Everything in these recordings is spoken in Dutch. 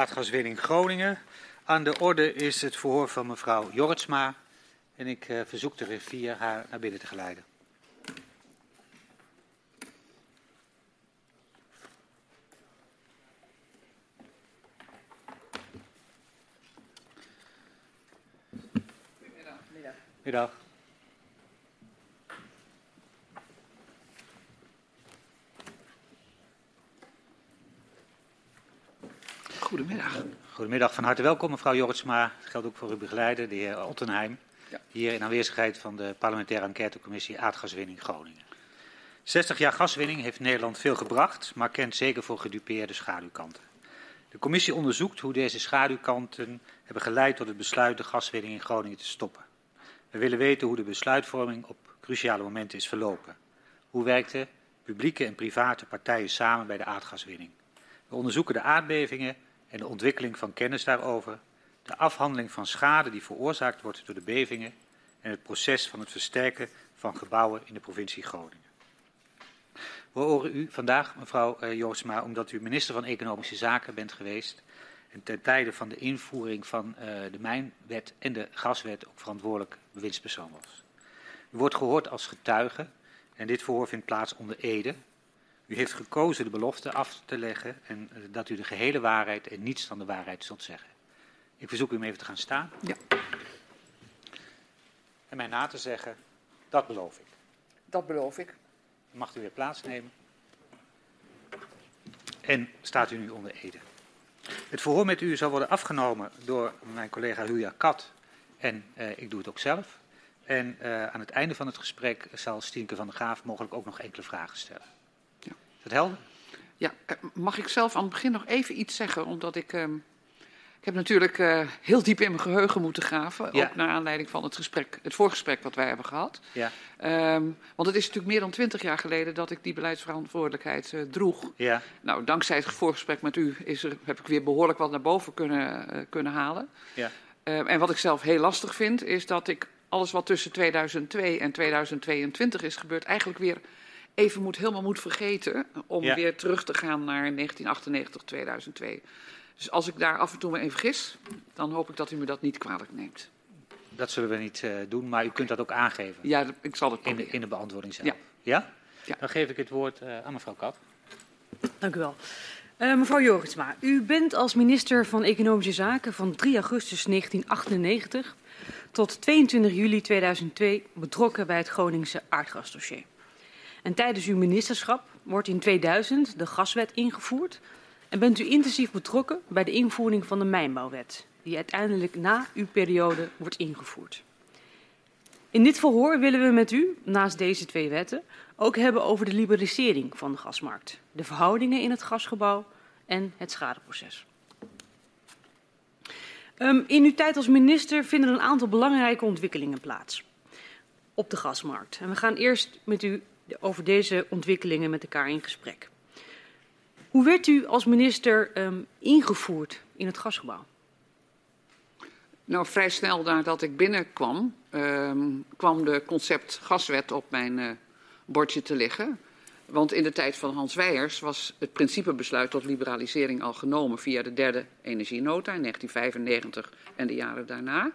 Aardgaswinning Groningen. Aan de orde is het verhoor van mevrouw Jorritsma. En ik uh, verzoek de rivier haar naar binnen te geleiden. Middag. Middag. Goedemiddag. Goedemiddag, van harte welkom mevrouw Jorritsma. Dat geldt ook voor uw begeleider, de heer Ottenheim. Ja. Hier in aanwezigheid van de parlementaire enquêtecommissie Aardgaswinning Groningen. 60 jaar gaswinning heeft Nederland veel gebracht, maar kent zeker voor gedupeerde schaduwkanten. De commissie onderzoekt hoe deze schaduwkanten hebben geleid tot het besluit de gaswinning in Groningen te stoppen. We willen weten hoe de besluitvorming op cruciale momenten is verlopen. Hoe werkten publieke en private partijen samen bij de aardgaswinning? We onderzoeken de aardbevingen en de ontwikkeling van kennis daarover, de afhandeling van schade die veroorzaakt wordt door de bevingen en het proces van het versterken van gebouwen in de provincie Groningen. We horen u vandaag, mevrouw uh, Joorsma, omdat u minister van Economische Zaken bent geweest en ten tijde van de invoering van uh, de mijnwet en de gaswet ook verantwoordelijk bewindspersoon was. U wordt gehoord als getuige en dit verhoor vindt plaats onder Ede. U heeft gekozen de belofte af te leggen en uh, dat u de gehele waarheid en niets dan de waarheid zult zeggen. Ik verzoek u om even te gaan staan. Ja. En mij na te zeggen, dat beloof ik. Dat beloof ik. Mag u weer plaatsnemen. En staat u nu onder Ede. Het verhoor met u zal worden afgenomen door mijn collega Hulja Kat en uh, ik doe het ook zelf. En uh, aan het einde van het gesprek zal Stienke van der Graaf mogelijk ook nog enkele vragen stellen. Dat helder? Ja, eh, mag ik zelf aan het begin nog even iets zeggen, omdat ik... Uh, ik heb natuurlijk uh, heel diep in mijn geheugen moeten graven. Ja. Ook naar aanleiding van het, gesprek, het voorgesprek wat wij hebben gehad. Ja. Um, want het is natuurlijk meer dan twintig jaar geleden dat ik die beleidsverantwoordelijkheid uh, droeg. Ja. Nou, dankzij het voorgesprek met u is er, heb ik weer behoorlijk wat naar boven kunnen, kunnen halen. Ja. Uh, en wat ik zelf heel lastig vind, is dat ik alles wat tussen 2002 en 2022 is gebeurd, eigenlijk weer even moet, helemaal moet vergeten. Om Ja. weer terug te gaan naar 1998, 2002. Dus als ik daar af en toe me in vergis, dan hoop ik dat u me dat niet kwalijk neemt. Dat zullen we niet uh, doen, maar u kunt dat ook aangeven Ja, ik zal het in de, proberen. in de beantwoording zelf. Ja. ja? Ja. Dan geef ik het woord uh, aan mevrouw Kat. Dank u wel. Uh, mevrouw Jorritsma, u bent als minister van Economische Zaken van 3 augustus 1998 tot 22 juli 2002 betrokken bij het Groningse aardgasdossier. En tijdens uw ministerschap wordt in 2000 de gaswet ingevoerd en bent u intensief betrokken bij de invoering van de mijnbouwwet, die uiteindelijk na uw periode wordt ingevoerd. In dit verhoor willen we met u, naast deze twee wetten, ook hebben over de liberalisering van de gasmarkt, de verhoudingen in het gasgebouw en het schadeproces. Um, in uw tijd als minister vinden een aantal belangrijke ontwikkelingen plaats op de gasmarkt. En we gaan eerst met u over deze ontwikkelingen met elkaar in gesprek. Hoe werd u als minister um, ingevoerd in het gasgebouw? Nou, vrij snel nadat ik binnenkwam, um, kwam de concept gaswet op mijn uh, bordje te liggen. Want in de tijd van Hans Weijers was het principebesluit tot liberalisering al genomen via de derde energienota in 1995 en de jaren daarna.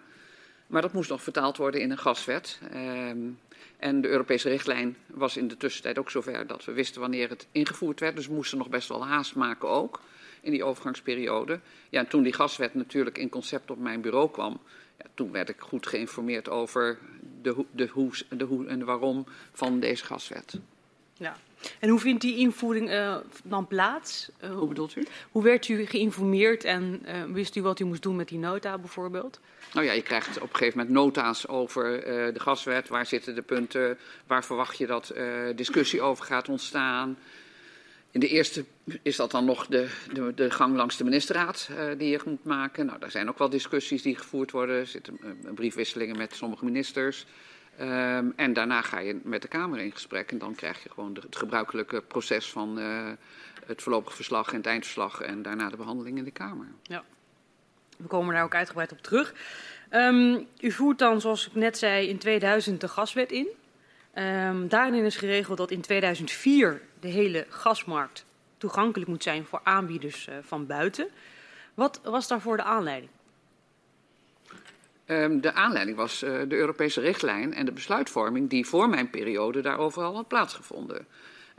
Maar dat moest nog vertaald worden in een gaswet. Um, en de Europese richtlijn was in de tussentijd ook zover dat we wisten wanneer het ingevoerd werd. Dus we moesten nog best wel haast maken ook in die overgangsperiode. Ja, en toen die gaswet natuurlijk in concept op mijn bureau kwam, ja, toen werd ik goed geïnformeerd over de, de hoe en de waarom van deze gaswet. Ja. En hoe vindt die invoering uh, dan plaats? Uh, hoe bedoelt u? Hoe werd u geïnformeerd en uh, wist u wat u moest doen met die nota bijvoorbeeld? Nou ja, je krijgt op een gegeven moment nota's over de gaswet. Waar zitten de punten? Waar verwacht je dat discussie over gaat ontstaan? In de eerste is dat dan nog de, de, de gang langs de ministerraad uh, die je moet maken. Nou, daar zijn ook wel discussies die gevoerd worden. Er zitten briefwisselingen met sommige ministers. Um, en daarna ga je met de Kamer in gesprek. En dan krijg je gewoon het gebruikelijke proces van uh, het voorlopig verslag en het eindverslag. En daarna de behandeling in de Kamer. Ja. We komen daar ook uitgebreid op terug. Um, u voert dan, zoals ik net zei, in 2000 de gaswet in. Um, daarin is geregeld dat in 2004 de hele gasmarkt toegankelijk moet zijn voor aanbieders uh, van buiten. Wat was daarvoor de aanleiding? Um, de aanleiding was uh, de Europese richtlijn en de besluitvorming die voor mijn periode daarover al had plaatsgevonden.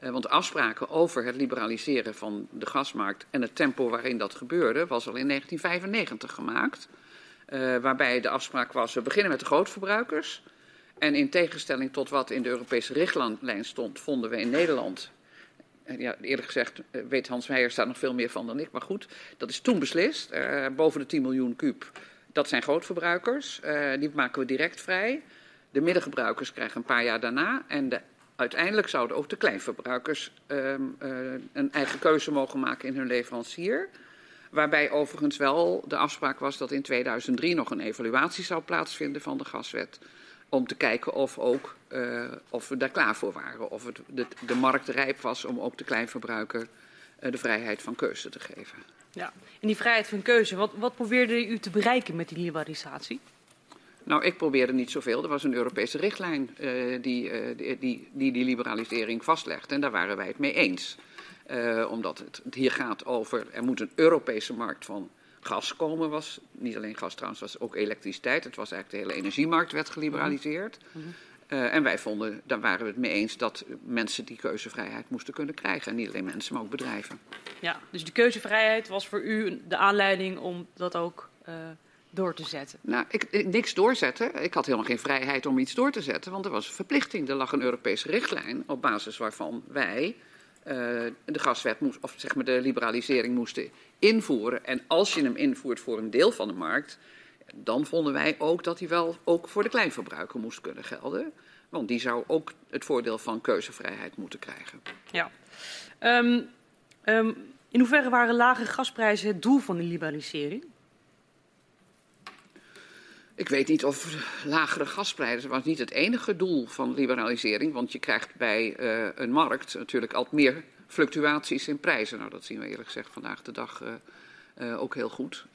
Uh, want afspraken over het liberaliseren van de gasmarkt en het tempo waarin dat gebeurde was al in 1995 gemaakt. Uh, waarbij de afspraak was, we beginnen met de grootverbruikers. En in tegenstelling tot wat in de Europese richtlijn stond, vonden we in Nederland ja, eerlijk gezegd weet Hans Meijer daar nog veel meer van dan ik. Maar goed, dat is toen beslist. Boven de 10 miljoen kuub dat zijn grootverbruikers. Uh, die maken we direct vrij. De middengebruikers krijgen een paar jaar daarna. En de, uiteindelijk zouden ook de kleinverbruikers um, uh, een eigen keuze mogen maken in hun leverancier. Waarbij overigens wel de afspraak was dat in 2003 nog een evaluatie zou plaatsvinden van de gaswet. Om te kijken of, ook, uh, of we daar klaar voor waren. Of het, de, de markt rijp was om ook de kleinverbruiker de vrijheid van keuze te geven. Ja, en die vrijheid van keuze, wat, wat probeerde u te bereiken met die liberalisatie? Nou, ik probeerde niet zoveel. Er was een Europese richtlijn uh, die, uh, die, die, die, die liberalisering vastlegt. En daar waren wij het mee eens. Uh, omdat het, het, hier gaat over, er moet een Europese markt van gas komen. Was, niet alleen gas trouwens, was ook elektriciteit. Het was eigenlijk de hele energiemarkt werd geliberaliseerd. Mm -hmm. Uh, en wij vonden, daar waren we het mee eens, dat mensen die keuzevrijheid moesten kunnen krijgen. En niet alleen mensen, maar ook bedrijven. Ja, dus de keuzevrijheid was voor u de aanleiding om dat ook uh, door te zetten? Nou, ik, ik, niks doorzetten. Ik had helemaal geen vrijheid om iets door te zetten, want er was een verplichting. Er lag een Europese richtlijn op basis waarvan wij uh, de gaswet moest, of zeg maar de liberalisering moesten invoeren. En als je hem invoert voor een deel van de markt, dan vonden wij ook dat hij wel ook voor de kleinverbruiker moest kunnen gelden. Want die zou ook het voordeel van keuzevrijheid moeten krijgen. Ja. Um, um, in hoeverre waren lage gasprijzen het doel van de liberalisering? Ik weet niet of lagere gasprijzen was niet het enige doel van liberalisering. Want je krijgt bij uh, een markt natuurlijk altijd meer fluctuaties in prijzen. Nou, dat zien we eerlijk gezegd vandaag de dag uh, uh, ook heel goed.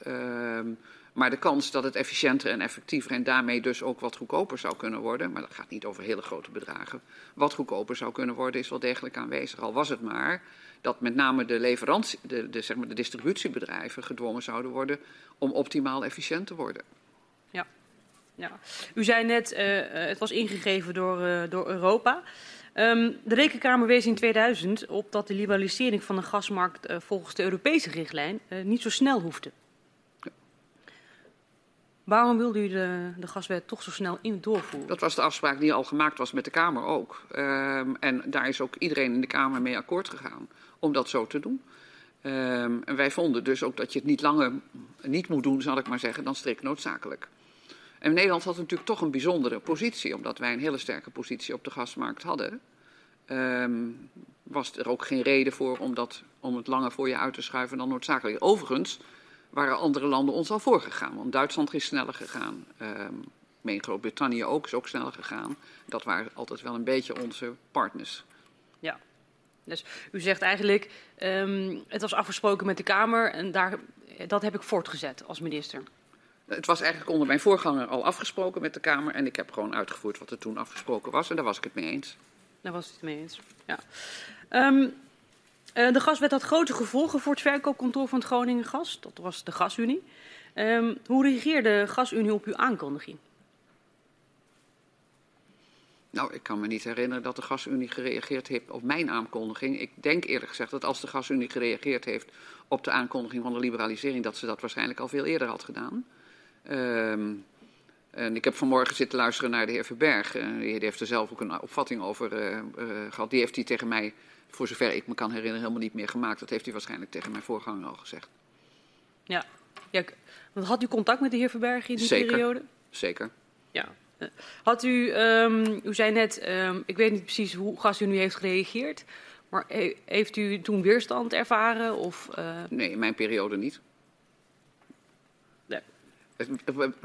Maar de kans dat het efficiënter en effectiever en daarmee dus ook wat goedkoper zou kunnen worden, maar dat gaat niet over hele grote bedragen, wat goedkoper zou kunnen worden is wel degelijk aanwezig. Al was het maar dat met name de, leverantie, de, de, zeg maar de distributiebedrijven gedwongen zouden worden om optimaal efficiënt te worden. Ja, ja. u zei net, uh, het was ingegeven door, uh, door Europa. Um, de Rekenkamer wees in 2000 op dat de liberalisering van de gasmarkt uh, volgens de Europese richtlijn niet zo snel hoefde. Waarom wilde u de, de gaswet toch zo snel in doorvoeren? Dat was de afspraak die al gemaakt was met de Kamer ook. Um, en daar is ook iedereen in de Kamer mee akkoord gegaan om dat zo te doen. Um, en wij vonden dus ook dat je het niet langer niet moet doen, zal ik maar zeggen, dan strikt noodzakelijk. En Nederland had natuurlijk toch een bijzondere positie, omdat wij een hele sterke positie op de gasmarkt hadden. Um, was er ook geen reden voor om, dat, om het langer voor je uit te schuiven dan noodzakelijk. Overigens waren andere landen ons al voorgegaan. Want Duitsland is sneller gegaan. Um, meen Groot-Brittannië ook, is ook sneller gegaan. Dat waren altijd wel een beetje onze partners. Ja, dus u zegt eigenlijk, um, het was afgesproken met de Kamer en daar, dat heb ik voortgezet als minister. Het was eigenlijk onder mijn voorganger al afgesproken met de Kamer en ik heb gewoon uitgevoerd wat er toen afgesproken was en daar was ik het mee eens. Daar was u het mee eens, ja. Um, de gaswet had grote gevolgen voor het verkoopkantoor van het Groningen Gas. Dat was de Gasunie. Um, hoe reageerde Gasunie op uw aankondiging? Nou, ik kan me niet herinneren dat de Gasunie gereageerd heeft op mijn aankondiging. Ik denk eerlijk gezegd dat als de Gasunie gereageerd heeft op de aankondiging van de liberalisering, dat ze dat waarschijnlijk al veel eerder had gedaan. Um, en ik heb vanmorgen zitten luisteren naar de heer Verberg. Uh, die heeft er zelf ook een opvatting over uh, uh, gehad. Die heeft hij tegen mij voor zover ik me kan herinneren, helemaal niet meer gemaakt. Dat heeft u waarschijnlijk tegen mijn voorganger al gezegd. Ja, ja want had u contact met de heer Verberg in die Zeker. periode? Zeker. Ja. Had u, um, u zei net, um, ik weet niet precies hoe gas u nu heeft gereageerd, maar he, heeft u toen weerstand ervaren? Of, uh... Nee, in mijn periode niet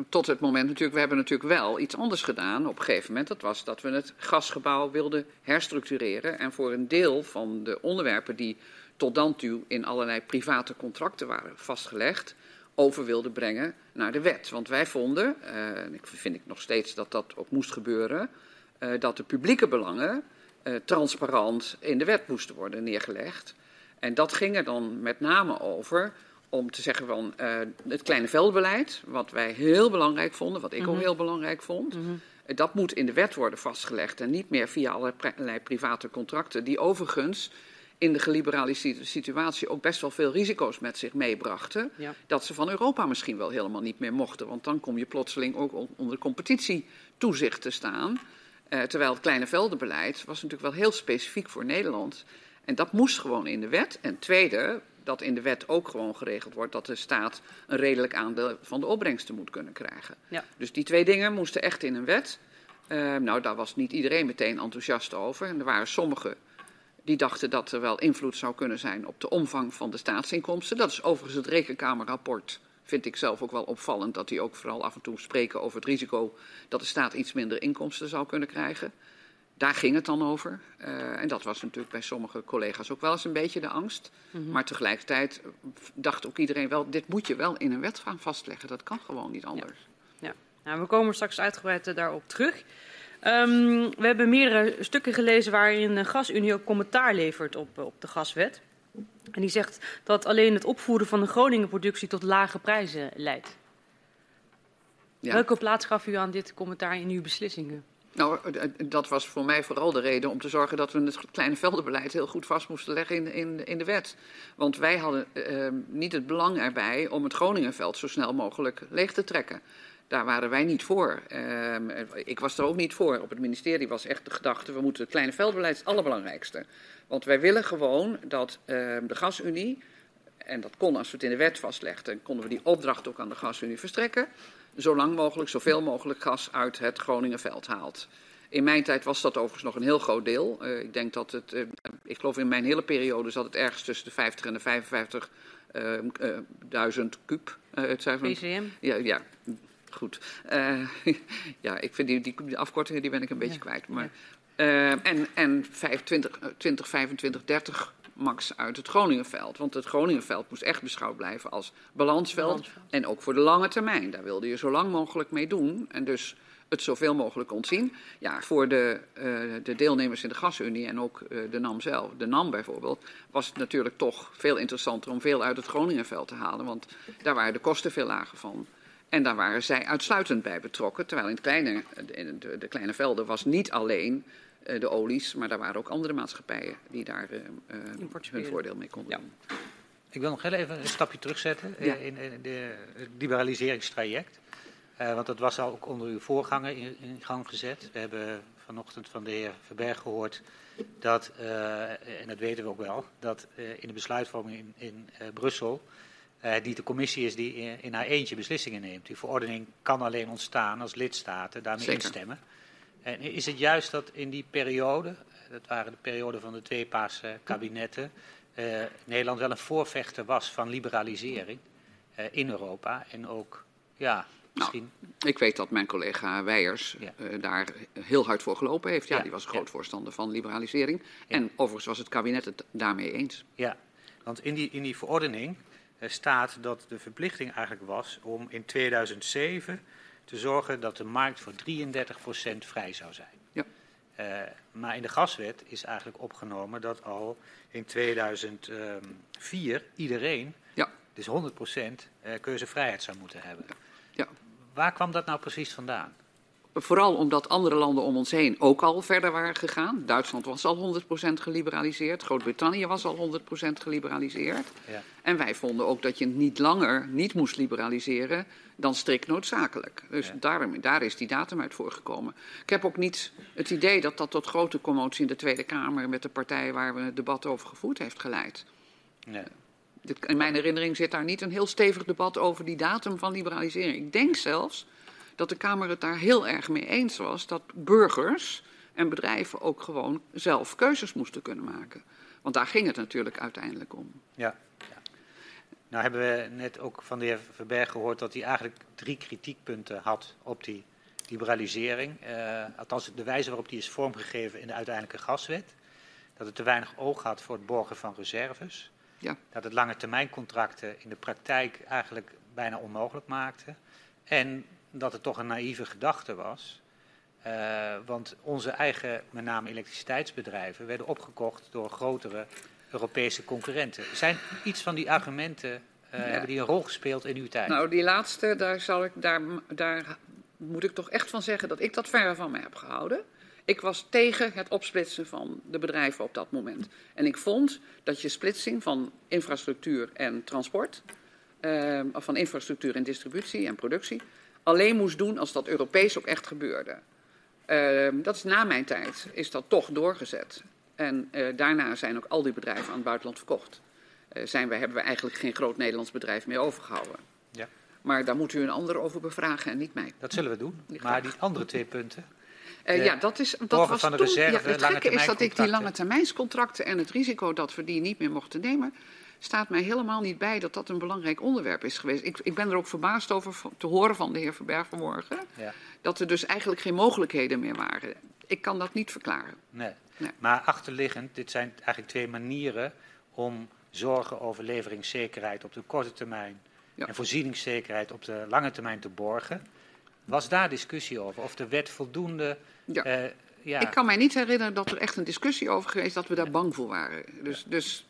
tot het moment natuurlijk, we hebben natuurlijk wel iets anders gedaan op een gegeven moment. Dat was dat we het gasgebouw wilden herstructureren. En voor een deel van de onderwerpen die tot dan toe in allerlei private contracten waren vastgelegd, over wilden brengen naar de wet. Want wij vonden, uh, en ik vind ik nog steeds dat dat ook moest gebeuren, uh, dat de publieke belangen uh, transparant in de wet moesten worden neergelegd. En dat ging er dan met name over om te zeggen van uh, het kleine veldbeleid, wat wij heel belangrijk vonden, wat ik ook Mhm. heel belangrijk vond, Mhm. eh, dat moet in de wet worden vastgelegd en niet meer via allerlei private contracten, die overigens in de geliberaliseerde situatie ook best wel veel risico's met zich meebrachten. Ja. Dat ze van Europa misschien wel helemaal niet meer mochten, want dan kom je plotseling ook on- onder competitietoezicht te staan. Eh, terwijl het kleine veldenbeleid was natuurlijk wel heel specifiek voor Nederland. En dat moest gewoon in de wet. En tweede, dat in de wet ook gewoon geregeld wordt dat de staat een redelijk aandeel van de opbrengsten moet kunnen krijgen. Ja. Dus die twee dingen moesten echt in een wet. Eh, nou, daar was niet iedereen meteen enthousiast over. En er waren sommigen die dachten dat er wel invloed zou kunnen zijn op de omvang van de staatsinkomsten. Dat is overigens het rekenkamerrapport. Vind ik zelf ook wel opvallend dat die ook vooral af en toe spreken over het risico dat de staat iets minder inkomsten zou kunnen krijgen. Daar ging het dan over. Eh, en dat was natuurlijk bij sommige collega's ook wel eens een beetje de angst. Mhm. Maar tegelijkertijd dacht ook iedereen wel, dit moet je wel in een wet gaan vastleggen. Dat kan gewoon niet anders. Nou, we komen straks uitgebreid eh, daarop terug. Ehm, we hebben meerdere stukken gelezen waarin de GasUnie ook commentaar levert op, eh, op de gaswet. En die zegt dat alleen het opvoeren van de Groningen-productie tot lage prijzen leidt. Ja. Welke plaats gaf u aan dit commentaar in uw beslissingen? Nou, eh, eh, dat was voor mij vooral de reden om te zorgen dat we het kleine veldenbeleid heel goed vast moesten leggen in, in, in de wet. Want wij hadden eh, niet het belang erbij om het Groningenveld zo snel mogelijk leeg te trekken. Daar waren wij niet voor. Ehm, ik was er ook niet voor. Op het ministerie was echt de gedachte: we moeten het kleine veldbeleid het allerbelangrijkste. Want wij willen gewoon dat ehm, de gasunie, en dat kon als we het in de wet vastlegden, konden we die opdracht ook aan de gasunie verstrekken. Zo lang mogelijk, zoveel mogelijk gas uit het Groningenveld haalt. In mijn tijd was dat overigens nog een heel groot deel. Eh, ik denk dat het, eh, ik geloof in mijn hele periode zat het ergens tussen de 50 en de 55 eh, duizend kuub. Het zijn van- PCM? ja, ja, goed. Ja, ik vind die, die, die afkortingen die ben ik een beetje Ja, kwijt. Maar, en en 25, eh, 20, 25, 30 max uit het Groningenveld. Want het Groningenveld moest echt beschouwd blijven als balansveld. Balansveld. En ook voor de lange termijn. Daar wilde je zo lang mogelijk mee doen. En dus het zoveel mogelijk ontzien. Ja, voor de, eh, de deelnemers in de gasunie en ook eh, de NAM zelf, de NAM bijvoorbeeld, was het natuurlijk toch veel interessanter om veel uit het Groningenveld te halen. Want daar waren de kosten veel lager van. En daar waren zij uitsluitend bij betrokken. Terwijl in, het kleine, in de, de kleine velden was niet alleen de olies, maar daar waren ook andere maatschappijen die daar eh, eh, hun voordeel mee konden Ja. doen. Ik wil nog heel even een stapje terugzetten eh, Ja. in, in de, het liberaliseringstraject. Eh, want dat was al ook onder uw voorganger in, in gang gezet. We hebben vanochtend van de heer Verberg gehoord dat, eh, en dat weten we ook wel, dat eh, in de besluitvorming in, in eh, Brussel eh, niet de commissie is die in, in haar eentje beslissingen neemt. Die verordening kan alleen ontstaan als lidstaten daarmee Zeker. instemmen. En is het juist dat in die periode, dat waren de periode van de twee paarse kabinetten, eh, Nederland wel een voorvechter was van liberalisering eh, in Europa. En ook, ja, misschien. Ik weet dat mijn collega Weijers Ja. eh, daar heel hard voor gelopen heeft. Ja, Ja, die was een ja. groot voorstander van liberalisering. En overigens was het kabinet het daarmee eens. Ja, want in die, in die verordening eh, staat dat de verplichting eigenlijk was om in 2007 te zorgen dat de markt voor 33% vrij zou zijn. Ja. Eh, maar in de gaswet is eigenlijk opgenomen dat al in 2004 iedereen, Ja. dus 100%, eh, keuzevrijheid zou moeten hebben. Ja. Waar kwam dat nou precies vandaan? Vooral omdat andere landen om ons heen ook al verder waren gegaan. Duitsland was al 100% geliberaliseerd. Groot-Brittannië was al 100% geliberaliseerd. Ja. En wij vonden ook dat je niet langer niet moest liberaliseren dan strikt noodzakelijk. Dus Ja. daarom, daar is die datum uit voorgekomen. Ik heb ook niet het idee dat dat tot grote commotie in de Tweede Kamer met de partijen waar we het debat over gevoerd heeft geleid. Nee. In mijn herinnering zit daar niet een heel stevig debat over die datum van liberalisering. Ik denk zelfs dat de Kamer het daar heel erg mee eens was dat burgers en bedrijven ook gewoon zelf keuzes moesten kunnen maken. Want daar ging het natuurlijk uiteindelijk om. Ja, ja. Nou hebben we net ook van de heer Verberg gehoord dat hij eigenlijk drie kritiekpunten had op die liberalisering. Eh, althans, de wijze waarop die is vormgegeven in de uiteindelijke gaswet. Dat het te weinig oog had voor het borgen van reserves. Ja. Dat het lange termijncontracten in de praktijk eigenlijk bijna onmogelijk maakte. En dat het toch een naïeve gedachte was. Eh, want onze eigen, met name elektriciteitsbedrijven, werden opgekocht door grotere Europese concurrenten. Zijn iets van die argumenten Uh, Hebben die een rol gespeeld in uw tijd? Nou, die laatste, daar, zal ik, daar, daar moet ik toch echt van zeggen dat ik dat verre van me heb gehouden. Ik was tegen het opsplitsen van de bedrijven op dat moment. En ik vond dat je splitsing van infrastructuur en transport, uh, van infrastructuur en distributie en productie, alleen moest doen als dat Europees ook echt gebeurde. Uh, dat is na mijn tijd, is dat toch doorgezet. En uh, daarna zijn ook al die bedrijven aan het buitenland verkocht. Uh, zijn we, hebben we eigenlijk geen groot Nederlands bedrijf meer overgehouden. Ja. Maar daar moet u een ander over bevragen en niet mij. Dat zullen we doen. Maar die andere twee punten. Uh, ja, dat, is, dat was van de toen, reserve, ja, het gekke is dat ik die lange termijnscontracten en het risico dat we die niet meer mochten nemen, staat mij helemaal niet bij dat dat een belangrijk onderwerp is geweest. Ik, ik ben er ook verbaasd over te horen van de heer Verberg vanmorgen, ja. dat er dus eigenlijk geen mogelijkheden meer waren. Ik kan dat niet verklaren. Nee. nee. Maar achterliggend, dit zijn eigenlijk twee manieren om zorgen over leveringszekerheid op de korte termijn ja. en voorzieningszekerheid op de lange termijn te borgen. Was daar discussie over? Of de wet voldoende. Ja. Uh, ja. Ik kan mij niet herinneren dat er echt een discussie over geweest dat we daar bang voor waren. Dus, dus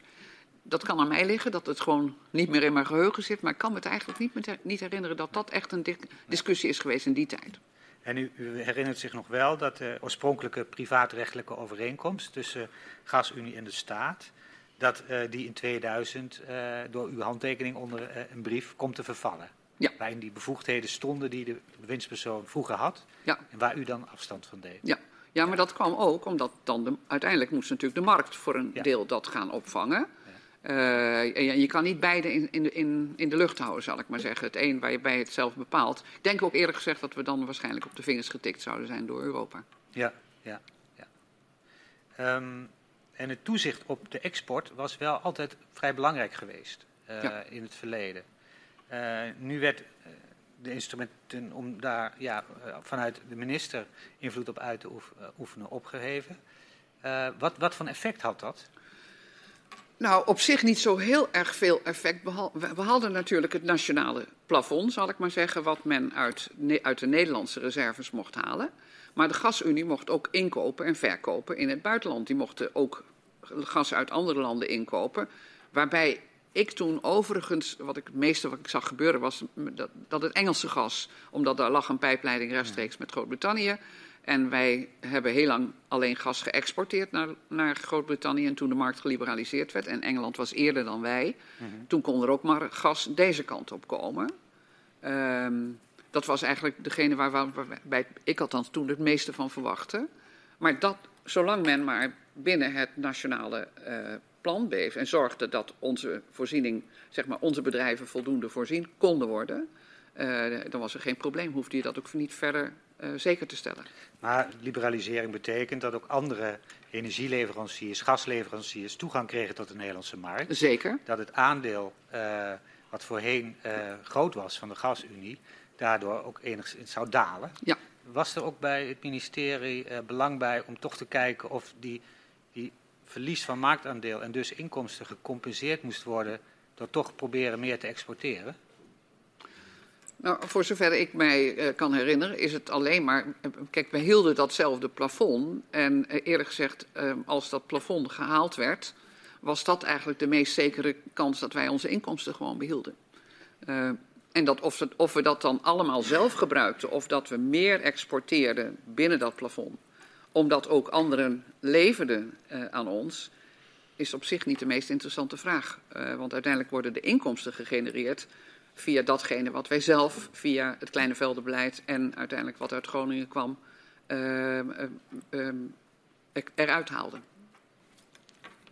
dat kan aan mij liggen, dat het gewoon niet meer in mijn geheugen zit. Maar ik kan me het eigenlijk niet, niet herinneren dat dat echt een discussie is geweest in die tijd. En u, u, herinnert zich nog wel dat de oorspronkelijke privaatrechtelijke overeenkomst tussen GasUnie en de staat, dat uh, die in 2000 uh, eh, door uw handtekening onder uh, een brief komt te vervallen. Ja. Waarin die bevoegdheden stonden die de bewindspersoon vroeger had. Ja. En waar u dan afstand van deed. Ja, ja maar dat kwam ook omdat dan de, uiteindelijk moest natuurlijk de markt voor een ja. deel dat gaan opvangen. Uh, en je kan niet beide in, in, de, in, in de lucht houden, zal ik maar zeggen. Het een waar je bij het zelf bepaalt. Ik denk ook eerlijk gezegd dat we dan waarschijnlijk op de vingers getikt zouden zijn door Europa. Ja, ja, ja. Um, en het toezicht op de export was wel altijd vrij belangrijk geweest uh, ja. in het verleden. Uh, nu werd de instrumenten om daar ja, vanuit de minister invloed op uit te oefenen opgeheven. wat, wat voor effect had dat? Nou, op zich niet zo heel erg veel effect. We hadden natuurlijk het nationale plafond, zal ik maar zeggen, wat men uit, uit de Nederlandse reserves mocht halen. Maar de gasunie mocht ook inkopen en verkopen in het buitenland. Die mochten ook gas uit andere landen inkopen. Waarbij ik toen overigens, wat ik het meeste wat ik zag gebeuren was dat, dat het Engelse gas, omdat daar lag een pijpleiding rechtstreeks met Groot-Brittannië. En wij hebben heel lang alleen gas geëxporteerd naar, naar Groot-Brittannië. En toen de markt geliberaliseerd werd, en Engeland was eerder dan wij, mm -hmm. toen kon er ook maar gas deze kant op komen. Um, dat was eigenlijk degene waar, waar, waarbij ik althans toen het meeste van verwachtte. Maar dat, zolang men maar binnen het nationale uh, plan bleef en zorgde dat onze voorziening, zeg maar onze bedrijven voldoende voorzien konden worden, uh, dan was er geen probleem. Hoefde je dat ook niet verder zeker te stellen. Maar liberalisering betekent dat ook andere energieleveranciers, gasleveranciers toegang kregen tot de Nederlandse markt. Zeker. Dat het aandeel uh, wat voorheen uh, groot was van de gasunie, daardoor ook enigszins zou dalen. Ja. Was er ook bij het ministerie belang bij om toch te kijken of die, die verlies van marktaandeel en dus inkomsten gecompenseerd moest worden door toch proberen meer te exporteren? Nou, voor zover ik mij uh, kan herinneren, is het alleen maar. Kijk, we hielden datzelfde plafond. En uh, eerlijk gezegd, als dat plafond gehaald werd, was dat eigenlijk de meest zekere kans dat wij onze inkomsten gewoon behielden. en dat of, of, we dat dan allemaal zelf gebruikten, of dat we meer exporteerden binnen dat plafond, omdat ook anderen leverden aan ons, is op zich niet de meest interessante vraag. want uiteindelijk worden de inkomsten gegenereerd via datgene wat wij zelf via het kleine veldenbeleid en uiteindelijk wat uit Groningen kwam, uh, uh, eruit haalden.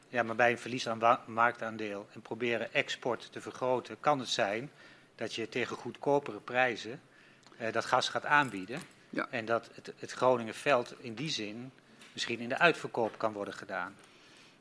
Ja, maar bij een verlies aan marktaandeel en proberen export te vergroten, kan het zijn dat je tegen goedkopere prijzen uh, dat gas gaat aanbieden. Ja. En dat het, het Groningenveld in die zin misschien in de uitverkoop kan worden gedaan.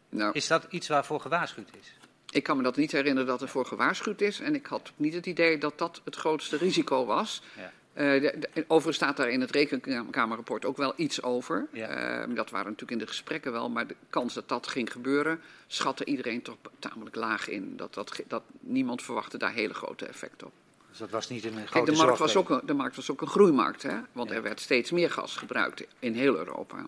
Nou, is dat iets waarvoor gewaarschuwd is? Ik kan me dat niet herinneren dat er voor gewaarschuwd is. En ik had niet het idee dat dat het grootste risico was. Ja. Uh, de, de, overigens staat daar in het rekenkamerrapport ook wel iets over. Ja. Uh, dat waren natuurlijk in de gesprekken wel. Maar de kans dat dat ging gebeuren, schatte iedereen toch tamelijk laag in. Dat, dat, dat, niemand verwachtte daar hele grote effecten op. Dus dat was niet een grote Kijk, de markt was ook een, de markt was ook een groeimarkt. Hè? Want ja. er werd steeds meer gas gebruikt in heel Europa.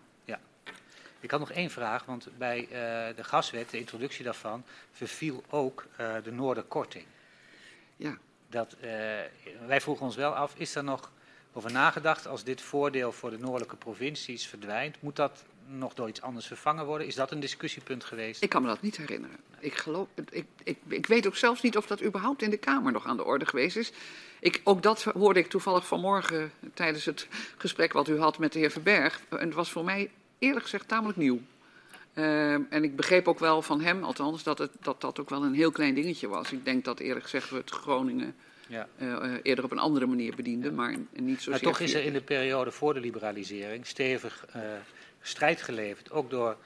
Ik had nog één vraag, want bij uh, de gaswet, de introductie daarvan, verviel ook uh, de Noorderkorting. Ja. Dat, uh, wij vroegen ons wel af, is er nog over nagedacht als dit voordeel voor de noordelijke provincies verdwijnt? Moet dat nog door iets anders vervangen worden? Is dat een discussiepunt geweest? Ik kan me dat niet herinneren. Ik, geloof, ik, ik, ik weet ook zelfs niet of dat überhaupt in de Kamer nog aan de orde geweest is. Ik, ook dat hoorde ik toevallig vanmorgen tijdens het gesprek wat u had met de heer Verberg. En het was voor mij eerlijk gezegd tamelijk nieuw. Uh, en ik begreep ook wel van hem, althans, dat, het, dat dat ook wel een heel klein dingetje was. Ik denk dat eerlijk gezegd we het Groningen ja. uh, eerder op een andere manier bedienden, maar niet zozeer... Maar toch is er in de periode voor de liberalisering stevig uh, strijd geleverd, ook door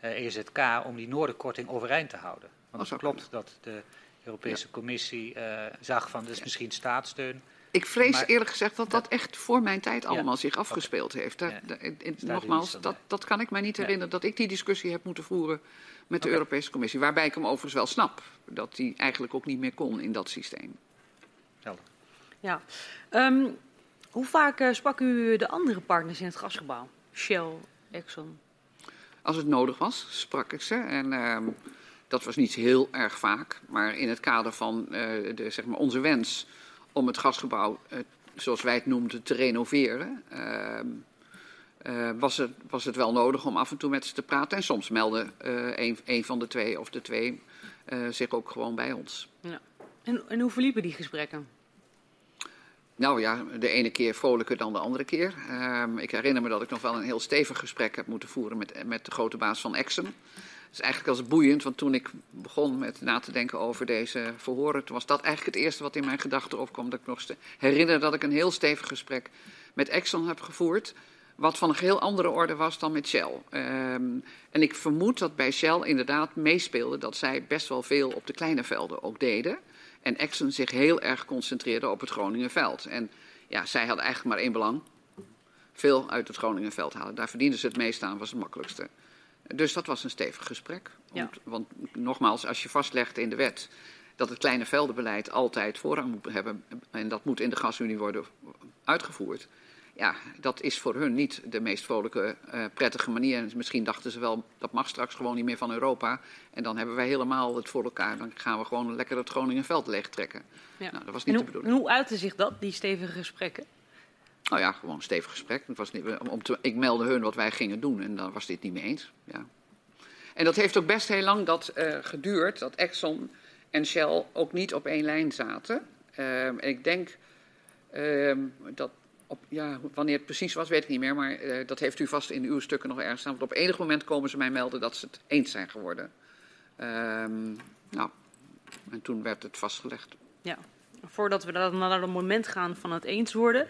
EZK, om die Noorderkorting overeind te houden. Want het klopt dat de Europese. Commissie zag van, dus ja. misschien staatssteun... Ik vrees maar, eerlijk gezegd dat dat echt voor mijn tijd allemaal ja, zich afgespeeld okay. heeft. Daar, ja. nogmaals, dat, dat kan ik mij niet herinneren dat ik die discussie heb moeten voeren met de. Europese Commissie. Waarbij ik hem overigens wel snap dat hij eigenlijk ook niet meer kon in dat systeem. Helder. Ja. Um, hoe vaak uh, sprak u de andere partners in het gasgebouw? Shell, Exxon? Als het nodig was, sprak ik ze. En uh, dat was niet heel erg vaak. Maar in het kader van uh, de, zeg maar onze wens om het gasgebouw, uh, zoals wij het noemden, te renoveren. Uh, uh, was, het, was het wel nodig om af en toe met ze te praten. En soms meldde een, een, van de twee of de twee zich ook gewoon bij ons. Ja. En, en hoe verliepen die gesprekken? Nou ja, de ene keer vrolijker dan de andere keer. Uh, ik herinner me dat ik nog wel een heel stevig gesprek heb moeten voeren met, met de grote baas van Exxon. Het is eigenlijk als boeiend, want toen ik begon met na te denken over deze verhoren, toen was dat eigenlijk het eerste wat in mijn gedachten opkwam. Dat ik nog herinner dat ik een heel stevig gesprek met Exxon heb gevoerd. Wat van een heel andere orde was dan met Shell. Um, en ik vermoed dat bij Shell inderdaad meespeelde dat zij best wel veel op de kleine velden ook deden. En Exxon zich heel erg concentreerde op het Groningenveld. En ja, zij hadden eigenlijk maar één belang. Veel uit het Groningenveld halen. Daar verdienden ze het meest aan, was het makkelijkste. Dus dat was een stevig gesprek. Ja. Want, want nogmaals, als je vastlegt in de wet dat het kleine veldenbeleid altijd voorrang moet hebben en dat moet in de gasunie worden uitgevoerd. Ja, dat is voor hun niet de meest vrolijke, uh, prettige manier. En misschien dachten ze wel, dat mag straks gewoon niet meer van Europa. En dan hebben wij helemaal het voor elkaar. Dan gaan we gewoon lekker het Groningenveld leegtrekken. Ja. Nou, dat was niet en de bedoeling. En hoe uitte zich dat, die stevige gesprekken? Nou ja, gewoon een stevig gesprek. Het was niet, om te, ik meldde hun wat wij gingen doen en dan was dit niet mee eens. Ja. En dat heeft ook best heel lang dat, uh, geduurd, dat Exxon en Shell ook niet op één lijn zaten. Uh, en ik denk uh, dat, op, ja, wanneer het precies was, weet ik niet meer, maar uh, dat heeft u vast in uw stukken nog ergens staan. Want op enig moment komen ze mij melden dat ze het eens zijn geworden. Ehm, nou, en toen werd het vastgelegd. Ja voordat we dan naar het moment gaan van het eens worden.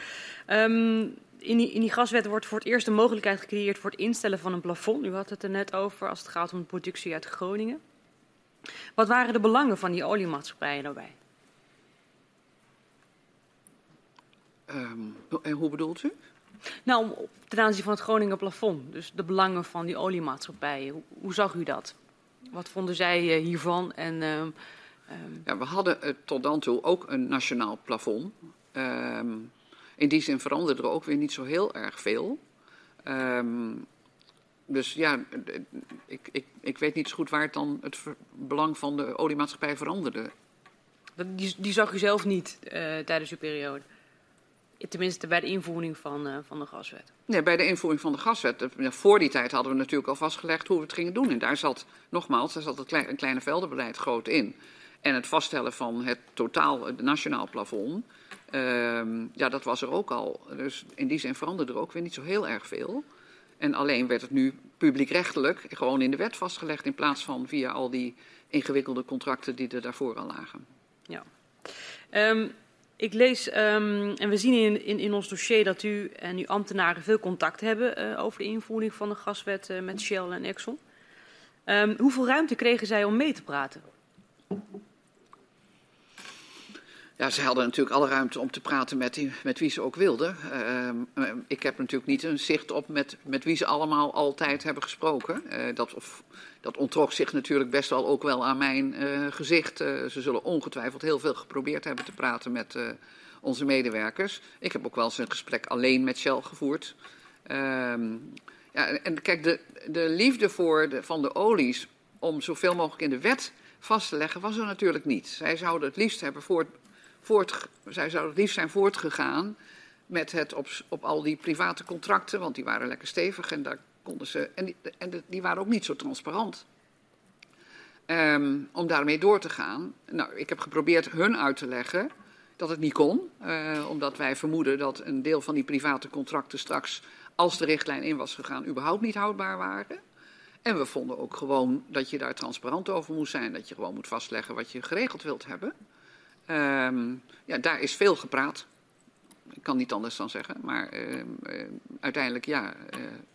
Um, in, die, in die gaswet wordt voor het eerst de mogelijkheid gecreëerd voor het instellen van een plafond. U had het er net over als het gaat om de productie uit Groningen. Wat waren de belangen van die oliemaatschappijen daarbij? Um, en hoe bedoelt u? Nou, ten aanzien van het Groningen plafond. Dus de belangen van die oliemaatschappijen. Hoe, hoe zag u dat? Wat vonden zij uh, hiervan? En uh, Um... Ja, we hadden uh, tot dan toe ook een nationaal plafond. Um, in die zin veranderde er ook weer niet zo heel erg veel. Um, dus ja, ik, ik, ik weet niet zo goed waar het dan het belang van de oliemaatschappij veranderde. Die, die zag u zelf niet uh, tijdens uw periode? Tenminste, bij de invoering van, uh, van de gaswet. Nee, bij de invoering van de gaswet. Voor die tijd hadden we natuurlijk al vastgelegd hoe we het gingen doen. En daar zat, nogmaals, daar zat een, klein, een kleine veldenbeleid groot in. En het vaststellen van het totaal, het nationaal plafond, uh, ja, dat was er ook al. Dus in die zin veranderde er ook weer niet zo heel erg veel. En alleen werd het nu publiekrechtelijk gewoon in de wet vastgelegd in plaats van via al die ingewikkelde contracten die er daarvoor al lagen. Ja. Um, ik lees, um, en we zien in, in, in, ons dossier dat u en uw ambtenaren veel contact hebben uh, over de invoering van de gaswet uh, met Shell en Exxon. Hoeveel ruimte kregen zij om mee te praten? Ja, ze hadden natuurlijk alle ruimte om te praten met, met wie ze ook wilden. Uh, ik heb natuurlijk niet een zicht op met, met wie ze allemaal altijd hebben gesproken. Uh, dat, of, dat ontrok zich natuurlijk best wel ook wel aan mijn uh, gezicht. ze zullen ongetwijfeld heel veel geprobeerd hebben te praten met onze medewerkers. Ik heb ook wel eens een gesprek alleen met Shell gevoerd. Ehm, ja, en kijk, de, de liefde voor de, van de olies om zoveel mogelijk in de wet vast te leggen was er natuurlijk niet. Zij zouden het liefst hebben voor zij zou het liefst zijn voortgegaan met het op, op al die private contracten, want die waren lekker stevig en daar konden ze. En die, en die waren ook niet zo transparant. Um, om daarmee door te gaan. Nou, ik heb geprobeerd hun uit te leggen dat het niet kon, uh, omdat wij vermoeden dat een deel van die private contracten straks, als de richtlijn in was gegaan, überhaupt niet houdbaar waren. En we vonden ook gewoon dat je daar transparant over moest zijn, dat je gewoon moet vastleggen wat je geregeld wilt hebben. Um, ja, daar is veel gepraat. Ik kan niet anders dan zeggen, maar uh, uh, uiteindelijk ja,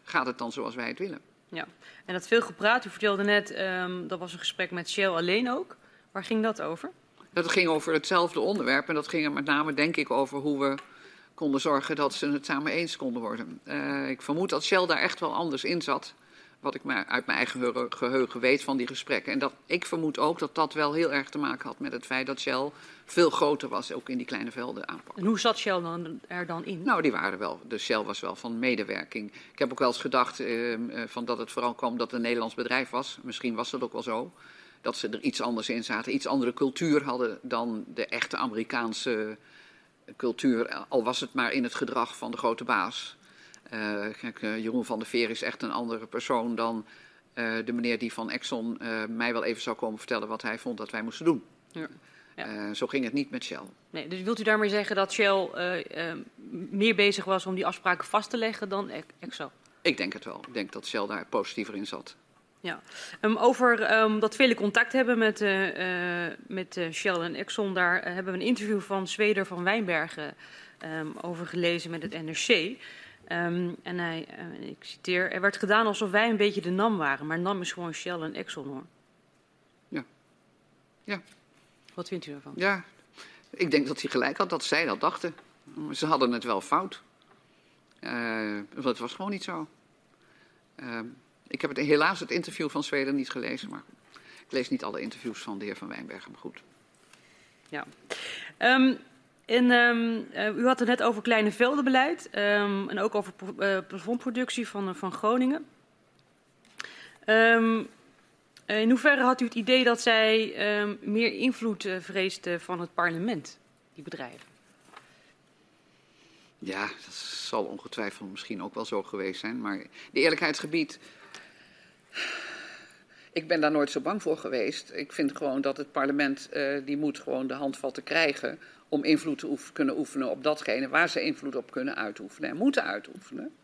gaat het dan zoals wij het willen. Ja, en dat veel gepraat, u vertelde net, um, dat was een gesprek met Shell alleen ook. Waar ging dat over? Dat ging over hetzelfde onderwerp en dat ging er met name denk ik over hoe we konden zorgen dat ze het samen eens konden worden. Uh, ik vermoed dat Shell daar echt wel anders in zat. Wat ik maar uit mijn eigen geheugen weet van die gesprekken. En dat, ik vermoed ook dat dat wel heel erg te maken had met het feit dat Shell veel groter was, ook in die kleine velden aanpak. En hoe zat Shell dan, er dan in? Nou, die waren wel. De Shell was wel van medewerking. Ik heb ook wel eens gedacht uh, van dat het vooral kwam dat het een Nederlands bedrijf was. Misschien was dat ook wel zo. Dat ze er iets anders in zaten, iets andere cultuur hadden dan de echte Amerikaanse cultuur. Al was het maar in het gedrag van de grote baas. Kijk, uh, Jeroen van der Veer is echt een andere persoon dan uh, de meneer die van Exxon mij wel even zou komen vertellen wat hij vond dat wij moesten doen. Ja. Ja. zo ging het niet met Shell. Nee, dus wilt u daarmee zeggen dat Shell meer bezig was om die afspraken vast te leggen dan e-, Exxon? Ik denk het wel. Ik denk dat Shell daar positiever in zat. Ja, um, over um, dat vele contact hebben met, met Shell en Exxon, daar hebben we een interview van Zweder van Wijnbergen um, over gelezen met het NRC. Um, en hij, uh, ik citeer, er werd gedaan alsof wij een beetje de NAM waren, maar NAM is gewoon Shell en Exxon hoor. Ja. Ja. Wat vindt u daarvan? Ja, ik denk dat hij gelijk had dat zij dat dachten. Ze hadden het wel fout. Uh, het was gewoon niet zo. Uh, ik heb het, helaas het interview van Zweden niet gelezen, maar ik lees niet alle interviews van de heer Van Wijnbergen, maar goed. Ja. Um, en, um, uh, u had het net over kleine veldenbeleid um, en ook over uh, plafondproductie van, uh, van Groningen. Um, in hoeverre had u het idee dat zij meer invloed vreesden van het parlement, die bedrijven? Ja, dat zal ongetwijfeld misschien ook wel zo geweest zijn. Maar de eerlijkheidsgebied. Ik ben daar nooit zo bang voor geweest. Ik vind gewoon dat het parlement, die moet gewoon de handvatten krijgen om invloed te kunnen oefenen op datgene waar ze invloed op kunnen uitoefenen en moeten uitoefenen.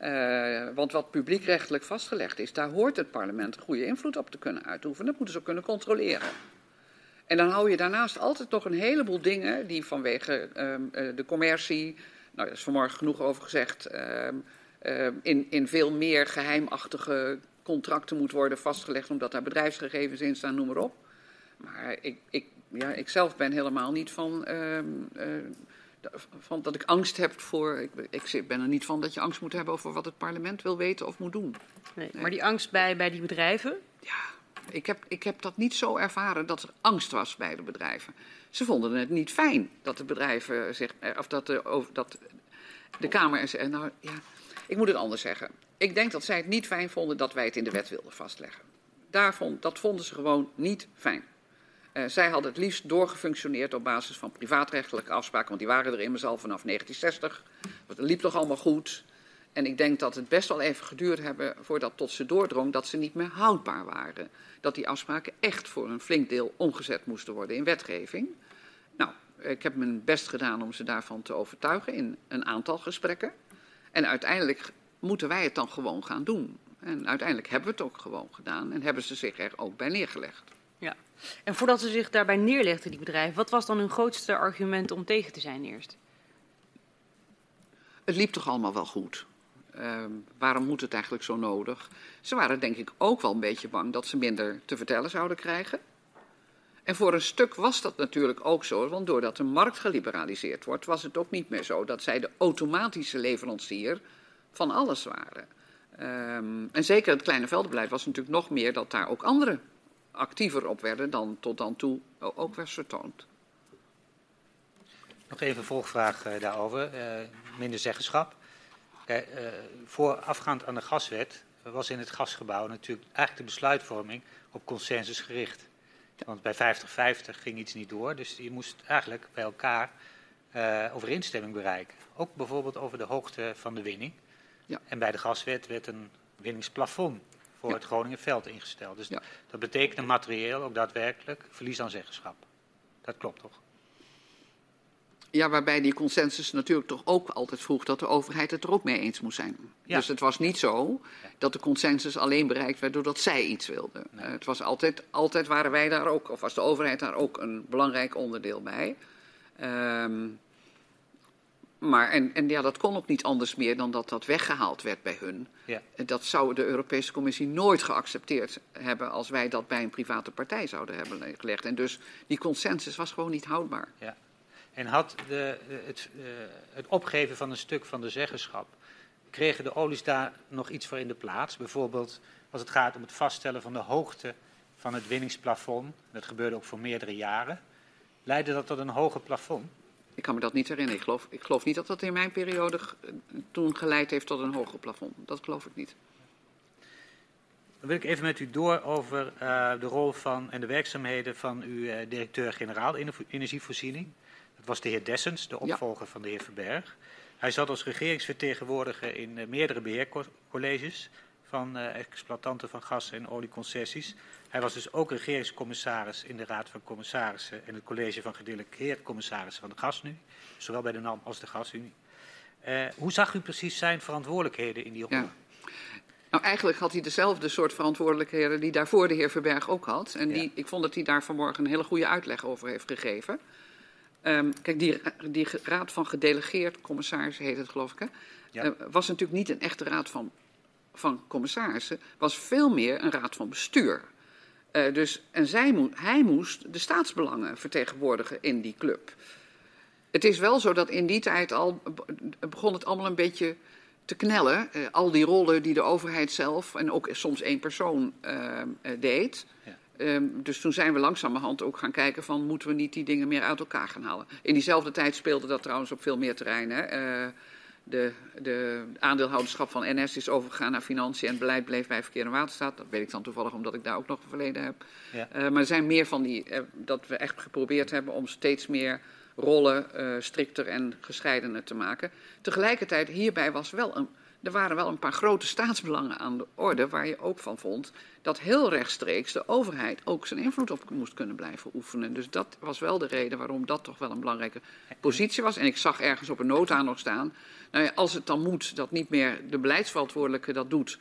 Uh, want wat publiekrechtelijk vastgelegd is, daar hoort het parlement goede invloed op te kunnen uitoefenen. Dat moeten ze ook kunnen controleren. En dan hou je daarnaast altijd nog een heleboel dingen die vanwege uh, de commercie, nou, daar is vanmorgen genoeg over gezegd, uh, in, in veel meer geheimachtige contracten moet worden vastgelegd omdat daar bedrijfsgegevens in staan, noem maar op. Maar ik, ik ja, ik zelf ben helemaal niet van, uh, uh, van dat ik angst heb voor. Ik, ik, ben er niet van dat je angst moet hebben over wat het parlement wil weten of moet doen. Nee, maar die angst bij, bij die bedrijven? Ja, ik heb, ik heb dat niet zo ervaren dat er angst was bij de bedrijven. Ze vonden het niet fijn dat de bedrijven zich. Eh, of dat de, over, dat de Kamer. En nou ja, ik moet het anders zeggen. Ik denk dat zij het niet fijn vonden dat wij het in de wet wilden vastleggen. Daar vond, dat vonden ze gewoon niet fijn. Uh, zij hadden het liefst doorgefunctioneerd op basis van privaatrechtelijke afspraken, want die waren er immers al vanaf 1960. Dat liep toch allemaal goed. En ik denk dat het best wel even geduurd hebben voordat tot ze doordrong dat ze niet meer houdbaar waren. Dat die afspraken echt voor een flink deel omgezet moesten worden in wetgeving. Nou, ik heb mijn best gedaan om ze daarvan te overtuigen in een aantal gesprekken. En uiteindelijk moeten wij het dan gewoon gaan doen. En uiteindelijk hebben we het ook gewoon gedaan en hebben ze zich er ook bij neergelegd. En voordat ze zich daarbij neerlegden, die bedrijven, wat was dan hun grootste argument om tegen te zijn eerst? Het liep toch allemaal wel goed. Uh, waarom moet het eigenlijk zo nodig? Ze waren denk ik ook wel een beetje bang dat ze minder te vertellen zouden krijgen. En voor een stuk was dat natuurlijk ook zo, want doordat de markt geliberaliseerd wordt, was het ook niet meer zo dat zij de automatische leverancier van alles waren. Um, en zeker het kleine veldenbeleid was natuurlijk nog meer dat daar ook andere actiever op werden dan tot dan toe ook werd vertoond. Nog even een volgvraag uh, daarover, uh, minder zeggenschap. Uh, voorafgaand aan de gaswet was in het gasgebouw natuurlijk eigenlijk de besluitvorming op consensus gericht. Want bij 50-50 ging iets niet door, dus je moest eigenlijk bij elkaar uh, overeenstemming bereiken. Ook bijvoorbeeld over de hoogte van de winning. Ja. En bij de gaswet werd een winningsplafond voor het Groningenveld ingesteld. Dus dat betekent materieel ook daadwerkelijk verlies aan zeggenschap. Dat klopt toch? Ja, waarbij die consensus natuurlijk toch ook altijd vroeg dat de overheid het er ook mee eens moest zijn. Dus het was niet zo dat de consensus alleen bereikt werd doordat zij iets wilden. Eh, het was altijd, altijd waren wij daar ook, of was de overheid daar ook een belangrijk onderdeel bij. Um, maar, en, en ja, dat kon ook niet anders meer dan dat dat weggehaald werd bij hun. Ja. Dat zou de Europese Commissie nooit geaccepteerd hebben als wij dat bij een private partij zouden hebben gelegd. En dus die consensus was gewoon niet houdbaar. Ja. En had de, het, uh, het opgeven van een stuk van de zeggenschap, kregen de olies daar nog iets voor in de plaats? Bijvoorbeeld als het gaat om het vaststellen van de hoogte van het winningsplafond, dat gebeurde ook voor meerdere jaren, leidde dat tot een hoger plafond? Ik kan me dat niet herinneren. Ik geloof, ik geloof niet dat dat in mijn periode toen geleid heeft tot een hoger plafond. Dat geloof ik niet. Dan wil ik even met u door over uh, de rol van en de werkzaamheden van uw uh, directeur-generaal energievoorziening. Dat was de heer Dessens, de opvolger ja. van de heer Verberg. Hij zat als regeringsvertegenwoordiger in uh, meerdere beheercolleges van exploitanten van gas- en olieconcessies. Hij was dus ook regeringscommissaris in de Raad van Commissarissen en het college van gedelegeerd commissarissen van de Gasunie, zowel bij de NAM als de Gasunie. Uh, hoe zag u precies zijn verantwoordelijkheden in die rol? Ja. Nou, eigenlijk had hij dezelfde soort verantwoordelijkheden die daarvoor de heer Verberg ook had. En die, ja. ik vond dat hij daar vanmorgen een hele goede uitleg over heeft gegeven. Um, kijk, die, die raad van gedelegeerd commissarissen heet het geloof ik, hè? Ja. Uh, was natuurlijk niet een echte raad van, van commissarissen. was veel meer een raad van bestuur. Uh, dus, en zij hij moest de staatsbelangen vertegenwoordigen in die club. Het is wel zo dat in die tijd al begon het allemaal een beetje te knellen. Uh, al die rollen die de overheid zelf en ook soms één persoon uh, deed. Ja. Um, dus toen zijn we langzamerhand ook gaan kijken van moeten we niet die dingen meer uit elkaar gaan halen. In diezelfde tijd speelde dat trouwens op veel meer terreinen. De, de aandeelhouderschap van NS is overgegaan naar financiën en beleid bleef bij Verkeer en Waterstaat. Dat weet ik dan toevallig omdat ik daar ook nog een verleden heb. Ja. Uh, maar er zijn meer van die, uh, dat we echt geprobeerd hebben om steeds meer rollen uh, strikter en gescheidener te maken. Tegelijkertijd, hierbij was wel een, er waren wel een paar grote staatsbelangen aan de orde waar je ook van vond dat heel rechtstreeks de overheid ook zijn invloed op moest kunnen blijven oefenen. Dus dat was wel de reden waarom dat toch wel een belangrijke positie was. En ik zag ergens op een nota nog staan nou ja, als het dan moet dat niet meer de beleidsverantwoordelijke dat doet,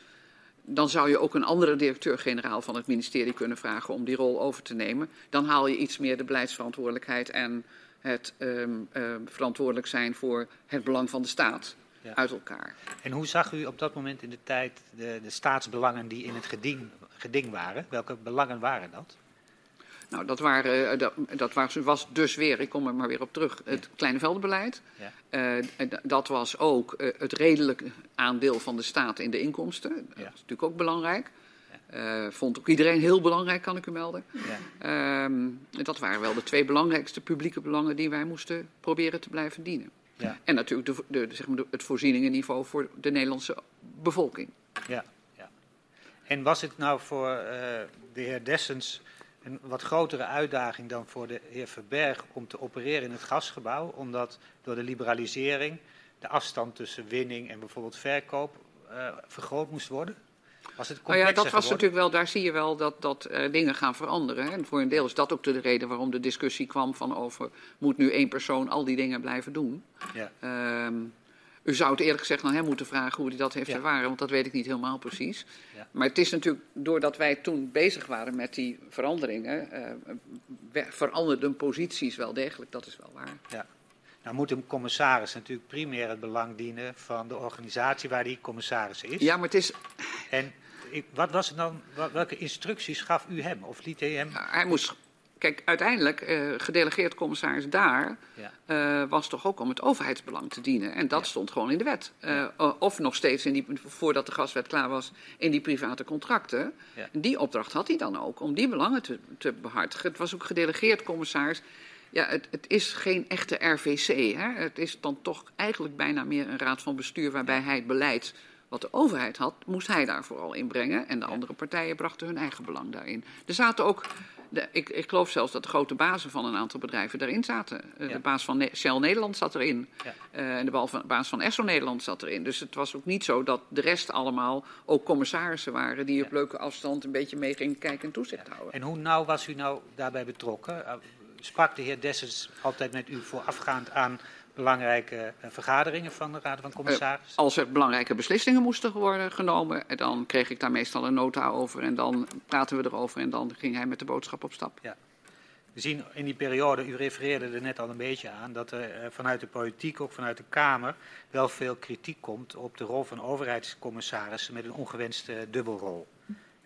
dan zou je ook een andere directeur-generaal van het ministerie kunnen vragen om die rol over te nemen. Dan haal je iets meer de beleidsverantwoordelijkheid en het um, um, verantwoordelijk zijn voor het belang van de staat ja. uit elkaar. En hoe zag u op dat moment in de tijd de, de staatsbelangen die in het geding, geding waren? Welke belangen waren dat? Nou, dat, waren, eh, dat, dat was dus weer, ik kom er maar weer op terug, het kleine veldenbeleid. Ja. Uh, dat was ook uh, het redelijke aandeel van de staat in de inkomsten. Dat ja. is natuurlijk ook belangrijk. Uh, vond ook iedereen heel belangrijk, kan ik u melden. Ja. Uh, dat waren wel de twee belangrijkste publieke belangen die wij moesten proberen te blijven dienen. Ja. En natuurlijk de, de, zeg maar het voorzieningenniveau voor de Nederlandse bevolking. Ja, ja. En was het nou voor uh, de heer Dessens een wat grotere uitdaging dan voor de heer Verberg om te opereren in het gasgebouw, omdat door de liberalisering de afstand tussen winning en bijvoorbeeld verkoop uh, vergroot moest worden? Was het nou ja, dat was geworden? natuurlijk wel, daar zie je wel dat, dat uh, dingen gaan veranderen. En voor een deel is dat ook de reden waarom de discussie kwam van over moet nu één persoon al die dingen blijven doen. Ja. Um, u zou het eerlijk gezegd aan hem moeten vragen hoe hij dat heeft ja. ervaren, want dat weet ik niet helemaal precies. Ja. Maar het is natuurlijk, doordat wij toen bezig waren met die veranderingen, uh, veranderden posities wel degelijk, dat is wel waar. Ja. Nou moet een commissaris natuurlijk primair het belang dienen van de organisatie waar die commissaris is. Ja, maar het is... En wat was het dan, welke instructies gaf u hem? Of liet hij hem... Ja, hij moest Kijk, uiteindelijk, uh, gedelegeerd commissaris daar ja. uh, was toch ook om het overheidsbelang te dienen. En dat ja. stond gewoon in de wet. Uh, of nog steeds, in die, voordat de gaswet klaar was, in die private contracten. Die opdracht had hij dan ook, om die belangen te, te behartigen. Het was ook gedelegeerd commissaris. Ja, het, het is geen echte RVC. Hè? Het is dan toch eigenlijk bijna meer een raad van bestuur waarbij hij het beleid wat de overheid had, moest hij daar vooral inbrengen. En de andere partijen brachten hun eigen belang daarin. Er zaten ook, de, ik, ik geloof zelfs dat de grote bazen van een aantal bedrijven daarin zaten. Uh, Ja. De baas van Ne- Shell Nederland zat erin. Ja. Eh, en de van- baas van Esso Nederland zat erin. Dus het was ook niet zo dat de rest allemaal ook commissarissen waren... die op leuke afstand een beetje mee gingen kijken en toezicht houden. En hoe nauw was u nou daarbij betrokken? Uh, Sprak de heer Dessens altijd met u voorafgaand aan belangrijke eh, vergaderingen van de Raad van Commissarissen? Als er belangrijke beslissingen moesten worden genomen, eh, dan kreeg ik daar meestal een nota over. En dan praten we erover en dan ging hij met de boodschap op stap. We zien in die periode, u refereerde er net al een beetje aan, dat er eh, vanuit de politiek, ook vanuit de Kamer, wel veel kritiek komt op de rol van overheidscommissarissen met een ongewenste dubbelrol.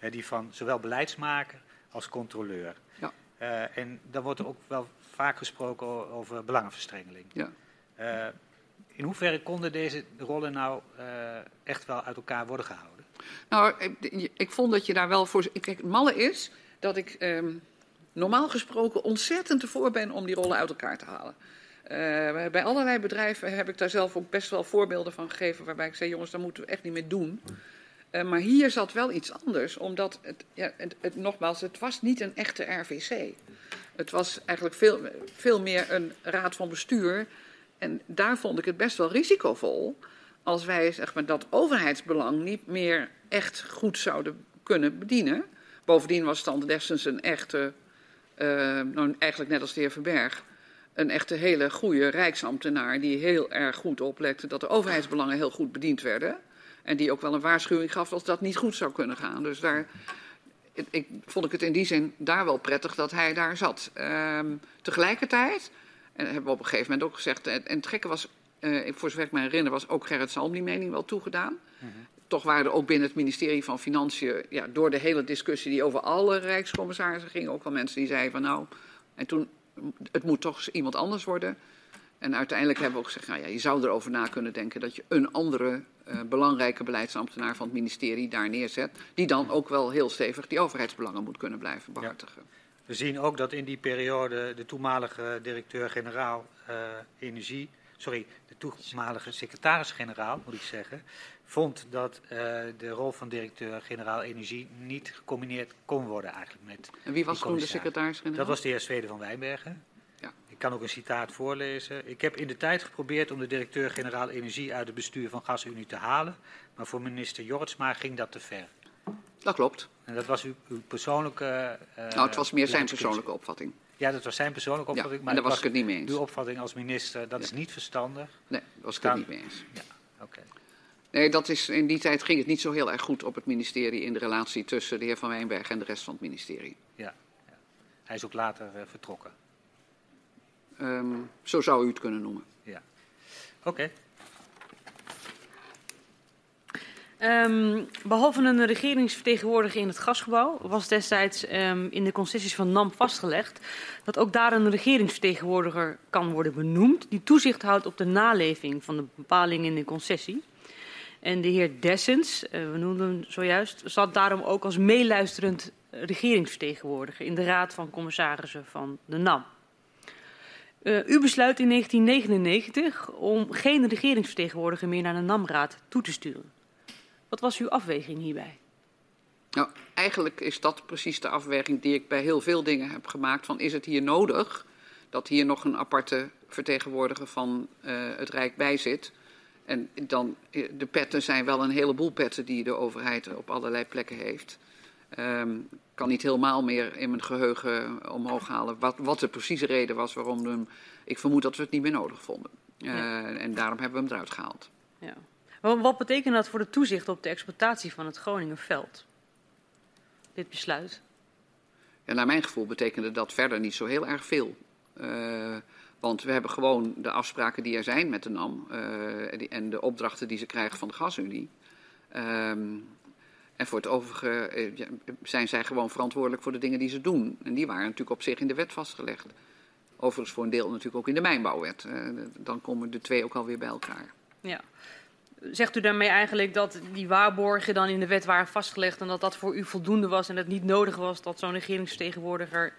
Die van zowel beleidsmaker als controleur. Ja. Eh, en dan wordt er ook wel vaak gesproken over belangenverstrengeling. Ja. Eh, in hoeverre konden deze rollen nou eh, echt wel uit elkaar worden gehouden? Nou, ik, vond dat je daar wel voor. Het malle is dat ik ehm, normaal gesproken ontzettend ervoor ben om die rollen uit elkaar te halen. Eh, bij allerlei bedrijven heb ik daar zelf ook best wel voorbeelden van gegeven. Waarbij ik zei: jongens, daar moeten we echt niet mee doen. Maar hier zat wel iets anders, omdat het, ja, het, nogmaals, het was niet een echte RVC. Het was eigenlijk veel, veel meer een raad van bestuur. En daar vond ik het best wel risicovol als wij zeg maar, dat overheidsbelang niet meer echt goed zouden kunnen bedienen. Bovendien was Stan Dessens een echte, eh, nou, eigenlijk net als de heer Verberg, een echte hele goede rijksambtenaar die heel erg goed oplette dat de overheidsbelangen heel goed bediend werden. En die ook wel een waarschuwing gaf als dat niet goed zou kunnen gaan. Dus daar ik, vond ik het in die zin daar wel prettig dat hij daar zat. Ehm, tegelijkertijd, en hebben we op een gegeven moment ook gezegd, en en het gekke was, eh, voor zover ik me herinner, was ook Gerrit Salm die mening wel toegedaan. Toch waren er ook binnen het ministerie van Financiën, ja, door de hele discussie die over alle rijkscommissarissen ging, ook wel mensen die zeiden van nou, en toen, het moet toch iemand anders worden. En uiteindelijk hebben we ook gezegd, nou ja, je zou erover na kunnen denken dat je een andere eh, belangrijke beleidsambtenaar van het ministerie daar neerzet, die dan ook wel heel stevig die overheidsbelangen moet kunnen blijven behartigen. We zien ook dat in die periode de toenmalige directeur-generaal eh, energie, sorry, de toenmalige secretaris-generaal moet ik zeggen, vond dat eh, de rol van directeur-generaal energie niet gecombineerd kon worden eigenlijk met. En wie was toen de secretaris-generaal? Dat was de heer Zweden van Wijnbergen. Ja. Ik kan ook een citaat voorlezen. Ik heb in de tijd geprobeerd om de directeur-generaal energie uit het bestuur van GasUnie te halen, maar voor minister Jortsma ging dat te ver. Dat klopt. En dat was uw, uw persoonlijke. eh, nou, het was meer zijn persoonlijke opvatting. Ja, dat was zijn persoonlijke Ja, opvatting. en maar daar was ik het niet mee eens. Uw opvatting als minister, dat is Ja. niet verstandig. Nee, daar was ik het niet mee eens. Oké. Nee, dat is, in die tijd ging het niet zo heel erg goed op het ministerie in de relatie tussen de heer Van Wijnberg en de rest van het ministerie. Ja, ja. Hij is ook later eh, vertrokken. Ehm, zo zou u het kunnen noemen. Ja. Oké. Ehm, behalve een regeringsvertegenwoordiger in het gasgebouw was destijds ehm, in de concessies van NAM vastgelegd dat ook daar een regeringsvertegenwoordiger kan worden benoemd die toezicht houdt op de naleving van de bepalingen in de concessie. En de heer Dessens, eh, we noemden hem zojuist, zat daarom ook als meeluisterend regeringsvertegenwoordiger in de Raad van Commissarissen van de NAM. Eh, u besluit in 1999 om geen regeringsvertegenwoordiger meer naar de NAM-raad toe te sturen. Wat was uw afweging hierbij? Nou, eigenlijk is dat precies de afweging die ik bij heel veel dingen heb gemaakt. Van is het hier nodig dat hier nog een aparte vertegenwoordiger van eh, het Rijk bij zit? En dan, eh, de petten zijn wel een heleboel petten die de overheid op allerlei plekken heeft. Ehm, Ik kan niet helemaal meer in mijn geheugen omhoog halen wat, wat de precieze reden was waarom hem... Ik vermoed dat we het niet meer nodig vonden. Eh, En daarom hebben we hem eruit gehaald. Ja. Wat betekent dat voor de toezicht op de exploitatie van het Groningenveld? Dit besluit. En naar mijn gevoel betekende dat verder niet zo heel erg veel. Eh, want we hebben gewoon de afspraken die er zijn met de NAM eh, die- en de opdrachten die ze krijgen van de gasunie. Ehm, en voor het overige eh, ja, zijn zij gewoon verantwoordelijk voor de dingen die ze doen. En die waren natuurlijk op zich in de wet vastgelegd. Overigens voor een deel natuurlijk ook in de mijnbouwwet. Dan komen de twee ook alweer bij elkaar. Ja. Zegt u daarmee eigenlijk dat die waarborgen dan in de wet waren vastgelegd en dat dat voor u voldoende was en het niet nodig was dat zo'n regeringsvertegenwoordiger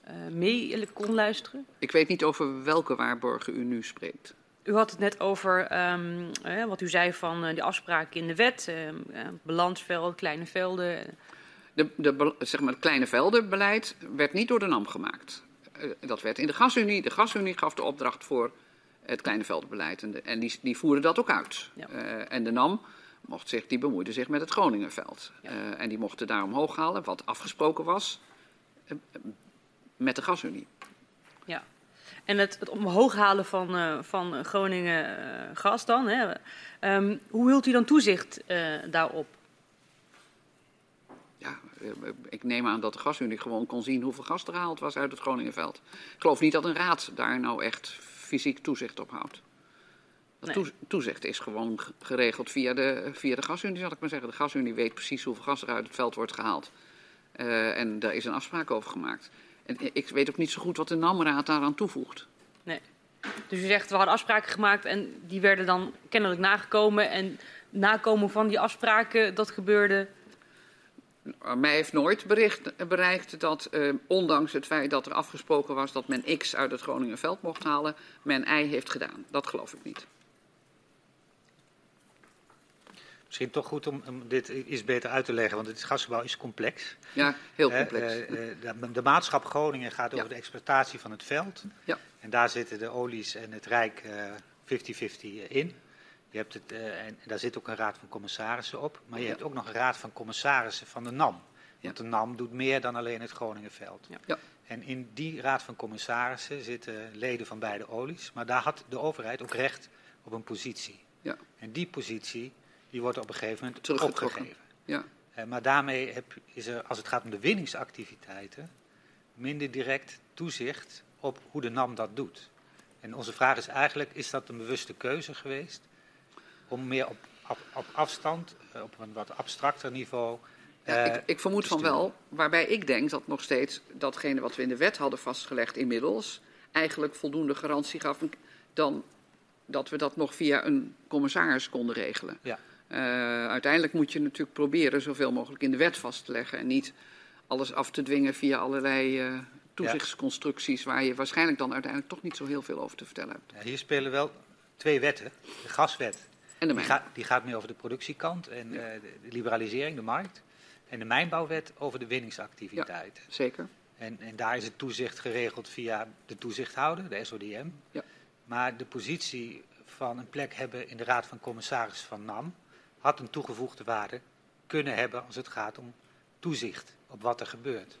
eh, mee kon luisteren? Ik weet niet over welke waarborgen u nu spreekt. u had het net over ehm, eh, wat u zei van uh, de afspraken in de wet, uh, balansveld, kleine velden. De, de, zeg maar, het kleine veldenbeleid werd niet door de NAM gemaakt. dat werd in de gasunie. De gasunie gaf de opdracht voor het kleine veldenbeleid. En, de, en die, die voerden dat ook uit. Ja. en de NAM mocht zich, die bemoeide zich met het Groningenveld. Ja. en die mochten daar omhoog halen, wat afgesproken was met de gasunie. Ja. En het, het omhoog halen van, van Groningen gas dan. Hè. Um, hoe hield u dan toezicht daarop? Ja, ik neem aan dat de gasunie gewoon kon zien hoeveel gas er gehaald was uit het Groningenveld. Ik geloof niet dat een raad daar nou echt fysiek toezicht op houdt. Dat nee. toezicht is gewoon geregeld via de, via de gasunie, zal ik maar zeggen. De gasunie weet precies hoeveel gas er uit het veld wordt gehaald. en daar is een afspraak over gemaakt. En ik weet ook niet zo goed wat de NAM-raad daaraan toevoegt. Nee. Dus u zegt, we hadden afspraken gemaakt en die werden dan kennelijk nagekomen. En nakomen van die afspraken, dat gebeurde... Mij heeft nooit bericht, bereikt dat, eh, ondanks het feit dat er afgesproken was dat men X uit het Groningenveld mocht halen, men Y heeft gedaan. Dat geloof ik niet. Misschien toch goed om, om, dit iets beter uit te leggen, want het gasgebouw is complex. Ja, heel complex. Uh, de, de, maatschap Groningen gaat over de exploitatie van het veld. Ja. En daar zitten de olies en het Rijk 50-50 in. Je hebt het, en daar zit ook een raad van commissarissen op. Maar je hebt ook nog een raad van commissarissen van de NAM. Want de NAM doet meer dan alleen het Groningenveld. Ja. En in die raad van commissarissen zitten leden van beide olies. Maar daar had de overheid ook recht op een positie. Ja. En die positie die wordt op een gegeven moment opgegeven. Ja. Uh, maar daarmee heb, is er, als het gaat om de winningsactiviteiten, minder direct toezicht op hoe de NAM dat doet. En onze vraag is eigenlijk, is dat een bewuste keuze geweest om meer op, op, op afstand, uh, op een wat abstracter niveau... Ja, ik, ik, vermoed van wel, waarbij ik denk dat nog steeds datgene wat we in de wet hadden vastgelegd inmiddels, eigenlijk voldoende garantie gaf dan dat we dat nog via een commissaris konden regelen. Ja. Uh, uiteindelijk moet je natuurlijk proberen zoveel mogelijk in de wet vast te leggen en niet alles af te dwingen via allerlei uh, toezichtsconstructies waar je waarschijnlijk dan uiteindelijk toch niet zo heel veel over te vertellen hebt. Ja, hier spelen wel twee wetten. De gaswet, en de die, gaat, die, gaat, meer over de productiekant en ja. uh, de liberalisering, de markt. En de mijnbouwwet over de winningsactiviteit. Ja, zeker. En, en, daar is het toezicht geregeld via de toezichthouder, de SODM. Ja. Maar de positie van een plek hebben in de Raad van Commissarissen van NAM had een toegevoegde waarde kunnen hebben als het gaat om toezicht op wat er gebeurt.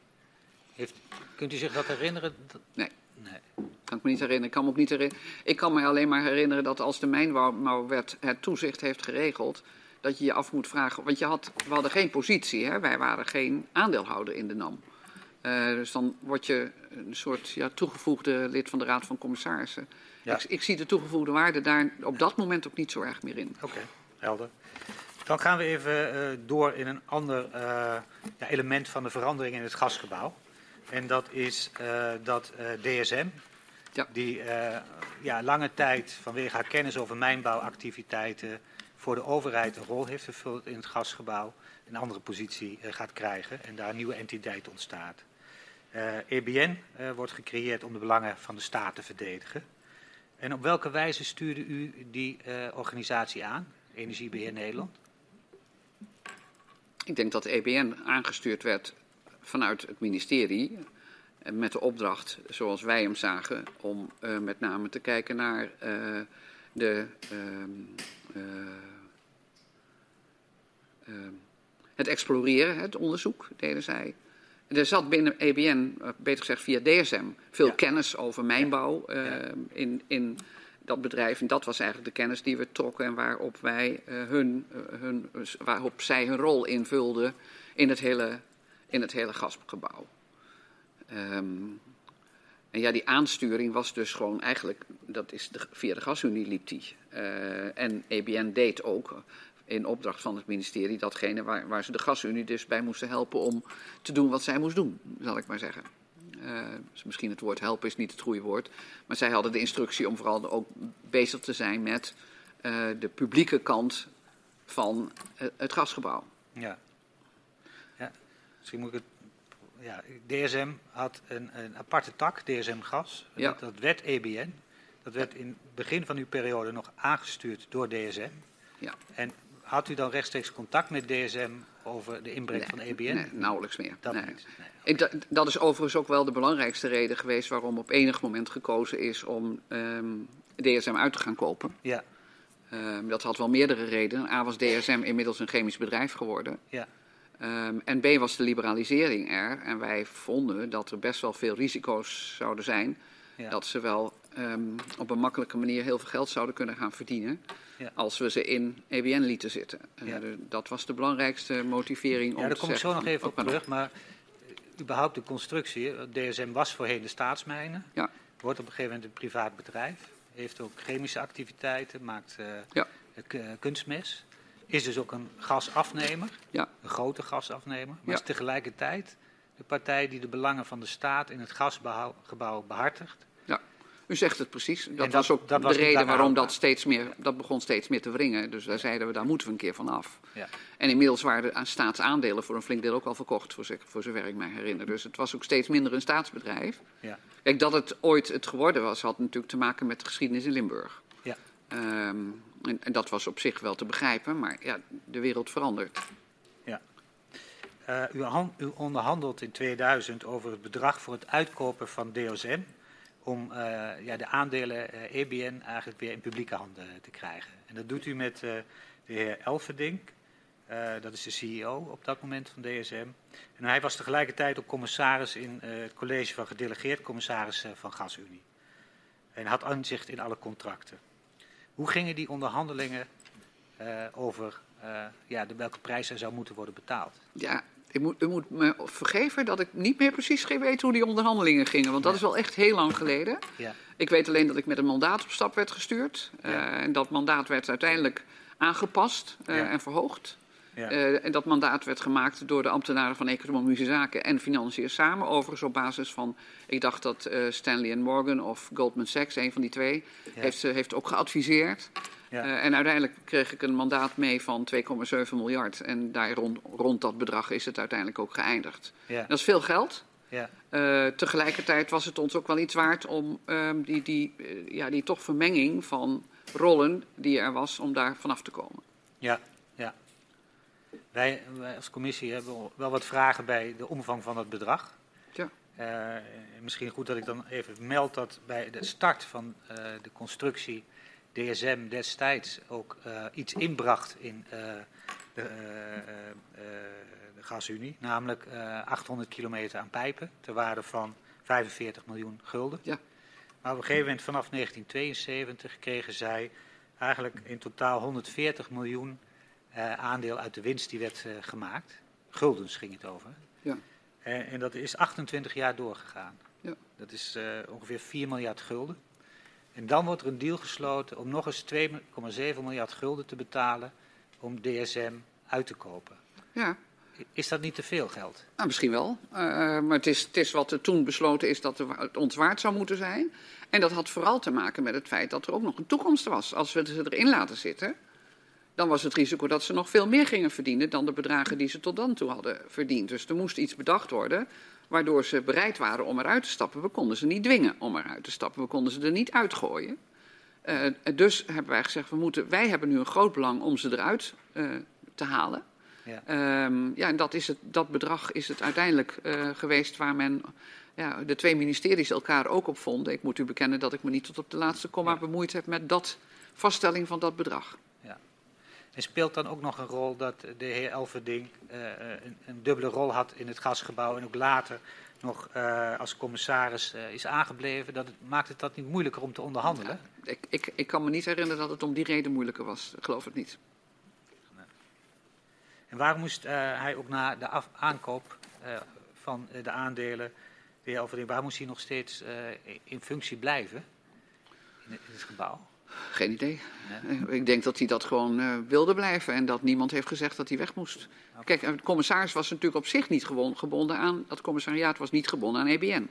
Heeft, kunt u zich dat herinneren? Nee. Nee. Kan ik me niet herinneren. Ik kan me ook niet herinneren. Ik kan me alleen maar herinneren dat als de mijnbouwwet het toezicht heeft geregeld, dat je je af moet vragen. Want je had, we hadden geen positie, hè? wij waren geen aandeelhouder in de NAM. Uh, dus dan word je een soort ja, toegevoegde lid van de Raad van Commissarissen. Ja. Ik, ik, zie de toegevoegde waarde daar op dat moment ook niet zo erg meer in. Oké, helder. Dan gaan we even uh, door in een ander uh, ja, element van de verandering in het gasgebouw. En dat is uh, dat DSM, ja. die ja, lange tijd vanwege haar kennis over mijnbouwactiviteiten voor de overheid een rol heeft vervuld in het gasgebouw, een andere positie gaat krijgen en daar een nieuwe entiteit ontstaat. EBN e wordt gecreëerd om de belangen van de staat te verdedigen. En op welke wijze stuurde u die organisatie aan, Energiebeheer Nederland? Ik denk dat de EBN aangestuurd werd vanuit het ministerie met de opdracht, zoals wij hem zagen, om uh, met name te kijken naar uh, de, uh, het exploreren, het onderzoek, deden zij. Er zat binnen EBN, beter gezegd via DSM, veel ja. kennis over mijnbouw ja. in, in dat bedrijf. En dat was eigenlijk de kennis die we trokken en waarop, wij, hun, hun, waarop zij hun rol invulden in het hele, in het hele gasgebouw. Um, en ja, die aansturing was dus gewoon eigenlijk, dat is de, via de gasunie liep die. Uh, en EBN deed ook in opdracht van het ministerie datgene waar, waar ze de gasunie dus bij moesten helpen om te doen wat zij moest doen, zal ik maar zeggen. Dus misschien het woord helpen is niet het goede woord. Maar zij hadden de instructie om vooral ook bezig te zijn met uh, de publieke kant van het gasgebouw. Ja. Misschien moet ik het. Ja, DSM had een, een aparte tak, DSM Gas. Ja. Dat, dat werd EBN. Dat werd in het begin van uw periode nog aangestuurd door DSM. Ja. En had u dan rechtstreeks contact met DSM over de inbreng van EBN? Nee, nauwelijks meer. Dat Nee. dat, dat is overigens ook wel de belangrijkste reden geweest waarom op enig moment gekozen is om ehm, DSM uit te gaan kopen. Ja, Ehm, dat had wel meerdere redenen. A was DSM inmiddels een chemisch bedrijf geworden. ja, Ehm, en B was de liberalisering er. En wij vonden dat er best wel veel risico's zouden zijn. ja. Dat ze wel ehm, op een makkelijke manier heel veel geld zouden kunnen gaan verdienen. Ja. Als we ze in EBN lieten zitten. Eh, Ja. dat was de belangrijkste motivering om ja daar te kom ik zo nog even van, op terug. Maar eh, überhaupt de constructie. eh, DSM was voorheen de staatsmijnen. Ja. Wordt op een gegeven moment een privaat bedrijf. Heeft ook chemische activiteiten, maakt Ja. Is dus ook een gasafnemer. Ja. Een grote gasafnemer. Maar Ja. is tegelijkertijd de partij die de belangen van de staat in het gasgebouw behartigt. U zegt het precies. Dat, dat- was ook dat de reden waarom dat steeds meer, dat begon steeds meer te wringen. Dus daar zeiden we, daar moeten we een keer van af. Ja. En inmiddels waren de aan- staatsaandelen voor een flink deel ook al verkocht, voor, zich- voor zover ik me herinner. Dus het was ook steeds minder een staatsbedrijf. Ja. Kijk, dat het ooit het geworden was, had natuurlijk te maken met de geschiedenis in Limburg. Ja. Ehm, en, en dat was op zich wel te begrijpen, maar ja, de wereld verandert. Eh, u, han- u onderhandelt in 2000 over het bedrag voor het uitkopen van DSM. Om eh, ja, de aandelen eh, EBN eigenlijk weer in publieke handen te krijgen. En dat doet u met de heer Elverdink. Dat is de CEO op dat moment van DSM. En hij was tegelijkertijd ook commissaris in het college van gedelegeerd commissaris eh, van GasUnie. En had aanzicht in alle contracten. Hoe gingen die onderhandelingen eh, over eh, ja, de, welke prijs er zou moeten worden betaald? Ja, u moet, u moet me vergeven dat ik niet meer precies weet hoe die onderhandelingen gingen. Want dat is wel echt heel lang geleden. Ja, Ik weet alleen dat ik met een mandaat op stap werd gestuurd. Eh, en dat mandaat werd uiteindelijk aangepast en verhoogd. Ja, Eh, en dat mandaat werd gemaakt door de ambtenaren van Economische Zaken en Financiën samen. Overigens op basis van, ik dacht dat eh, Stanley Morgan of Goldman Sachs, een van die twee, Ja. heeft, heeft ook geadviseerd. ja, Eh, en uiteindelijk kreeg ik een mandaat mee van 2,7 miljard. En daar rond, rond dat bedrag is het uiteindelijk ook geëindigd. Dat is veel geld. ja, tegelijkertijd was het ons ook wel iets waard om ehm, die, die, ja, die toch vermenging van rollen die er was, om daar vanaf te komen. ja. Wij, wij als commissie hebben wel wat vragen bij de omvang van het bedrag. Ja. Eh, misschien goed dat ik dan even meld dat bij de start van eh, de constructie DSM destijds ook eh, iets inbracht in de, de gasunie, namelijk eh, 800 kilometer aan pijpen ter waarde van 45 miljoen gulden. Ja. Maar op een gegeven moment vanaf 1972 kregen zij eigenlijk in totaal 140 miljoen eh, aandeel uit de winst die werd eh, gemaakt. Guldens ging het over. Ja. En, en dat is 28 jaar doorgegaan. Ja. Dat is eh, ongeveer 4 miljard gulden. En dan wordt er een deal gesloten om nog eens 2,7 miljard gulden te betalen om DSM uit te kopen. Ja, Is dat niet te veel geld? nou, misschien wel. Eh, maar het is, het is wat er toen besloten is dat het ons waard zou moeten zijn. En dat had vooral te maken met het feit dat er ook nog een toekomst was. Als we ze erin laten zitten, dan was het risico dat ze nog veel meer gingen verdienen dan de bedragen die ze tot dan toe hadden verdiend. Dus er moest iets bedacht worden waardoor ze bereid waren om eruit te stappen. We konden ze niet dwingen om eruit te stappen. We konden ze er niet uitgooien. Eh, dus hebben wij gezegd, we moeten, wij hebben nu een groot belang om ze eruit eh, te halen. Ja. Ehm, ja, en dat, is het, dat bedrag is het uiteindelijk eh, geweest waar men, ja, de twee ministeries elkaar ook op vonden. Ik moet u bekennen dat ik me niet tot op de laatste komma Ja. bemoeid heb met dat vaststelling van dat bedrag. En speelt dan ook nog een rol dat de heer Elverding eh, een, een dubbele rol had in het gasgebouw en ook later nog eh, als commissaris eh, is aangebleven? Dat het, maakt het dat niet moeilijker om te onderhandelen? Ik, ik, ik kan me niet herinneren dat het om die reden moeilijker was. Ik geloof het niet. En waarom moest eh, hij ook na de af- aankoop eh, van eh, de aandelen, de heer Elverding, waar moest hij nog steeds eh, in functie blijven in het, in het gebouw? Geen idee. Nee? Ik denk dat hij dat gewoon eh, wilde blijven en dat niemand heeft gezegd dat hij weg moest. Kijk, de commissaris was natuurlijk op zich niet gebonden aan, dat commissariaat was niet gebonden aan EBN. Nee.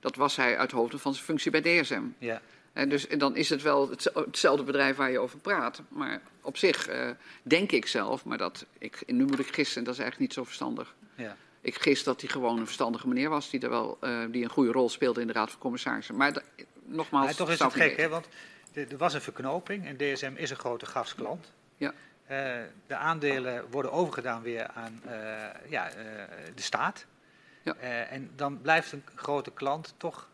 Dat was hij uit hoofde van zijn functie bij DSM. Ja, En dus en dan is het wel het- hetzelfde bedrijf waar je over praat. Maar op zich eh, denk ik zelf, maar dat, ik, nu moet ik gissen, en dat is eigenlijk niet zo verstandig. ja, Ik gis dat hij gewoon een verstandige meneer was, die, er wel, eh, die een goede rol speelde in de Raad van Commissarissen. Maar nogmaals, Maar toch is het gek, hè? Want er was een verknoping en DSM is een grote gasklant. Ja. Eh, de aandelen worden overgedaan weer aan eh, ja, eh, de staat. Ja. Eh, en dan blijft een grote klant toch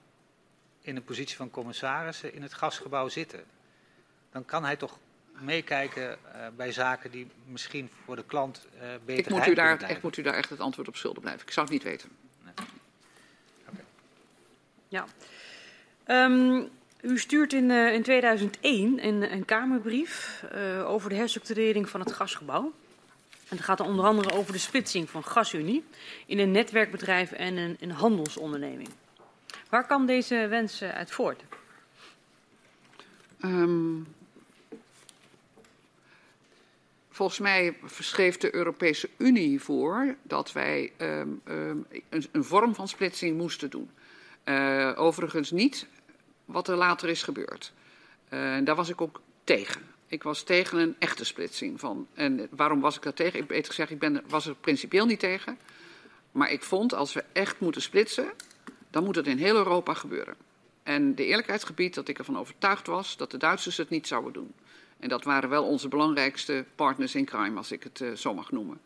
in een positie van commissarissen in het gasgebouw zitten. Dan kan hij toch meekijken eh, bij zaken die misschien voor de klant eh beter Ik moet, u daar, ik moet u daar echt het antwoord op schuldig blijven. Ik zou het niet weten. Ja. Ehm, u stuurt in, eh, in 2001 een, een Kamerbrief eh, over de herstructurering van het gasgebouw. En het gaat onder andere over de splitsing van GasUnie in een netwerkbedrijf en een, een handelsonderneming. Waar kwam deze wens eh, uit voort? Ehm, volgens mij verschreef de Europese Unie voor dat wij ehm, ehm, een, een vorm van splitsing moesten doen. Overigens niet wat er later is gebeurd. Eh, daar was ik ook tegen. Ik was tegen een echte splitsing van. En waarom was ik daar tegen? Ik beter gezegd, ik ben, was er principieel niet tegen. Maar ik vond, als we echt moeten splitsen, dan moet het in heel Europa gebeuren. En de eerlijkheidsgebied dat ik ervan overtuigd was dat de Duitsers het niet zouden doen. En dat waren wel onze belangrijkste partners in crime, als ik het uh, zo mag noemen.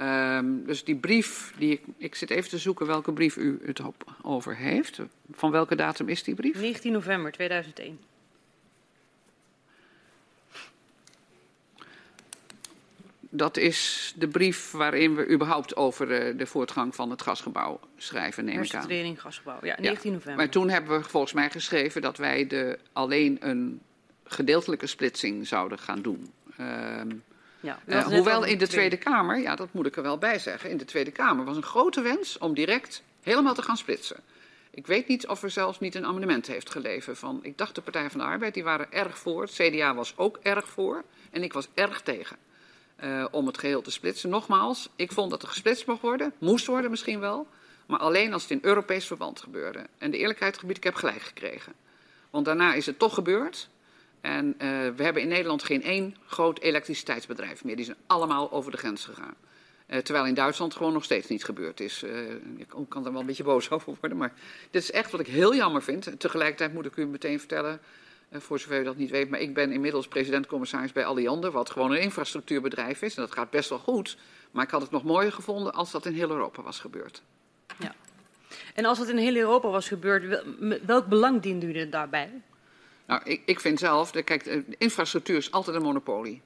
Um, dus die brief, die ik, ik zit even te zoeken welke brief u het over heeft. Van welke datum is die brief? 19 november 2001. Dat is de brief waarin we überhaupt over de, de voortgang van het gasgebouw schrijven, neem ik aan. Gasgebouw, ja, 19 Ja, november. Maar toen hebben we volgens mij geschreven dat wij de, alleen een gedeeltelijke splitsing zouden gaan doen. Um, Ja, Uh, net hoewel in de Tweede Kamer, ja, dat moet ik er wel bij zeggen, in de Tweede Kamer was een grote wens om direct helemaal te gaan splitsen. Ik weet niet of er zelfs niet een amendement heeft geleverd van, ik dacht de Partij van de Arbeid, die waren erg voor, het CDA was ook erg voor en ik was erg tegen uh, om het geheel te splitsen. Nogmaals, ik vond dat er gesplitst mocht worden, moest worden misschien wel, maar alleen als het in Europees verband gebeurde. En de eerlijkheid gebied, ik heb gelijk gekregen. Want daarna is het toch gebeurd. En uh, we hebben in Nederland geen één groot elektriciteitsbedrijf meer. Die zijn allemaal over de grens gegaan. Uh, terwijl in Duitsland gewoon nog steeds niet gebeurd is. Uh, ik kan er wel een beetje boos over worden. Maar dit is echt wat ik heel jammer vind. Tegelijkertijd moet ik u meteen vertellen, voor zover u dat niet weet. Maar ik ben inmiddels president-commissaris bij Alliander. Wat gewoon een infrastructuurbedrijf is. En dat gaat best wel goed. Maar ik had het nog mooier gevonden als dat in heel Europa was gebeurd. Ja. En als dat in heel Europa was gebeurd, welk belang diende u er daarbij? Nou, ik, ik vind zelf, kijk, de infrastructuur is altijd een monopolie.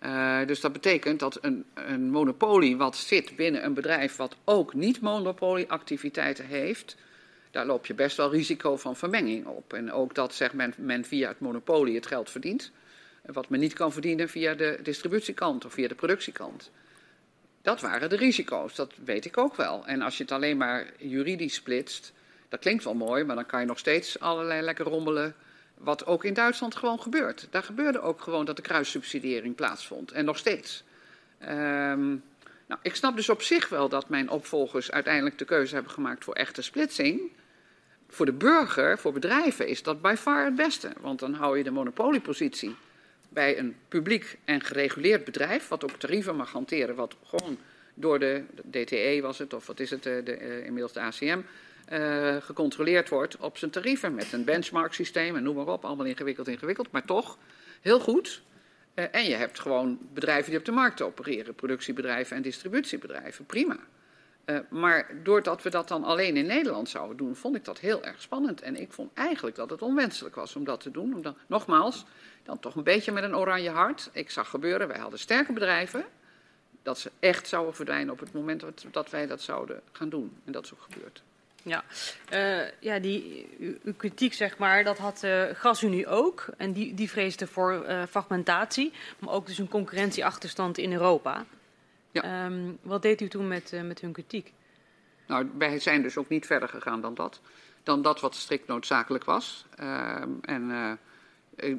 Uh, dus dat betekent dat een, een, monopolie wat zit binnen een bedrijf wat ook niet monopolieactiviteiten heeft, daar loop je best wel risico van vermenging op. En ook dat zegt men, men via het monopolie het geld verdient, wat men niet kan verdienen via de distributiekant of via de productiekant. Dat waren de risico's, dat weet ik ook wel. En als je het alleen maar juridisch splitst, dat klinkt wel mooi, maar dan kan je nog steeds allerlei lekker rommelen wat ook in Duitsland gewoon gebeurt. Daar gebeurde ook gewoon dat de kruissubsidiëring plaatsvond. En nog steeds. Um, nou, ik snap dus op zich wel dat mijn opvolgers uiteindelijk de keuze hebben gemaakt voor echte splitsing. Voor de burger, voor bedrijven, is dat by far het beste. Want dan hou je de monopoliepositie bij een publiek en gereguleerd bedrijf, wat ook tarieven mag hanteren, wat gewoon door de, DTE was het, of wat is het, de, de, inmiddels de ACM, uh, gecontroleerd wordt op zijn tarieven met een benchmark systeem en noem maar op. Allemaal ingewikkeld, ingewikkeld, maar toch heel goed. Uh, en je hebt gewoon bedrijven die op de markt opereren, productiebedrijven en distributiebedrijven, prima. Uh, maar doordat we dat dan alleen in Nederland zouden doen, vond ik dat heel erg spannend. En ik vond eigenlijk dat het onwenselijk was om dat te doen. Omdat, nogmaals, dan toch een beetje met een oranje hart. Ik zag gebeuren, wij hadden sterke bedrijven, dat ze echt zouden verdwijnen op het moment dat wij dat zouden gaan doen. En dat is ook gebeurd. Ja, uh, ja die, uw, kritiek, zeg maar, dat had uh, GasUnie ook. En die, die vreesde voor uh, fragmentatie, maar ook dus een concurrentieachterstand in Europa. Ja. Um, wat deed u toen met, met hun kritiek? Nou, wij zijn dus ook niet verder gegaan dan dat. Dan dat wat strikt noodzakelijk was. en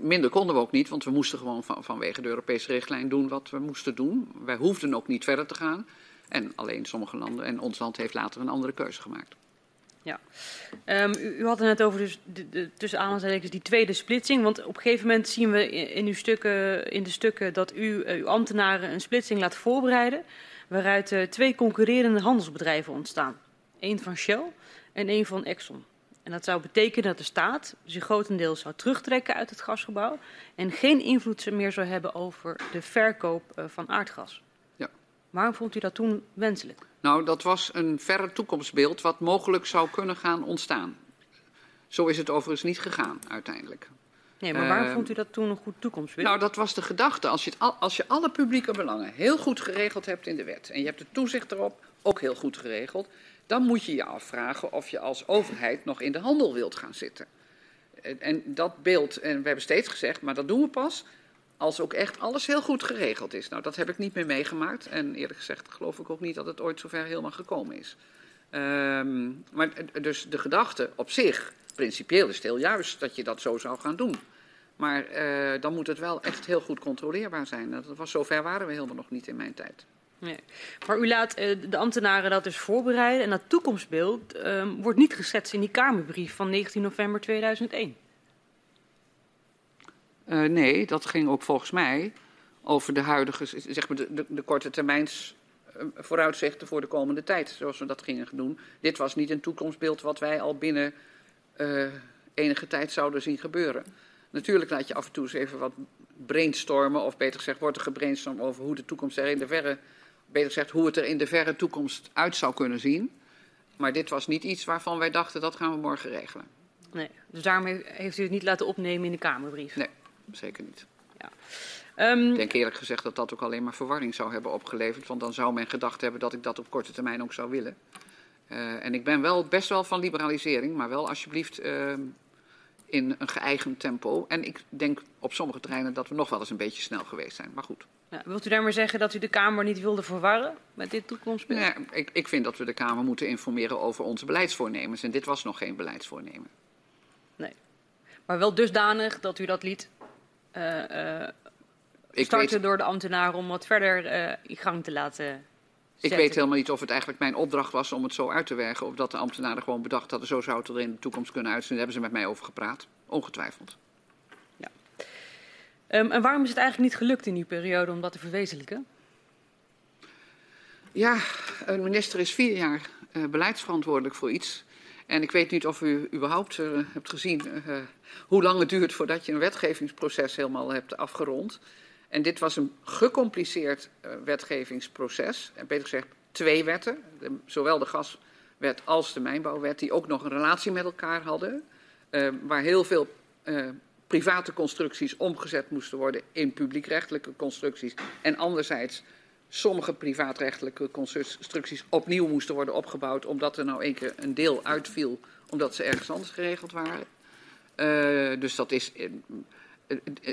minder konden we ook niet, want we moesten gewoon van, vanwege de Europese richtlijn doen wat we moesten doen. Wij hoefden ook niet verder te gaan. En alleen sommige landen, en ons land heeft later een andere keuze gemaakt. Ja, um, u, u, had het net over dus de, de, tussen aanhalingstekens die tweede splitsing. Want op een gegeven moment zien we in, uw stukken, in de stukken dat u uh, uw ambtenaren een splitsing laat voorbereiden. Waaruit uh, twee concurrerende handelsbedrijven ontstaan. Eén van Shell en één van Exxon. En dat zou betekenen dat de staat zich grotendeels zou terugtrekken uit het gasgebouw en geen invloed meer zou hebben over de verkoop uh, van aardgas. Waarom vond u dat toen wenselijk? Nou, dat was een verre toekomstbeeld wat mogelijk zou kunnen gaan ontstaan. Zo is het overigens niet gegaan uiteindelijk. Nee, maar waarom uh, vond u dat toen een goed toekomstbeeld? Nou, dat was de gedachte. Als je, het al, als je alle publieke belangen heel goed geregeld hebt in de wet en je hebt het toezicht erop ook heel goed geregeld, dan moet je je afvragen of je als overheid nog in de handel wilt gaan zitten. En, en dat beeld, en we hebben steeds gezegd, maar dat doen we pas als ook echt alles heel goed geregeld is. Nou, dat heb ik niet meer meegemaakt. En eerlijk gezegd geloof ik ook niet dat het ooit zover helemaal gekomen is. Um, maar dus de gedachte op zich, principieel is het heel juist dat je dat zo zou gaan doen. Maar uh, dan moet het wel echt heel goed controleerbaar zijn. Dat was, zover waren we helemaal nog niet in mijn tijd. Nee. Maar u laat uh, de ambtenaren dat dus voorbereiden en dat toekomstbeeld uh, wordt niet geschetst in die Kamerbrief van 19 november 2001. Uh, nee, dat ging ook volgens mij over de huidige, zeg maar de, de, de korte termijns vooruitzichten voor de komende tijd, zoals we dat gingen doen. Dit was niet een toekomstbeeld wat wij al binnen uh, enige tijd zouden zien gebeuren. Natuurlijk laat je af en toe eens even wat brainstormen, of beter gezegd wordt er gebrainstormd over hoe de toekomst er in de verre, beter gezegd hoe het er in de verre toekomst uit zou kunnen zien. Maar dit was niet iets waarvan wij dachten dat gaan we morgen regelen. Nee, dus daarom heeft u het niet laten opnemen in de Kamerbrief? Nee, zeker niet. Ja. Um, ik denk eerlijk gezegd dat dat ook alleen maar verwarring zou hebben opgeleverd. Want dan zou men gedacht hebben dat ik dat op korte termijn ook zou willen. Uh, en ik ben wel best wel van liberalisering, maar wel alsjeblieft uh, in een geëigend tempo. En ik denk op sommige terreinen dat we nog wel eens een beetje snel geweest zijn. Maar goed. Ja, wilt u daarmee zeggen dat u de Kamer niet wilde verwarren met dit toekomstbeeld? Nee, ik, ik vind dat we de Kamer moeten informeren over onze beleidsvoornemens. En dit was nog geen beleidsvoornemen. Nee. Maar wel dusdanig dat u dat liet starten weet... door de ambtenaren om wat verder uh, in gang te laten zetten. Ik weet helemaal niet of het eigenlijk mijn opdracht was om het zo uit te werken. Of dat de ambtenaren gewoon bedacht hadden, zo zou het er in de toekomst kunnen uitzien. Daar hebben ze met mij over gepraat. Ongetwijfeld. Ja. Um, en waarom is het eigenlijk niet gelukt in die periode om dat te verwezenlijken? Ja, een minister is vier jaar uh, beleidsverantwoordelijk voor iets. En ik weet niet of u überhaupt uh, hebt gezien uh, hoe lang het duurt voordat je een wetgevingsproces helemaal hebt afgerond. En dit was een gecompliceerd uh, wetgevingsproces. En beter gezegd twee wetten, zowel de gaswet als de mijnbouwwet, die ook nog een relatie met elkaar hadden. Waar heel veel private constructies omgezet moesten worden in publiekrechtelijke constructies. En anderzijds sommige privaatrechtelijke constructies opnieuw moesten worden opgebouwd, omdat er nou één keer een deel uitviel, omdat ze ergens anders geregeld waren. Uh, dus dat is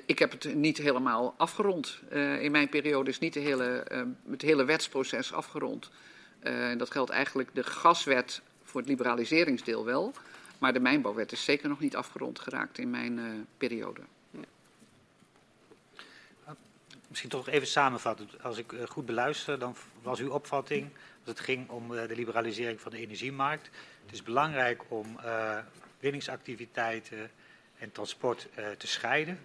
ik heb het niet helemaal afgerond. In mijn periode is niet de hele, het hele wetsproces afgerond. Dat geldt eigenlijk de gaswet voor het liberaliseringsdeel wel. Maar de mijnbouwwet is zeker nog niet afgerond geraakt in mijn periode. Ja. Misschien toch even samenvatten. Als ik goed beluister, dan was uw opvatting als het ging om de liberalisering van de energiemarkt. Het is belangrijk om winningsactiviteiten en transport te scheiden.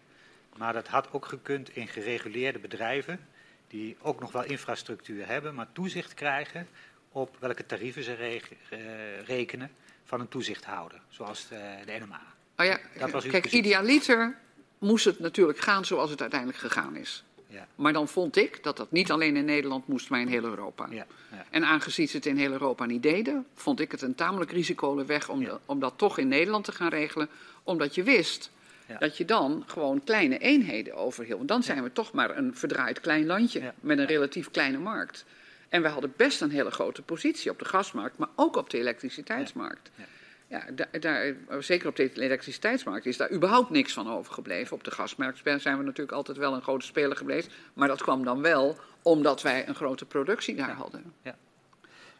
Maar dat had ook gekund in gereguleerde bedrijven, die ook nog wel infrastructuur hebben, maar toezicht krijgen op welke tarieven ze re uh, rekenen van een toezichthouder, zoals de, de NMA. Oh ja, dat was kijk, idealiter moest het natuurlijk gaan zoals het uiteindelijk gegaan is. Ja. Maar dan vond ik dat dat niet alleen in Nederland moest, maar in heel Europa. Ja, ja. En aangezien ze het in heel Europa niet deden, vond ik het een tamelijk risicovolle weg om, de, om dat toch in Nederland te gaan regelen. Omdat je wist dat je dan gewoon kleine eenheden overhield. Want dan zijn we toch maar een verdraaid klein landje met een relatief kleine markt. En we hadden best een hele grote positie op de gasmarkt, maar ook op de elektriciteitsmarkt. Ja, daar, daar, zeker op de elektriciteitsmarkt is daar überhaupt niks van overgebleven. Op de gasmarkt zijn we natuurlijk altijd wel een grote speler geweest. Maar dat kwam dan wel omdat wij een grote productie daar ja. hadden. Ja.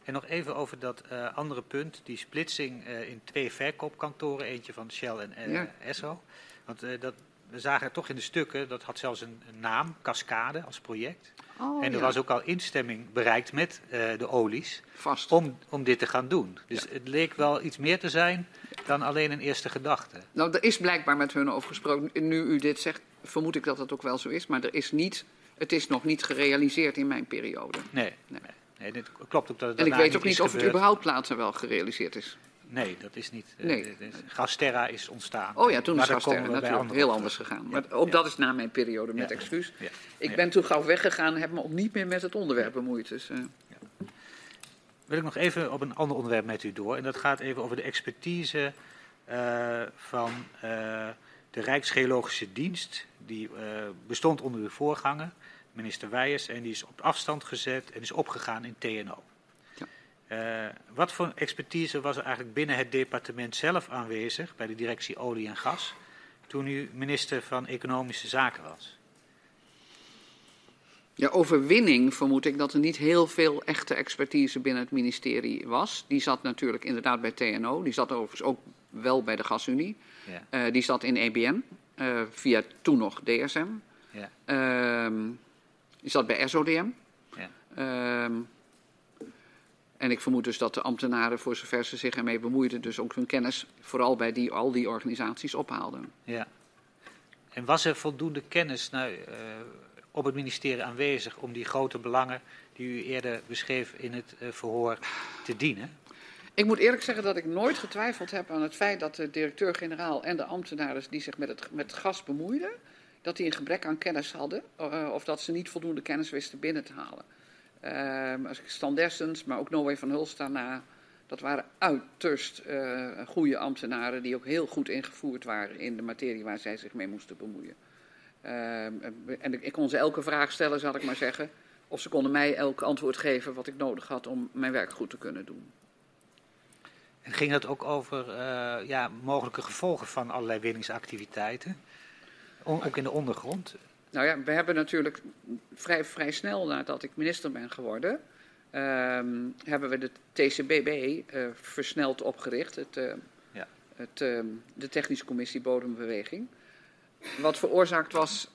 En nog even over dat uh, andere punt, die splitsing uh, in twee verkoopkantoren. Eentje van Shell en uh, ja. Esso. Want dat, we zagen toch in de stukken, dat had zelfs een, een naam, Cascade, als project. Oh, en er ja. was ook al instemming bereikt met uh, de olies Vast. Om, om dit te gaan doen. Dus ja. het leek wel iets meer te zijn dan alleen een eerste gedachte. Nou, er is blijkbaar met hun over gesproken. Nu u dit zegt, vermoed ik dat het ook wel zo is. Maar er is niet, het is nog niet gerealiseerd in mijn periode. Nee, nee. nee dit klopt ook dat het En ik weet ook niet of het überhaupt later wel gerealiseerd is. Nee, dat is niet. eh, Nee. Gasterra is ontstaan. Oh ja, toen Maar is Gasterra natuurlijk heel anders gegaan. Ja, Maar ook dat is na mijn periode met Ja. excuus. Ja. Ik ben toen gauw weggegaan en heb me ook niet meer met het onderwerp bemoeid. Dus, eh, Wil ik nog even op een ander onderwerp met u door. En dat gaat even over de expertise eh, van de Rijksgeologische Dienst. Die bestond onder uw voorganger, minister Wijers. En die is op afstand gezet en is opgegaan in TNO. Eh, wat voor expertise was er eigenlijk binnen het departement zelf aanwezig, bij de directie olie en gas, toen u minister van Economische Zaken was? Ja, overwinning vermoed ik dat er niet heel veel echte expertise binnen het ministerie was. Die zat natuurlijk inderdaad bij TNO. Die zat overigens ook wel bij de Gasunie. Ja, Eh, die zat in EBN, eh, via toen nog DSM. ja, Ehm, die zat bij SODM. ja. En ik vermoed dus dat de ambtenaren, voor zover ze zich ermee bemoeiden, dus ook hun kennis vooral bij die, al die organisaties ophaalden. Ja. En was er voldoende kennis nou, eh, op het ministerie aanwezig om die grote belangen die u eerder beschreef in het eh, verhoor te dienen? Ik moet eerlijk zeggen dat ik nooit getwijfeld heb aan het feit dat de directeur-generaal en de ambtenaren die zich met het, met gas bemoeiden, dat die een gebrek aan kennis hadden eh, of dat ze niet voldoende kennis wisten binnen te halen. Ehm, als ik Stan maar ook Noé van Hulst daarna, dat waren uiterst eh goede ambtenaren die ook heel goed ingevoerd waren in de materie waar zij zich mee moesten bemoeien. Ehm, en ik- kon ze elke vraag stellen, zal ik maar zeggen. Of ze konden mij elk antwoord geven wat ik nodig had om mijn werk goed te kunnen doen. En ging het ook over eh, ja, mogelijke gevolgen van allerlei winningsactiviteiten? Ook in de ondergrond? Nou ja, we hebben natuurlijk vrij, vrij snel nadat ik minister ben geworden, ehm, hebben we de TCBB eh, versneld opgericht, het, eh, Ja. het, ehm, de Technische Commissie Bodembeweging. Wat veroorzaakt was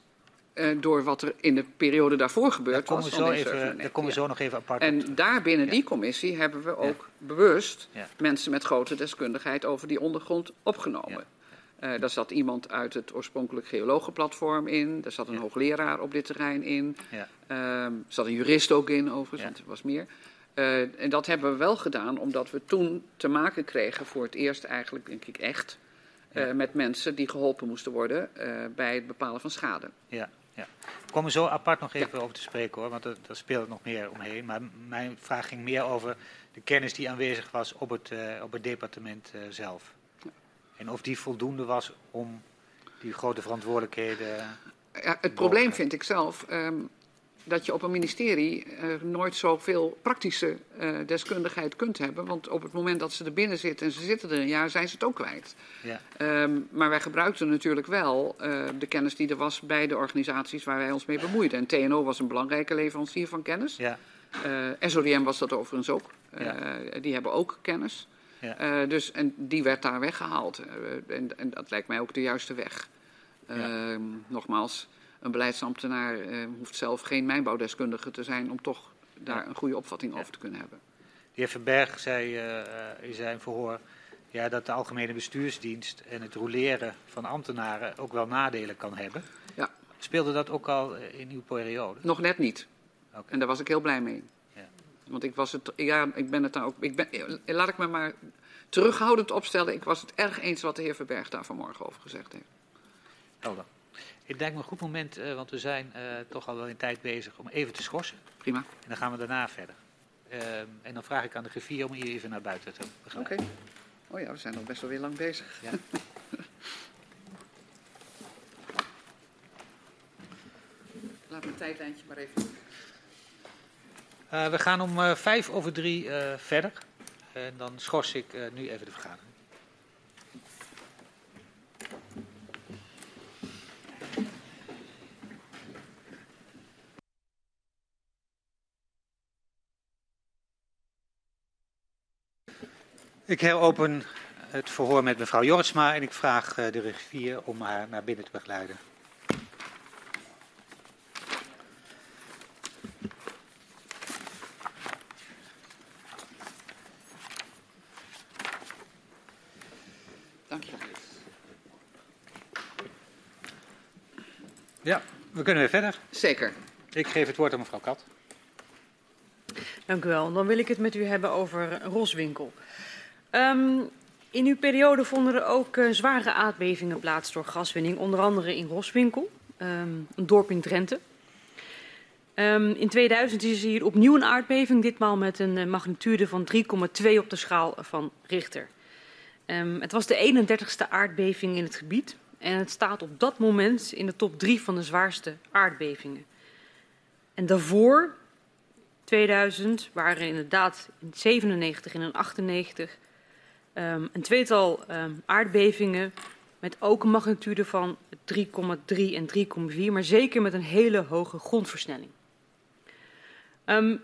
eh, door wat er in de periode daarvoor Daar gebeurd was. zo die even, 97, daar komen we zo nog even apart En daar binnen Ja. die commissie hebben we ook bewust mensen met grote deskundigheid over die ondergrond opgenomen. Eh, daar zat iemand uit het oorspronkelijk geologenplatform in. Daar zat een Ja. hoogleraar op dit terrein in. Ja. Ehm, er zat een jurist ook in, overigens, Ja. want er was meer. Eh, en dat hebben we wel gedaan omdat we toen te maken kregen voor het eerst eigenlijk, denk ik echt, eh, met mensen die geholpen moesten worden bij het bepalen van schade. Ja, ja. We komen zo apart nog even over te spreken hoor, want er, daar speelt nog meer omheen. Maar mijn vraag ging meer over de kennis die aanwezig was op het, op het departement zelf. En of die voldoende was om die grote verantwoordelijkheden. Ja, het probleem vind ik zelf ehm, dat je op een ministerie eh, nooit zoveel praktische eh, deskundigheid kunt hebben. Want op het moment dat ze er binnen zitten en ze zitten er een jaar, zijn ze het ook kwijt. Ja, Ehm, maar wij gebruikten natuurlijk wel eh, de kennis die er was bij de organisaties waar wij ons mee bemoeiden. En TNO was een belangrijke leverancier van kennis. ja, SODM was dat overigens ook. Ja. Die hebben ook kennis. Ja. Eh, dus, en die werd daar weggehaald. Eh, en, en dat lijkt mij ook de juiste weg. Ja. Ehm, nogmaals, een beleidsambtenaar eh, hoeft zelf geen mijnbouwdeskundige te zijn om toch daar een goede opvatting over te kunnen hebben. de heer Verberg zei in zijn verhoor ja, dat de algemene bestuursdienst en het roleren van ambtenaren ook wel nadelen kan hebben. Ja. Speelde dat ook al in uw periode? Nog net niet. En daar was ik heel blij mee. Want ik was het, ja, ik ben het daar ook. Ik ben, laat ik me maar terughoudend opstellen. Ik was het erg eens wat de heer Verberg daar vanmorgen over gezegd heeft. Helder. Het lijkt me een goed moment, eh, want we zijn eh, toch al wel een tijd bezig om even te schorsen. Prima. En dan gaan we daarna verder. Ehm, en dan vraag ik aan de griffier om hier even naar buiten te Oké. begeleiden. Oh ja, we zijn al best wel weer lang bezig. Ja. Laat mijn tijdlijntje maar even. Eh, we gaan om eh, vijf over drie eh, verder. En dan schors ik nu even de vergadering. Ik heropen het verhoor met mevrouw Jortsma en ik vraag de griffier om haar naar binnen te begeleiden. Dank je. Ja, we kunnen weer verder. Zeker. Ik geef het woord aan mevrouw Kat. Dank u wel. Dan wil ik het met u hebben over Roswinkel. Ehm, In uw periode vonden er ook uh, zware aardbevingen plaats door gaswinning, onder andere in Roswinkel, um, een dorp in Drenthe. Um, in 2000 is hier opnieuw een aardbeving, ditmaal met een uh, magnitude van 3,2 op de schaal van Richter. Um, het was de 31ste aardbeving in het gebied en het staat op dat moment in de top 3 van de zwaarste aardbevingen. En daarvoor, 2000, waren inderdaad in 97 en in 98 um, een tweetal um, aardbevingen met ook een magnitude van 3,3 en 3,4, maar zeker met een hele hoge grondversnelling. Um,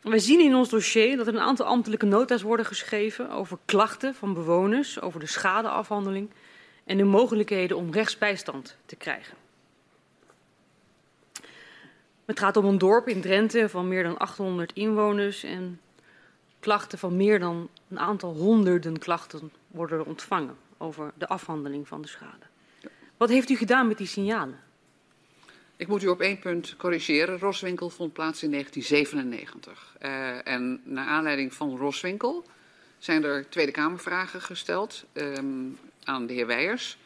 we zien in ons dossier dat er een aantal ambtelijke nota's worden geschreven over klachten van bewoners, over de schadeafhandeling en de mogelijkheden om rechtsbijstand te krijgen. Het gaat om een dorp in Drenthe van meer dan 800 inwoners en klachten van meer dan een aantal honderden klachten worden ontvangen over de afhandeling van de schade. Wat heeft u gedaan met die signalen? Ik moet u op één punt corrigeren. Roswinkel vond plaats in 1997. Uh, en naar aanleiding van Roswinkel zijn er Tweede Kamervragen gesteld um, aan de heer Weijers.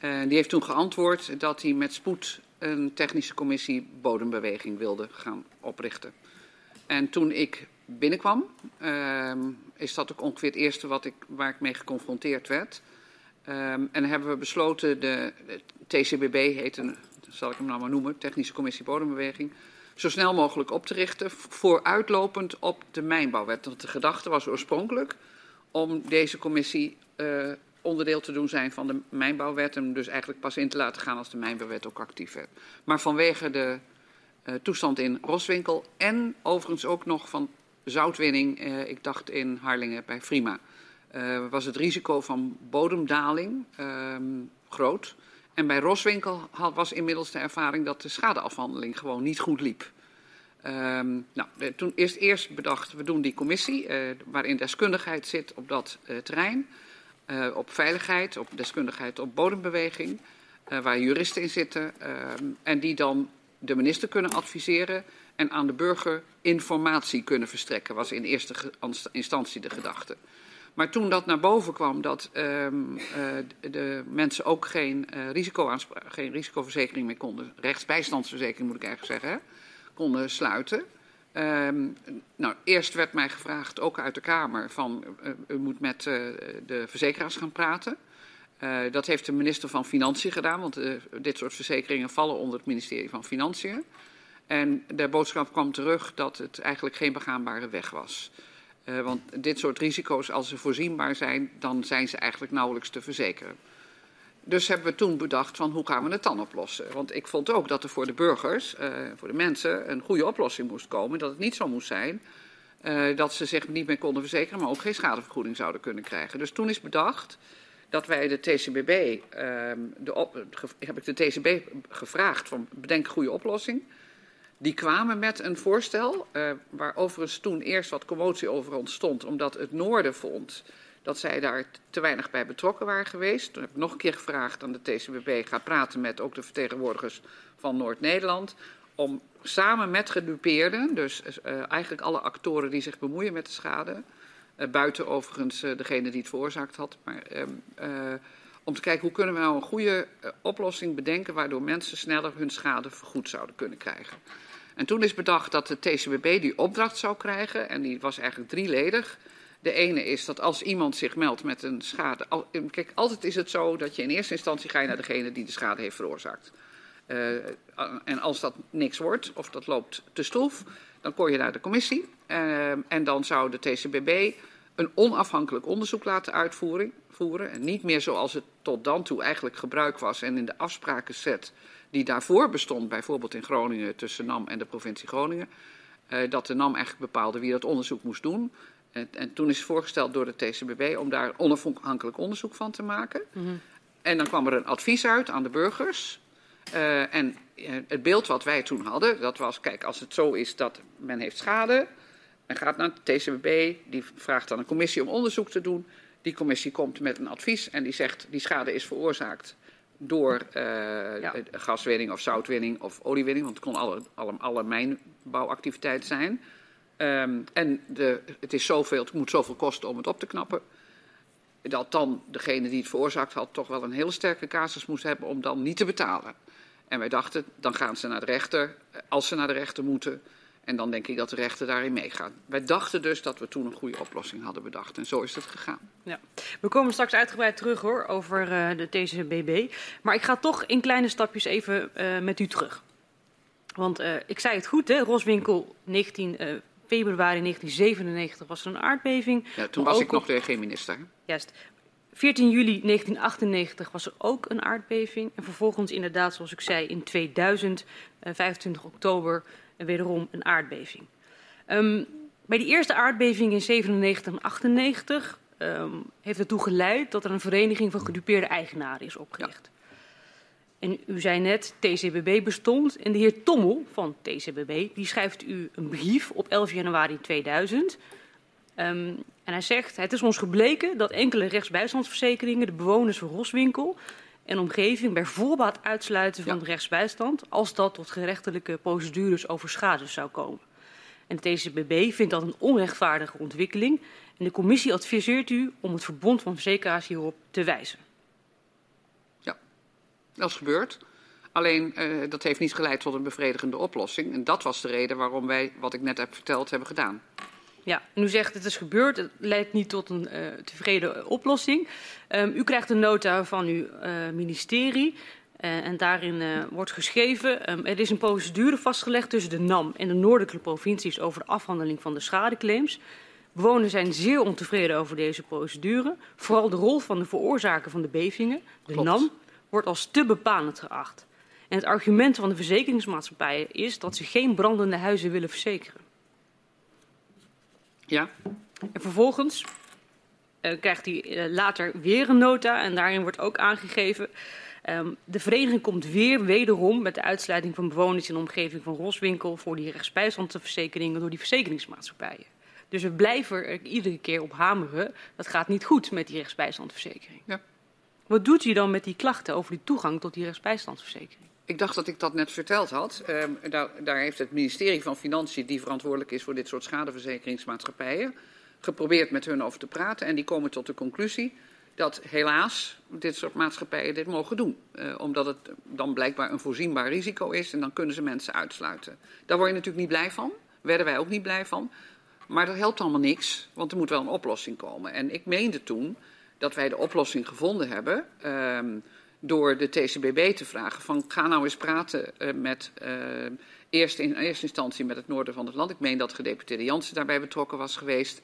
Uh, die heeft toen geantwoord dat hij met spoed een technische commissie bodembeweging wilde gaan oprichten. En toen ik binnenkwam, uh, is dat ook ongeveer het eerste wat ik, waar ik mee geconfronteerd werd. Um, en hebben we besloten, de, de TCBB heet een, zal ik hem nou maar noemen, Technische Commissie Bodembeweging, zo snel mogelijk op te richten, vooruitlopend op de mijnbouwwet. Want de gedachte was oorspronkelijk om deze commissie uh, onderdeel te doen zijn van de mijnbouwwet en dus eigenlijk pas in te laten gaan als de mijnbouwwet ook actief werd. Maar vanwege de uh, toestand in Roswinkel en overigens ook nog van zoutwinning, uh, ik dacht in Harlingen bij Frima, uh, was het risico van bodemdaling uh, groot. En bij Roswinkel was inmiddels de ervaring dat de schadeafhandeling gewoon niet goed liep. Um, nou, toen eerst, eerst bedacht, we doen die commissie, uh, waarin deskundigheid zit op dat terrein. Uh, op veiligheid, op deskundigheid op bodembeweging, waar juristen in zitten. Ehm, en die dan de minister kunnen adviseren en aan de burger informatie kunnen verstrekken, was in eerste instantie de gedachte. Maar toen dat naar boven kwam dat uh, de mensen ook geen, geen risicoverzekering meer konden, rechtsbijstandsverzekering moet ik eigenlijk zeggen, konden sluiten. Um, nou, eerst werd mij gevraagd, ook uit de Kamer, van uh, u moet met de verzekeraars gaan praten. dat heeft de minister van Financiën gedaan, want dit soort verzekeringen vallen onder het ministerie van Financiën. En de boodschap kwam terug dat het eigenlijk geen begaanbare weg was. Want dit soort risico's, als ze voorzienbaar zijn, dan zijn ze eigenlijk nauwelijks te verzekeren. Dus hebben we toen bedacht van hoe gaan we het dan oplossen? Want ik vond ook dat er voor de burgers, uh, voor de mensen, een goede oplossing moest komen. Dat het niet zo moest zijn uh, dat ze zich niet meer konden verzekeren, maar ook geen schadevergoeding zouden kunnen krijgen. Dus toen is bedacht dat wij de TCBB, uh, de heb ik de TCB gevraagd van bedenk een goede oplossing. Die kwamen met een voorstel, uh, waar overigens toen eerst wat commotie over ontstond, omdat het Noorden vond dat zij daar te weinig bij betrokken waren geweest. Toen heb ik nog een keer gevraagd aan de TCBB, ga praten met ook de vertegenwoordigers van Noord-Nederland, om samen met gedupeerden, dus uh, eigenlijk alle actoren die zich bemoeien met de schade, uh, buiten overigens uh, degene die het veroorzaakt had, maar om te kijken hoe kunnen we nou een goede oplossing bedenken waardoor mensen sneller hun schade vergoed zouden kunnen krijgen. En toen is bedacht dat de TCBB die opdracht zou krijgen. En die was eigenlijk drieledig. De ene is dat als iemand zich meldt met een schade. Kijk, altijd is het zo dat je in eerste instantie ga je naar degene die de schade heeft veroorzaakt. Uh, en als dat niks wordt, of dat loopt te stroef, dan kom je naar de commissie. Uh, en dan zou de TCBB een onafhankelijk onderzoek laten uitvoeren. Voeren, en niet meer zoals het tot dan toe eigenlijk gebruik was en in de afspraken zet die daarvoor bestond, bijvoorbeeld in Groningen tussen NAM en de provincie Groningen, dat de NAM eigenlijk bepaalde wie dat onderzoek moest doen. En, en, toen is voorgesteld door de TCBB om daar onafhankelijk onderzoek van te maken. Mm -hmm. En dan kwam er een advies uit aan de burgers. Uh, en uh, het beeld wat wij toen hadden, dat was, kijk, als het zo is dat men heeft schade, men gaat naar de TCBB, die vraagt dan een commissie om onderzoek te doen. Die commissie komt met een advies en die zegt, die schade is veroorzaakt door uh, ja. gaswinning of zoutwinning of oliewinning, want het kon alle, alle, alle mijnbouwactiviteiten zijn. Um, en de, het, is zoveel, het moet zoveel kosten om het op te knappen. dat dan degene die het veroorzaakt had toch wel een hele sterke casus moest hebben om dan niet te betalen. En wij dachten, dan gaan ze naar de rechter, als ze naar de rechter moeten. En dan denk ik dat de rechter daarin meegaat. Wij dachten dus dat we toen een goede oplossing hadden bedacht. En zo is het gegaan. Ja. We komen straks uitgebreid terug hoor, over uh, de TCBB. Maar ik ga toch in kleine stapjes even uh, met u terug. Want uh, ik zei het goed, hè? Roswinkel 19 februari 1997 was er een aardbeving. Ja, toen was ik nog op... geen minister. Juist. 14 juli 1998 was er ook een aardbeving. En vervolgens inderdaad, zoals ik zei, in 2000, 25 oktober, wederom een aardbeving. Um, bij die eerste aardbeving in 97 en 98 um, heeft ertoe geleid dat er een vereniging van gedupeerde eigenaren is opgericht. Ja. En u zei net, TCBB bestond. En de heer Tommel van TCBB, die schrijft u een brief op 11 januari 2000. Um, en hij zegt, het is ons gebleken dat enkele rechtsbijstandsverzekeringen de bewoners van Roswinkel en omgeving bij voorbaat uitsluiten van ja. de rechtsbijstand als dat tot gerechtelijke procedures over schade zou komen. En de TCBB vindt dat een onrechtvaardige ontwikkeling en de commissie adviseert u om het verbond van verzekeraars hierop te wijzen. Dat is gebeurd. Alleen uh, dat heeft niet geleid tot een bevredigende oplossing. En dat was de reden waarom wij, wat ik net heb verteld, hebben gedaan. Ja, en u zegt het is gebeurd, het leidt niet tot een uh, tevreden oplossing. Um, u krijgt een nota van uw uh, ministerie en daarin wordt geschreven... Um, er is een procedure vastgelegd tussen de NAM en de noordelijke provincies... over de afhandeling van de schadeclaims. Bewoners zijn zeer ontevreden over deze procedure. Vooral de rol van de veroorzaker van de bevingen, de Klopt. NAM, wordt als te bepalend geacht. En het argument van de verzekeringsmaatschappijen is dat ze geen brandende huizen willen verzekeren. Ja. En vervolgens uh, krijgt hij uh, later weer een nota en daarin wordt ook aangegeven... Um, de vereniging komt weer wederom met de uitsluiting van bewoners in de omgeving van Roswinkel... voor die rechtsbijstandverzekeringen door die verzekeringsmaatschappijen. Dus we blijven er iedere keer op hameren. Dat gaat niet goed met die rechtsbijstandverzekering. Ja. Wat doet u dan met die klachten over die toegang tot die rechtsbijstandsverzekering? Ik dacht dat ik dat net verteld had. Uh, daar, daar, heeft het ministerie van Financiën, die verantwoordelijk is voor dit soort schadeverzekeringsmaatschappijen, geprobeerd met hun over te praten. En die komen tot de conclusie dat helaas dit soort maatschappijen dit mogen doen. Uh, omdat het dan blijkbaar een voorzienbaar risico is en dan kunnen ze mensen uitsluiten. Daar word je natuurlijk niet blij van. Werden wij ook niet blij van. Maar dat helpt allemaal niks, want er moet wel een oplossing komen. En ik meende toen dat wij de oplossing gevonden hebben. Uh, door de TCBB te vragen van ga nou eens praten uh, met uh, eerst in eerste instantie met het noorden van het land. Ik meen dat gedeputeerde Jansen daarbij betrokken was geweest.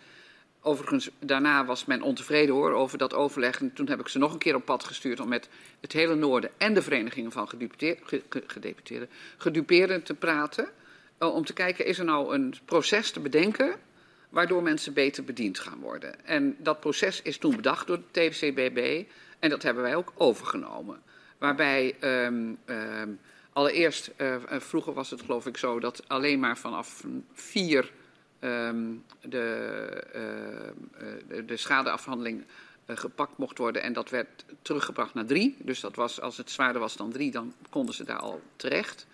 Overigens, daarna was men ontevreden hoor over dat overleg. En toen heb ik ze nog een keer op pad gestuurd om met het hele noorden en de verenigingen van gedeputeerden, gedupeerden te praten. Uh, om te kijken, is er nou een proces te bedenken waardoor mensen beter bediend gaan worden. En dat proces is toen bedacht door de TCBB. En dat hebben wij ook overgenomen. Waarbij um, um, allereerst, uh, vroeger was het geloof ik zo dat alleen maar vanaf vier um, de, uh, de, de schadeafhandeling gepakt mocht worden. En dat werd teruggebracht naar drie. Dus dat was, als het zwaarder was dan drie, dan konden ze daar al terecht.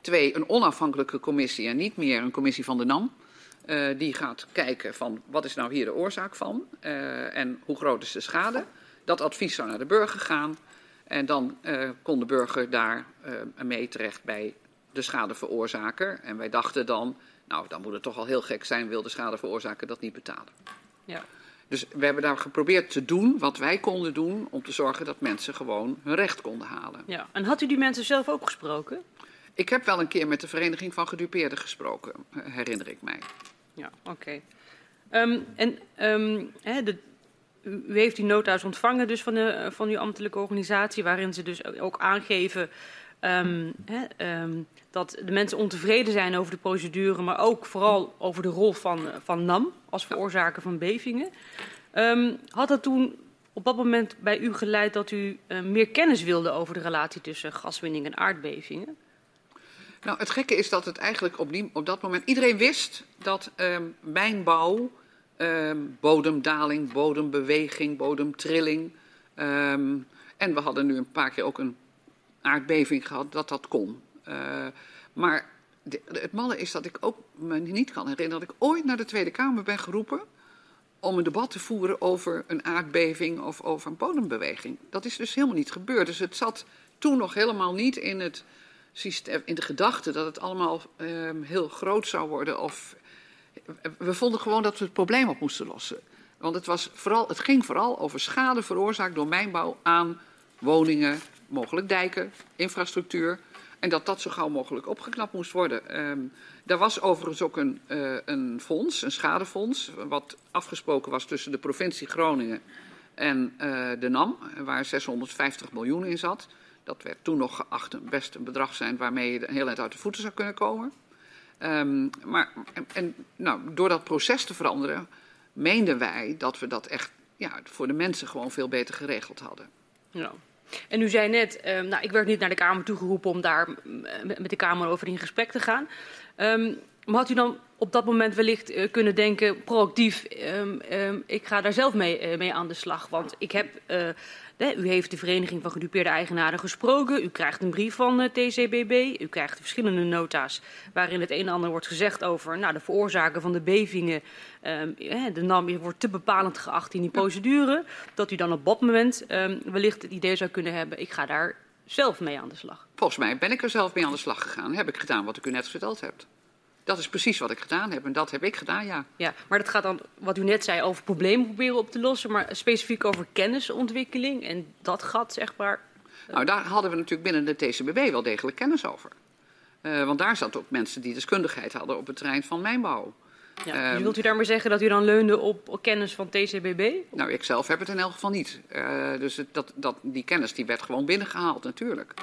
Twee, een onafhankelijke commissie en niet meer een commissie van de NAM. Uh, die gaat kijken van wat is nou hier de oorzaak van uh, en hoe groot is de schade. Dat advies zou naar de burger gaan en dan uh, kon de burger daar mee terecht bij de schadeveroorzaker. En wij dachten dan, nou dan moet het toch al heel gek zijn, wil de schadeveroorzaker dat niet betalen. Ja. Dus we hebben daar geprobeerd te doen wat wij konden doen om te zorgen dat mensen gewoon hun recht konden halen. Ja. En had u die mensen zelf ook gesproken? Ik heb wel een keer met de Vereniging van Gedupeerden gesproken, herinner ik mij. Ja, oké. Okay. Um, en um, hè, de, u, heeft die nota's ontvangen dus van, de, van uw ambtelijke organisatie, waarin ze dus ook aangeven um, hè, dat de mensen ontevreden zijn over de procedure, maar ook vooral over de rol van, van NAM als veroorzaker van bevingen. had dat toen op dat moment bij u geleid dat u uh, meer kennis wilde over de relatie tussen gaswinning en aardbevingen? Nou, het gekke is dat het eigenlijk op, op dat moment... Iedereen wist dat um, mijnbouw, um, bodemdaling, bodembeweging, bodemtrilling... Um, en we hadden nu een paar keer ook een aardbeving gehad, dat dat kon. Uh, maar het malle is dat ik ook me niet kan herinneren... dat ik ooit naar de Tweede Kamer ben geroepen... om een debat te voeren over een aardbeving of over een bodembeweging. Dat is dus helemaal niet gebeurd. Dus het zat toen nog helemaal niet in, het in de gedachte dat het allemaal uh, heel groot zou worden. Of, we vonden gewoon dat we het probleem op moesten lossen. Want het, was vooral, het ging vooral over schade veroorzaakt door mijnbouw aan woningen, mogelijk dijken, infrastructuur. En dat dat zo gauw mogelijk opgeknapt moest worden. Um, er was overigens ook een, uh, een fonds, een schadefonds, wat afgesproken was tussen de provincie Groningen en uh, de NAM, waar 650 miljoen in zat. Dat werd toen nog geacht een best een bedrag zijn waarmee je heel eind uit de voeten zou kunnen komen. Um, maar en, nou, door dat proces te veranderen, meenden wij dat we dat echt ja, voor de mensen gewoon veel beter geregeld hadden. Ja. En u zei net, um, nou, ik werd niet naar de Kamer toegeroepen om daar met de Kamer over in gesprek te gaan. Um, maar had u dan op dat moment wellicht uh, kunnen denken, proactief, um, um, ik ga daar zelf mee, uh, mee aan de slag? Want ik heb, uh, de, u heeft de Vereniging van Gedupeerde Eigenaren gesproken, u krijgt een brief van TCBB, u krijgt verschillende nota's waarin het een en ander wordt gezegd over nou, de veroorzaken van de bevingen. de NAM wordt te bepalend geacht in die procedure, dat u dan op dat moment wellicht het idee zou kunnen hebben, ik ga daar zelf mee aan de slag? Volgens mij ben ik er zelf mee aan de slag gegaan. Heb ik gedaan wat ik u net verteld heb. Dat is precies wat ik gedaan heb en dat heb ik gedaan, ja. Ja, maar dat gaat dan, wat u net zei, over problemen proberen op te lossen, maar specifiek over kennisontwikkeling en dat gat, zeg maar. Nou, daar hadden we natuurlijk binnen de TCBB wel degelijk kennis over. Uh, want daar zaten ook mensen die deskundigheid hadden op het terrein van mijnbouw. Ja, dus wilt u daarmee zeggen dat u dan leunde op kennis van TCBB? Nou, ik zelf heb het in elk geval niet. Uh, dus het, dat, dat, die kennis die werd gewoon binnengehaald, natuurlijk.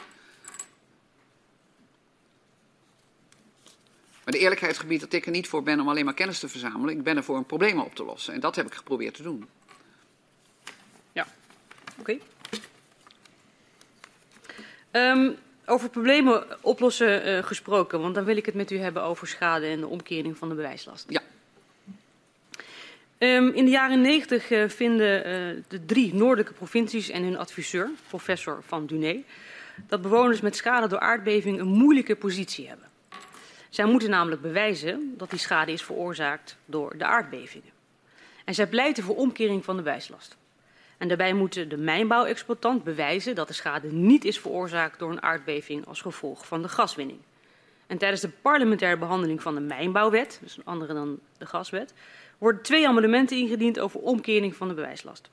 Maar de eerlijkheid gebiedt dat ik er niet voor ben om alleen maar kennis te verzamelen. Ik ben er voor om problemen op te lossen. En dat heb ik geprobeerd te doen. Ja, oké. Okay. Um, over problemen oplossen uh, gesproken, want dan wil ik het met u hebben over schade en de omkering van de bewijslast. Ja. Um, in de jaren 90 uh, vinden uh, de drie noordelijke provincies en hun adviseur, professor Van Duné, dat bewoners met schade door aardbeving een moeilijke positie hebben. Zij moeten namelijk bewijzen dat die schade is veroorzaakt door de aardbevingen. En zij pleiten voor omkering van de bewijslast. En daarbij moet de mijnbouwexploitant bewijzen dat de schade niet is veroorzaakt door een aardbeving als gevolg van de gaswinning. En tijdens de parlementaire behandeling van de mijnbouwwet, dus een andere dan de gaswet, worden twee amendementen ingediend over omkering van de bewijslast.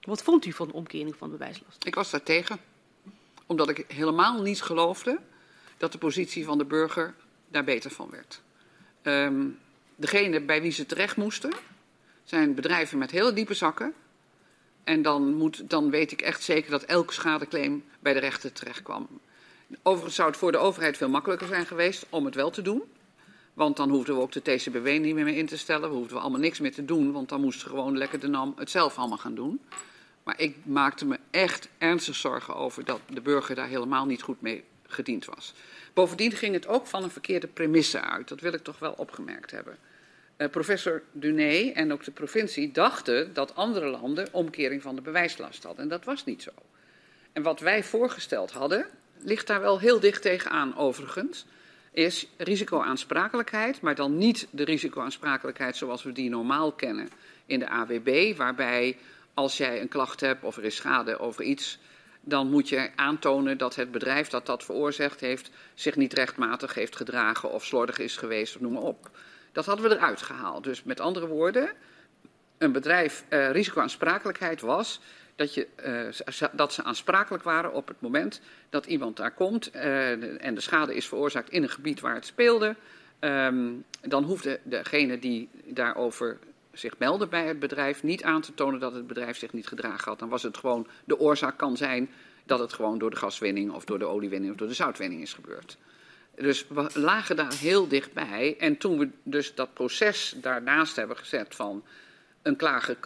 Wat vond u van de omkering van de bewijslast? Ik was daar tegen, omdat ik helemaal niet geloofde dat de positie van de burger daar beter van werd. Um, degene bij wie ze terecht moesten, zijn bedrijven met hele diepe zakken en dan, moet, dan weet ik echt zeker dat elke schadeclaim bij de rechter terecht kwam. Overigens zou het voor de overheid veel makkelijker zijn geweest om het wel te doen. Want dan hoefden we ook de TCBW niet meer mee in te stellen. We hoefden we allemaal niks meer te doen, want dan moesten gewoon lekker de NAM het zelf allemaal gaan doen. Maar ik maakte me echt ernstig zorgen over dat de burger daar helemaal niet goed mee gediend was. Bovendien ging het ook van een verkeerde premisse uit. Dat wil ik toch wel opgemerkt hebben. Uh, professor Duné en ook de provincie dachten dat andere landen omkering van de bewijslast hadden. En dat was niet zo. En wat wij voorgesteld hadden, ligt daar wel heel dicht tegenaan overigens, is risicoaansprakelijkheid, maar dan niet de risicoaansprakelijkheid zoals we die normaal kennen in de AWB, waarbij als jij een klacht hebt of er is schade over iets, dan moet je aantonen dat het bedrijf dat dat veroorzaakt heeft zich niet rechtmatig heeft gedragen of slordig is geweest of noem maar op. Dat hadden we eruit gehaald. Dus met andere woorden, een bedrijf, uh, risicoaansprakelijkheid was dat, je, uh, dat ze aansprakelijk waren op het moment dat iemand daar komt uh, en de schade is veroorzaakt in een gebied waar het speelde. Um, dan hoefde degene die daarover zich meldde bij het bedrijf niet aan te tonen dat het bedrijf zich niet gedragen had. Dan was het gewoon, de oorzaak kan zijn dat het gewoon door de gaswinning of door de oliewinning of door de zoutwinning is gebeurd. Dus we lagen daar heel dichtbij. En toen we dus dat proces daarnaast hebben gezet van een klager.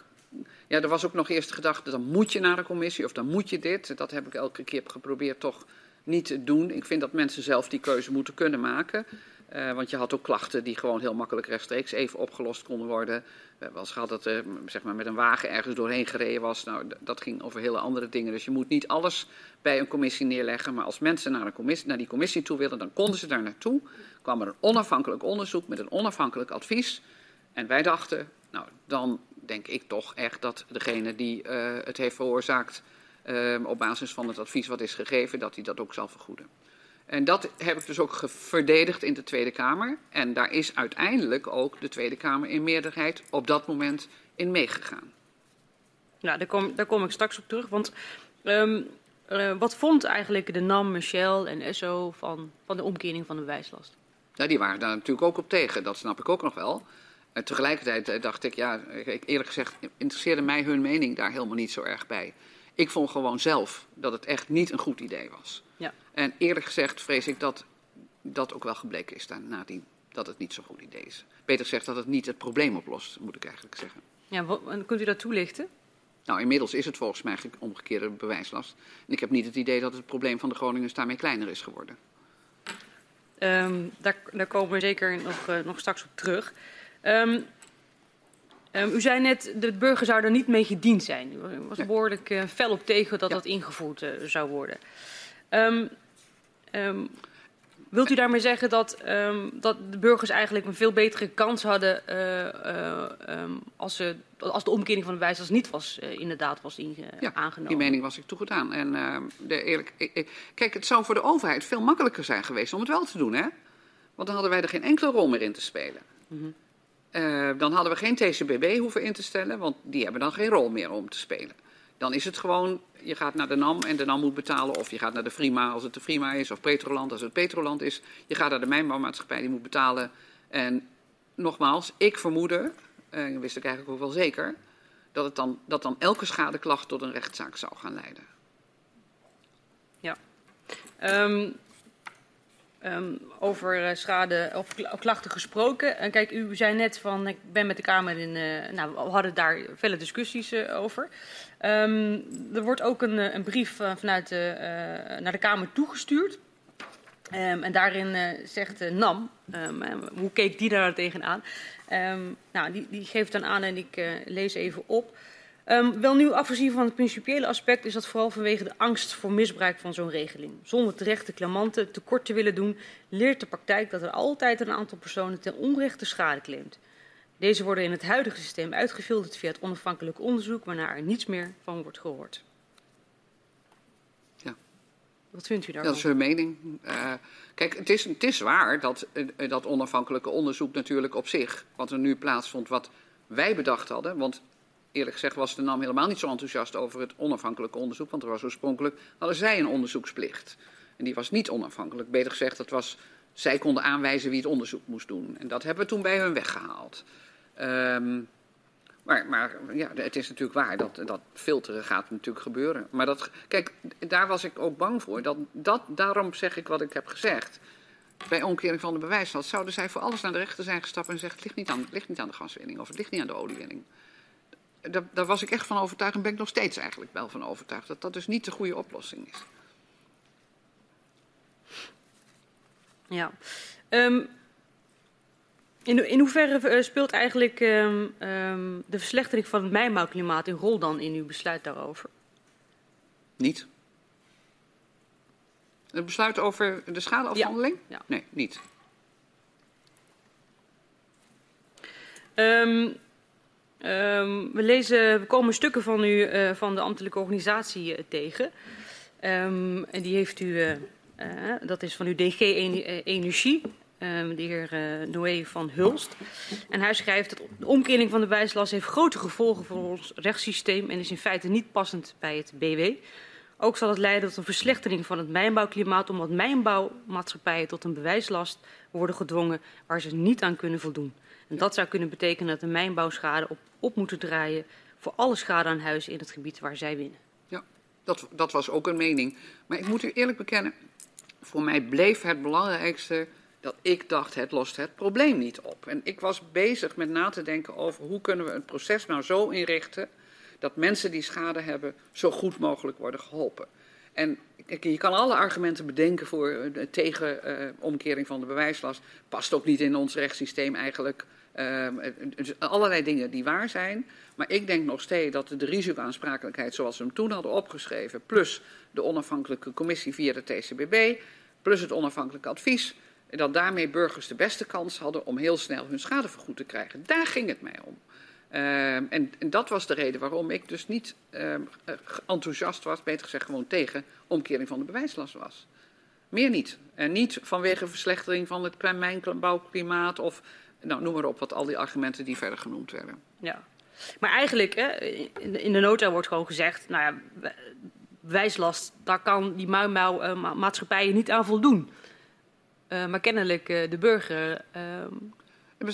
Ja, er was ook nog eerst de gedachte, dan moet je naar de commissie of dan moet je dit. Dat heb ik elke keer geprobeerd toch niet te doen. Ik vind dat mensen zelf die keuze moeten kunnen maken. Uh, want je had ook klachten die gewoon heel makkelijk rechtstreeks even opgelost konden worden. We hebben gehad dat er zeg maar met een wagen ergens doorheen gereden was. Nou, dat ging over hele andere dingen. Dus je moet niet alles bij een commissie neerleggen. Maar als mensen naar, een commissie, naar die commissie toe wilden, dan konden ze daar naartoe. kwam er een onafhankelijk onderzoek met een onafhankelijk advies. En wij dachten, nou, dan denk ik toch echt dat degene die uh, het heeft veroorzaakt uh, op basis van het advies wat is gegeven, dat hij dat ook zal vergoeden. En dat heb ik dus ook verdedigd in de Tweede Kamer. En daar is uiteindelijk ook de Tweede Kamer in meerderheid op dat moment in meegegaan. Nou, daar kom, daar kom ik straks op terug. Want um, uh, wat vond eigenlijk de NAM, Michel en SO van, van de omkering van de bewijslast? Nou, die waren daar natuurlijk ook op tegen, dat snap ik ook nog wel. En tegelijkertijd eh, dacht ik, ja, eerlijk gezegd interesseerde mij hun mening daar helemaal niet zo erg bij. Ik vond gewoon zelf dat het echt niet een goed idee was. Ja. En eerlijk gezegd vrees ik dat dat ook wel gebleken is nadien. Dat het niet zo'n goed idee is. Beter gezegd dat het niet het probleem oplost, moet ik eigenlijk zeggen. Ja, wat, kunt u dat toelichten? Nou, inmiddels is het volgens mij omgekeerde bewijslast. En ik heb niet het idee dat het probleem van de Groningers daarmee kleiner is geworden. Um, daar, daar, komen we zeker nog, uh, nog straks op terug. Um, um, u zei net, de burger zou er niet mee gediend zijn. U was behoorlijk uh, fel op tegen dat ja. dat ingevoerd uh, zou worden. wilt u daarmee zeggen dat, dat de burgers eigenlijk een veel betere kans hadden als, ze, als de omkering van de wijzers niet was, inderdaad was inge, ja, aangenomen? Die mening was ik toegedaan. En de eerlijk, ik, ik, kijk, het zou voor de overheid veel makkelijker zijn geweest om het wel te doen, hè? Want dan hadden wij er geen enkele rol meer in te spelen. Mm -hmm. Uh, dan hadden we geen TCBB hoeven in te stellen, want die hebben dan geen rol meer om te spelen. Dan is het gewoon, je gaat naar de NAM en de NAM moet betalen. Of je gaat naar de Frima als het de Frima is, of Petroland als het Petroland is. Je gaat naar de mijnbouwmaatschappij, die moet betalen. En nogmaals, ik vermoedde, en dat wist ik eigenlijk ook wel zeker, dat, het dan, dat dan elke schadeklacht tot een rechtszaak zou gaan leiden. Ja. Um, Um, over uh, schade of klachten gesproken. En kijk, u zei net van ik ben met de Kamer in. Uh, nou, we hadden daar vele discussies uh, over. Um, er wordt ook een, een brief vanuit de, naar de Kamer toegestuurd. Um, en daarin zegt NAM, hoe keek die daar tegenaan? nou, die, die geeft dan aan en ik lees even op. Um, wel nu, afgezien van het principiële aspect, is dat vooral vanwege de angst voor misbruik van zo'n regeling. Zonder terechte klamanten tekort te willen doen, leert de praktijk dat er altijd een aantal personen ten onrechte schade claimt. Deze worden in het huidige systeem uitgefilterd via het onafhankelijk onderzoek, waarna er niets meer van wordt gehoord. Ja. Wat vindt u daarvan? Dat is hun mening. Uh, kijk, het is, het is waar dat uh, dat onafhankelijke onderzoek natuurlijk op zich, wat er nu plaatsvond, wat wij bedacht hadden, want eerlijk gezegd was de NAM helemaal niet zo enthousiast over het onafhankelijke onderzoek. Want er was oorspronkelijk, hadden zij een onderzoeksplicht. En die was niet onafhankelijk. Beter gezegd, dat was, zij konden aanwijzen wie het onderzoek moest doen. En dat hebben we toen bij hun weggehaald. Um, maar, maar ja, het is natuurlijk waar dat, dat filteren gaat natuurlijk gebeuren. Maar dat, kijk, daar was ik ook bang voor. Dat, dat, daarom zeg ik wat ik heb gezegd. Bij omkering van de bewijslast zouden zij voor alles naar de rechter zijn gestapt en zeggen: het ligt niet aan, het ligt niet aan de gaswinning of het ligt niet aan de oliewinning daar, daar, was ik echt van overtuigd en ben ik nog steeds eigenlijk wel van overtuigd. Dat dat dus niet de goede oplossing is. Ja. Um, in, in hoeverre eh, speelt eigenlijk um, um, de verslechtering van het mijnbouwklimaat een rol dan in uw besluit daarover? Niet. Het besluit over de schadeafhandeling? Ja. ja. Nee, niet. Um, we, lezen, we komen stukken van u uh, van de ambtelijke organisatie uh, tegen. Um, en die heeft u, uh, dat is van uw DG Energie, um, de heer Noé van Hulst. En hij schrijft dat de omkering van de wijslast heeft grote gevolgen voor ons rechtssysteem en is in feite niet passend bij het BW. Ook zal het leiden tot een verslechtering van het mijnbouwklimaat, omdat mijnbouwmaatschappijen tot een bewijslast worden gedwongen waar ze niet aan kunnen voldoen. En dat zou kunnen betekenen dat de mijnbouwschade op, op moeten draaien voor alle schade aan huizen in het gebied waar zij winnen. Ja, dat, dat was ook een mening. Maar ik moet u eerlijk bekennen, voor mij bleef het belangrijkste dat ik dacht, het lost het probleem niet op. En ik was bezig met na te denken over hoe kunnen we het proces nou zo inrichten dat mensen die schade hebben zo goed mogelijk worden geholpen. En je kan alle argumenten bedenken voor uh, tegen uh, omkering van de bewijslast. Past ook niet in ons rechtssysteem eigenlijk. Uh, allerlei dingen die waar zijn. Maar ik denk nog steeds dat de risicoaansprakelijkheid zoals we hem toen hadden opgeschreven... plus de onafhankelijke commissie via de TCBB... plus het onafhankelijke advies... dat daarmee burgers de beste kans hadden om heel snel hun schade vergoed te krijgen. Daar ging het mij om. Ehm, en, dat was de reden waarom ik dus niet ehm, enthousiast was, beter gezegd gewoon tegen omkering van de bewijslast was. Meer niet. En niet vanwege verslechtering van het mijnbouwklimaat of nou, noem maar op, wat al die argumenten die verder genoemd werden. Ja, maar eigenlijk, hè, in de nota wordt gewoon gezegd, nou ja, bewijslast, daar kan die mijnbouwmaatschappijen niet aan voldoen. Uh, maar kennelijk uh, de burger. Uh...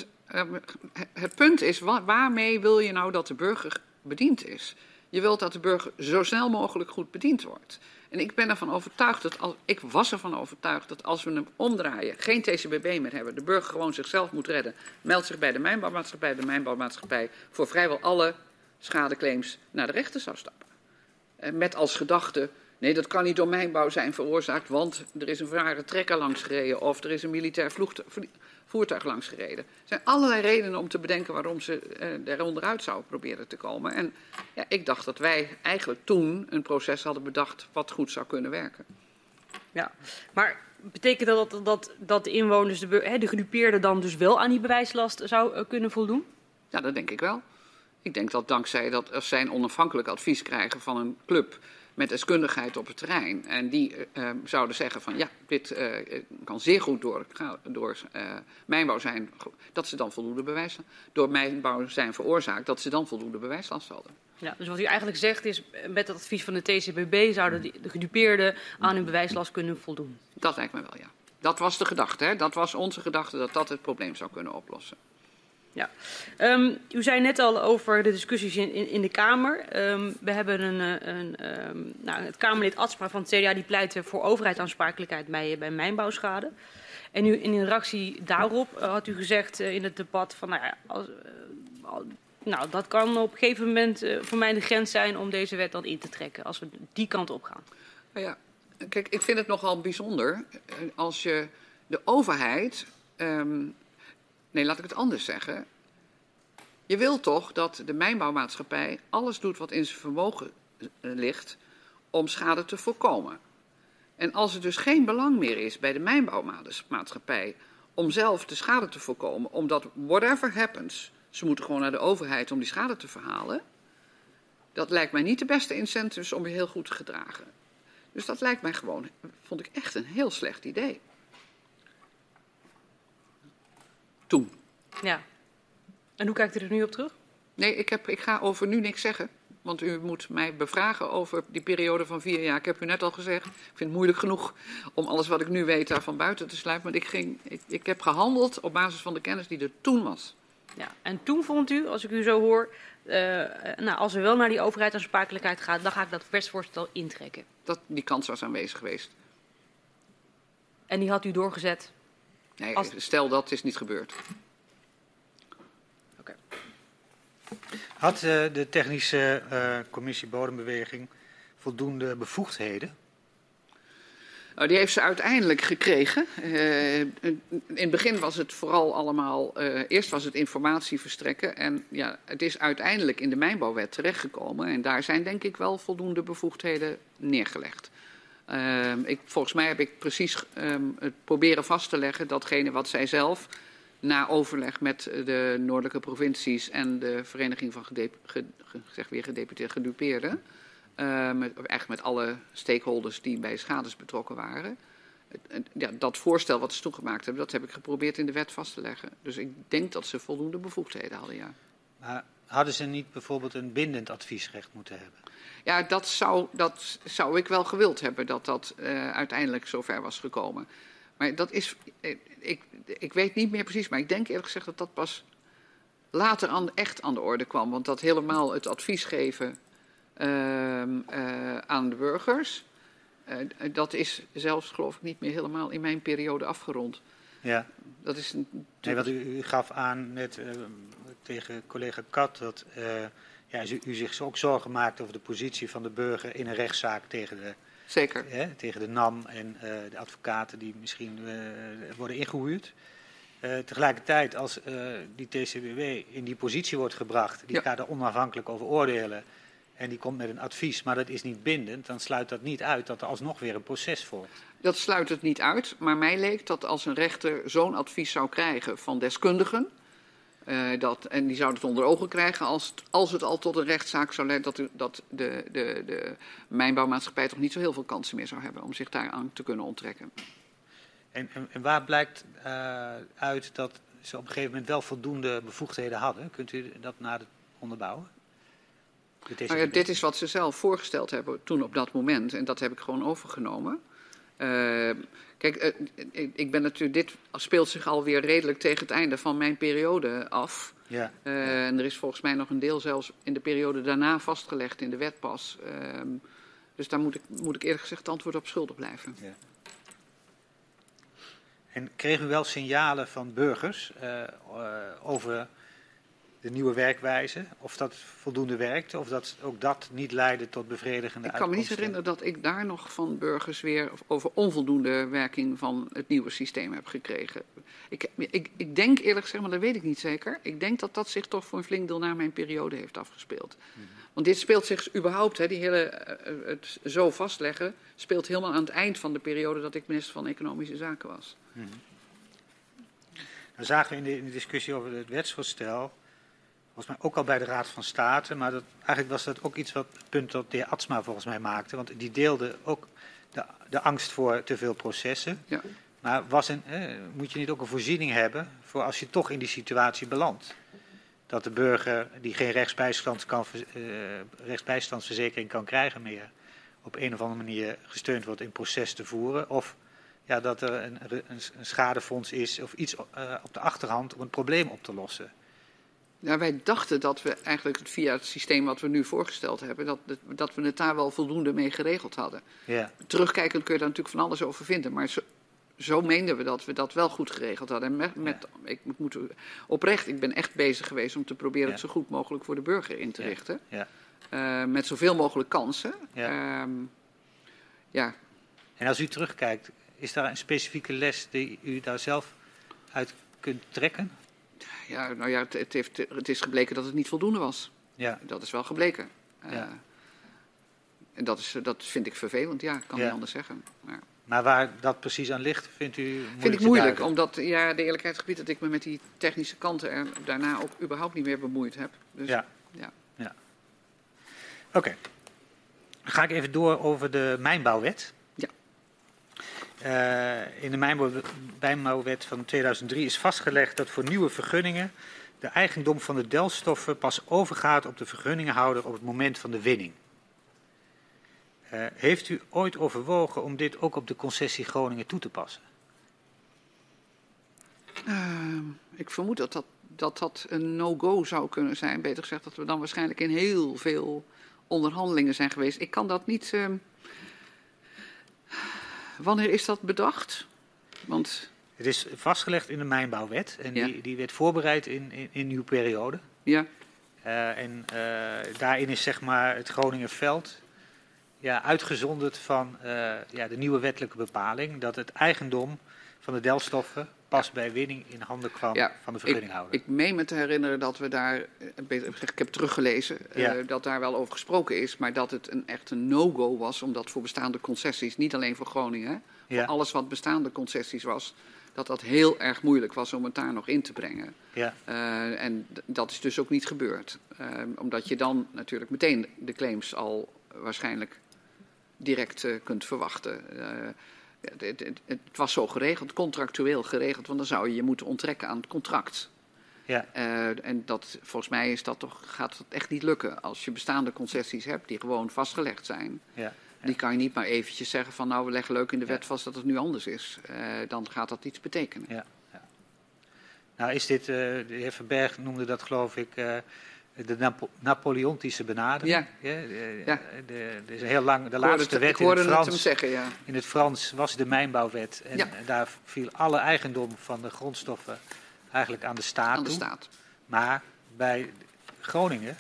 Het punt is, waarmee wil je nou dat de burger bediend is? Je wilt dat de burger zo snel mogelijk goed bediend wordt. En ik ben ervan overtuigd dat als, ik was ervan overtuigd dat als we hem omdraaien, geen TCBB meer hebben, de burger gewoon zichzelf moet redden, meldt zich bij de mijnbouwmaatschappij, de mijnbouwmaatschappij voor vrijwel alle schadeclaims naar de rechter zou stappen. Eh, met als gedachte, nee dat kan niet door mijnbouw zijn veroorzaakt, want er is een zware trekker langs gereden of er is een militair voertuig langs gereden. Er zijn allerlei redenen om te bedenken waarom ze er onderuit zou proberen te komen. En ja, ik dacht dat wij eigenlijk toen een proces hadden bedacht wat goed zou kunnen werken. Ja, maar betekent dat dat, dat, dat de inwoners, de, hè, de gedupeerden, dan dus wel aan die bewijslast zou uh, kunnen voldoen? Ja, dat denk ik wel. Ik denk dat dankzij dat als zij een onafhankelijk advies krijgen van een club met deskundigheid op het terrein. En die uh, zouden zeggen van ja, dit uh, kan zeer goed door, door uh, mijnbouw zijn, dat ze dan voldoende bewijs door mijnbouw zijn veroorzaakt, dat ze dan voldoende bewijslast hadden. Ja, dus wat u eigenlijk zegt is, met het advies van de TCBB zouden de gedupeerden aan hun bewijslast kunnen voldoen. Dat lijkt me wel, ja. Dat was de gedachte, hè? dat was onze gedachte dat dat het probleem zou kunnen oplossen. Ja. Um, u zei net al over de discussies in, in, de Kamer. Um, we hebben een, eh, een um, nou, het Kamerlid Atsma van het CDA die pleit voor overheidsaansprakelijkheid bij, bij mijnbouwschade. En u, in reactie daarop uh, had u gezegd uh, in het debat van nou, ja, nou, dat kan op een gegeven moment voor mij de grens zijn om deze wet dan in te trekken, als we die kant op gaan. Nou ja, kijk, ik vind het nogal bijzonder als je de overheid Nee, laat ik het anders zeggen. Je wil toch dat de mijnbouwmaatschappij alles doet wat in zijn vermogen eh, ligt om schade te voorkomen. En als er dus geen belang meer is bij de mijnbouwmaatschappij om zelf de schade te voorkomen, omdat whatever happens, ze moeten gewoon naar de overheid om die schade te verhalen, dat lijkt mij niet de beste incentives om je heel goed te gedragen. Dus dat lijkt mij gewoon, vond ik echt een heel slecht idee. Toen. Ja. En hoe kijkt u er nu op terug? Nee, ik, heb, ik ga over nu niks zeggen. Want u moet mij bevragen over die periode van vier jaar. Ik heb u net al gezegd, ik vind het moeilijk genoeg om alles wat ik nu weet daarvan buiten te sluiten. Maar ik, ging, ik, ik heb gehandeld op basis van de kennis die er toen was. Ja, en toen vond u, als ik u zo hoor, uh, nou, als we wel naar die overheidsaansprakelijkheid gaan, dan ga ik dat wetsvoorstel intrekken. Dat, die kans was aanwezig geweest. En die had u doorgezet Nee, stel dat is niet gebeurd. Okay. Had uh, de technische uh, commissie bodembeweging voldoende bevoegdheden? Nou, die heeft ze uiteindelijk gekregen. Uh, in het begin was het vooral allemaal. eerst was het informatie verstrekken. En ja, het is uiteindelijk in de mijnbouwwet terechtgekomen. En daar zijn denk ik wel voldoende bevoegdheden neergelegd. Um, ik, volgens mij heb ik precies um, het proberen vast te leggen datgene wat zij zelf na overleg met de noordelijke provincies en de vereniging van gedep ge, zeg weer gedeputeerde gedupeerden, uh, met, met alle stakeholders die bij schades betrokken waren. Ja, dat voorstel wat ze toegemaakt hebben, dat heb ik geprobeerd in de wet vast te leggen. Dus ik denk dat ze voldoende bevoegdheden hadden, ja. Maar hadden ze niet bijvoorbeeld een bindend adviesrecht moeten hebben? Ja, dat zou, dat zou ik wel gewild hebben, dat dat uh, uiteindelijk zover was gekomen. Maar dat is, eh, ik, ik weet niet meer precies, maar ik denk eerlijk gezegd dat dat pas later aan, echt aan de orde kwam. Want dat helemaal het advies geven uh, uh, aan de burgers, dat is zelfs geloof ik niet meer helemaal in mijn periode afgerond. Ja. Dat is nee, wat u, u gaf aan net tegen collega Kat dat ja, u, u zich ook zorgen maakt over de positie van de burger in een rechtszaak tegen de, Zeker. Hè, tegen de NAM en uh, de advocaten die misschien worden ingehuurd. Tegelijkertijd, als die TCWW in die positie wordt gebracht, die ja. gaat er onafhankelijk over oordelen en die komt met een advies, maar dat is niet bindend, dan sluit dat niet uit dat er alsnog weer een proces volgt. Dat sluit het niet uit, maar mij leek dat als een rechter zo'n advies zou krijgen van deskundigen, Eh, dat, en die zouden het onder ogen krijgen als het, als het al tot een rechtszaak zou leiden dat, de, dat de, de, de mijnbouwmaatschappij toch niet zo heel veel kansen meer zou hebben om zich daaraan te kunnen onttrekken. En, en, en waar blijkt uh, uit dat ze op een gegeven moment wel voldoende bevoegdheden hadden? Kunt u dat nader onderbouwen? Nou ja, dit is wat ze zelf voorgesteld hebben toen op dat moment en dat heb ik gewoon overgenomen. Uh, kijk, uh, ik ben natuurlijk, dit speelt zich alweer redelijk tegen het einde van mijn periode af. Ja. Uh, en er is volgens mij nog een deel zelfs in de periode daarna vastgelegd in de wet pas. Ehm, dus daar moet ik, moet ik eerlijk gezegd het antwoord op schuldig blijven. Ja. En kregen u wel signalen van burgers over de nieuwe werkwijze, of dat voldoende werkte, of dat ook dat niet leidde tot bevredigende Ik kan me niet herinneren dat ik daar nog van burgers weer over onvoldoende werking van het nieuwe systeem heb gekregen. Ik, ik, ik denk eerlijk gezegd, maar dat weet ik niet zeker, ik denk dat dat zich toch voor een flink deel na mijn periode heeft afgespeeld. Mhm. Want dit speelt zich überhaupt, hè, die hele, eh, het zo vastleggen, speelt helemaal aan het eind van de periode dat ik minister van Economische Zaken was. Mm Dan zagen we in de, in de discussie over het wetsvoorstel volgens mij ook al bij de Raad van State. Maar dat, eigenlijk was dat ook iets wat het punt dat de heer Atsma volgens mij maakte. Want die deelde ook de, de angst voor te veel processen. Ja. Maar was een, moet je niet ook een voorziening hebben voor als je toch in die situatie belandt? Dat de burger die geen rechtsbijstand kan, uh, rechtsbijstandsverzekering kan krijgen meer, op een of andere manier gesteund wordt in proces te voeren. Of ja, dat er een, een, een schadefonds is of iets uh, op de achterhand om een probleem op te lossen. Ja, wij dachten dat we eigenlijk via het systeem wat we nu voorgesteld hebben, dat, dat we het daar wel voldoende mee geregeld hadden. Ja. Terugkijkend kun je daar natuurlijk van alles over vinden, maar zo, zo meenden we dat we dat wel goed geregeld hadden. En met, met ik moet oprecht, ik ben echt bezig geweest om te proberen het zo goed mogelijk voor de burger in te richten. Ja. Uh, met zoveel mogelijk kansen. Uh, ja. En als u terugkijkt, is daar een specifieke les die u daar zelf uit kunt trekken? Ja, nou ja, het, het, heeft, het is gebleken dat het niet voldoende was. Ja. Dat is wel gebleken. Ja. Uh, en dat, is, dat vind ik vervelend, ja, ik kan ja. niet anders zeggen. Maar, maar waar dat precies aan ligt, vindt u moeilijk? Vind ik moeilijk, omdat ja, de eerlijkheid gebied dat ik me met die technische kanten er daarna ook überhaupt niet meer bemoeid heb. Dus, ja. ja. ja. Oké. Okay. Dan ga ik even door over de mijnbouwwet. Uh, in de mijnbouwwet van 2003 is vastgelegd dat voor nieuwe vergunningen de eigendom van de delstoffen pas overgaat op de vergunningenhouder op het moment van de winning. Uh, heeft u ooit overwogen om dit ook op de concessie Groningen toe te passen? Uh, ik vermoed dat dat, dat dat een no-go zou kunnen zijn. Beter gezegd dat we dan waarschijnlijk in heel veel onderhandelingen zijn geweest. Ik kan dat niet. Wanneer is dat bedacht? Want... Het is vastgelegd in de mijnbouwwet en die, die werd voorbereid in, in, in uw periode. Ja. Uh, en uh, daarin is zeg maar het Groningenveld ja, uitgezonderd van uh, ja, de nieuwe wettelijke bepaling dat het eigendom van de delstoffen pas bij winning in handen kwam van de vergunninghouder. Ik, ik meen me te herinneren dat we daar, ik heb teruggelezen, ja. uh, dat daar wel over gesproken is, maar dat het een echt een no-go was, omdat voor bestaande concessies, niet alleen voor Groningen, voor alles wat bestaande concessies was, dat dat heel erg moeilijk was om het daar nog in te brengen. Ja. Uh, en dat is dus ook niet gebeurd. Uh, omdat je dan natuurlijk meteen de claims al waarschijnlijk direct kunt verwachten het, het, het, was zo geregeld, contractueel geregeld, want dan zou je je moeten onttrekken aan het contract. Ja. Uh, en dat, volgens mij is dat toch, gaat het echt niet lukken. Als je bestaande concessies hebt die gewoon vastgelegd zijn, ja. die kan je niet maar eventjes zeggen van nou we leggen leuk in de wet vast dat het nu anders is. Uh, dan gaat dat iets betekenen. Ja. Nou is dit, uh, de heer Verberg noemde dat geloof ik de Napo Napoleontische benadering. Ja. ja, de, ja. De, de, is heel lang, de laatste wet in het, Frans, zeggen, ja. in het Frans was de mijnbouwwet. En daar viel alle eigendom van de grondstoffen eigenlijk aan de staat Aan de staat. Maar bij Groningen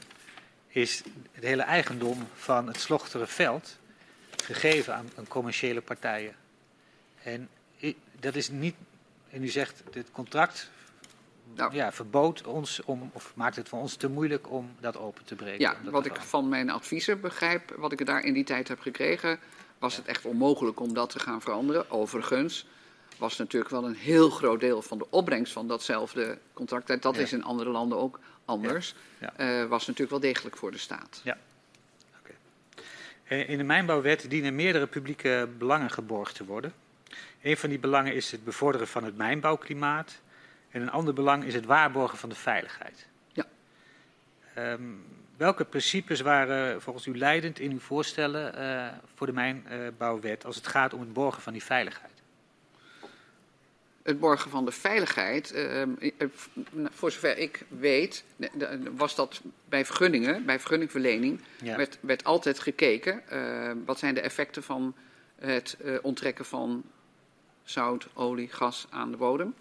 is het hele eigendom van het veld gegeven aan, aan commerciële partijen. En dat is niet, en u zegt, het contract nou. ja, verbood ons om, of maakt het voor ons te moeilijk om dat open te breken. Ja, wat ik van mijn adviezen begrijp, wat ik daar in die tijd heb gekregen, was het echt onmogelijk om dat te gaan veranderen. Overigens, was natuurlijk wel een heel groot deel van de opbrengst van datzelfde contract. En dat Ja. is in andere landen ook anders. Ja. eh, was natuurlijk wel degelijk voor de staat. Eh, In de mijnbouwwet dienen meerdere publieke belangen geborgd te worden. Een van die belangen is het bevorderen van het mijnbouwklimaat. En een ander belang is het waarborgen van de veiligheid. Ja. Ehm, welke principes waren volgens u leidend in uw voorstellen eh, voor de mijnbouwwet als het gaat om het borgen van die veiligheid? Het borgen van de veiligheid, eh, eh, voor zover ik weet, was dat bij vergunningen, bij vergunningverlening, Ja. werd, werd altijd gekeken. eh, wat zijn de effecten van het eh, onttrekken van zout, olie, gas aan de bodem?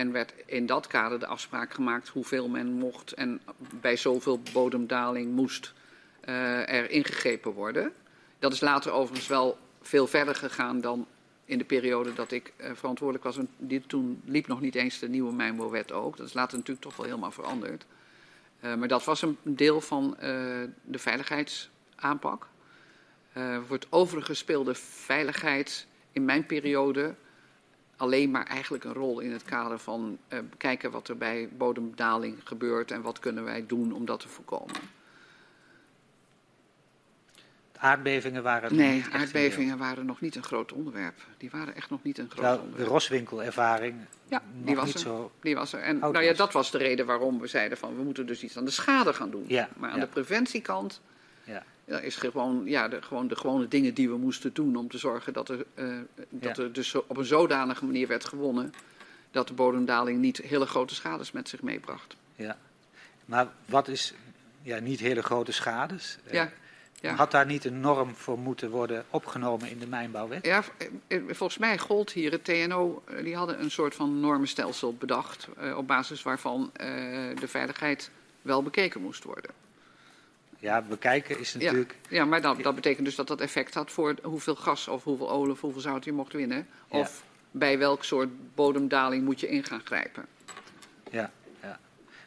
En werd in dat kader de afspraak gemaakt hoeveel men mocht en bij zoveel bodemdaling moest eh, er ingegrepen worden. Dat is later overigens wel veel verder gegaan dan in de periode dat ik eh, verantwoordelijk was. Die, toen liep nog niet eens de nieuwe mijnbouwwet ook. Dat is later natuurlijk toch wel helemaal veranderd. Eh, maar dat was een deel van de veiligheidsaanpak. Voor het overige speelde veiligheid in mijn periode alleen maar eigenlijk een rol in het kader van eh, kijken wat er bij bodemdaling gebeurt en wat kunnen wij doen om dat te voorkomen. Aardbevingen waren Nee, niet aardbevingen waren nog niet een groot onderwerp. Die waren echt nog niet een groot de onderwerp. Roswinkel-ervaring Ja, die was niet er. zo... Die was er. En nou ja, dat was de reden waarom we zeiden van we moeten dus iets aan de schade gaan doen. Ja, maar aan ja. de preventiekant Ja. Ja, is gewoon, ja, de, gewoon de gewone dingen die we moesten doen om te zorgen dat er, eh, dat Ja. er dus op een zodanige manier werd gewonnen dat de bodemdaling niet hele grote schades met zich meebracht. Ja. Maar wat is ja, niet hele grote schades? Eh, Ja, ja. Had daar niet een norm voor moeten worden opgenomen in de mijnbouwwet? Ja, eh, volgens mij gold hier het TNO, die hadden een soort van normenstelsel bedacht, op basis waarvan de veiligheid wel bekeken moest worden. Ja, bekijken is Ja, natuurlijk. ja maar dat, dat betekent dus dat dat effect had voor hoeveel gas of hoeveel olie of hoeveel zout je mocht winnen. Ja. Of bij welk soort bodemdaling moet je in gaan grijpen. Ja, ja.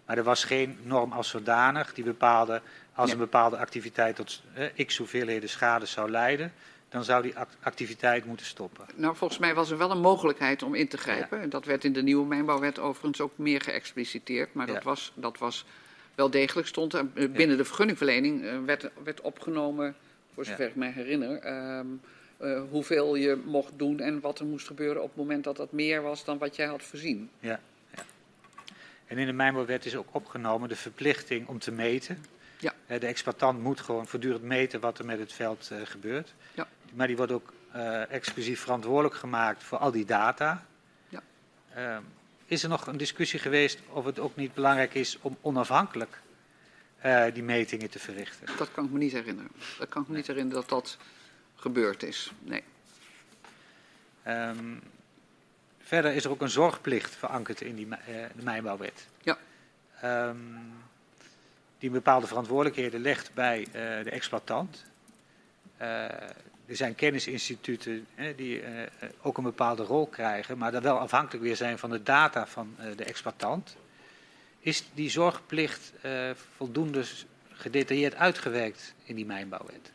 Maar er was geen norm als zodanig die bepaalde. als Nee. een bepaalde activiteit tot eh, x hoeveelheden schade zou leiden. dan zou die act- activiteit moeten stoppen. Nou, volgens mij was er wel een mogelijkheid om in te grijpen. En Dat werd in de nieuwe mijnbouwwet overigens ook meer geëxpliciteerd. Maar Ja. dat, was, dat was wel degelijk stond eh, binnen de vergunningverlening eh, werd, werd opgenomen, voor zover Ja. ik me herinner, ehm, eh, hoeveel je mocht doen en wat er moest gebeuren op het moment dat dat meer was dan wat jij had voorzien. Ja, ja. En in de mijnbouwwet is ook opgenomen de verplichting om te meten. Ja. De exploitant moet gewoon voortdurend meten wat er met het veld gebeurt. Ja. Maar die wordt ook exclusief verantwoordelijk gemaakt voor al die data. Ja. Is er nog een discussie geweest of het ook niet belangrijk is om onafhankelijk eh, die metingen te verrichten? Dat kan ik me niet herinneren. Dat kan ik me niet herinneren dat dat gebeurd is. Nee. Ehm, verder is er ook een zorgplicht verankerd in die, eh, de mijnbouwwet. Ja. Ehm, die bepaalde verantwoordelijkheden legt bij eh, de exploitant. Er zijn kennisinstituten eh, die eh, eh, ook een bepaalde rol krijgen, maar dan wel afhankelijk weer zijn van de data van eh, de exploitant. Is die zorgplicht voldoende gedetailleerd uitgewerkt in die mijnbouwwet?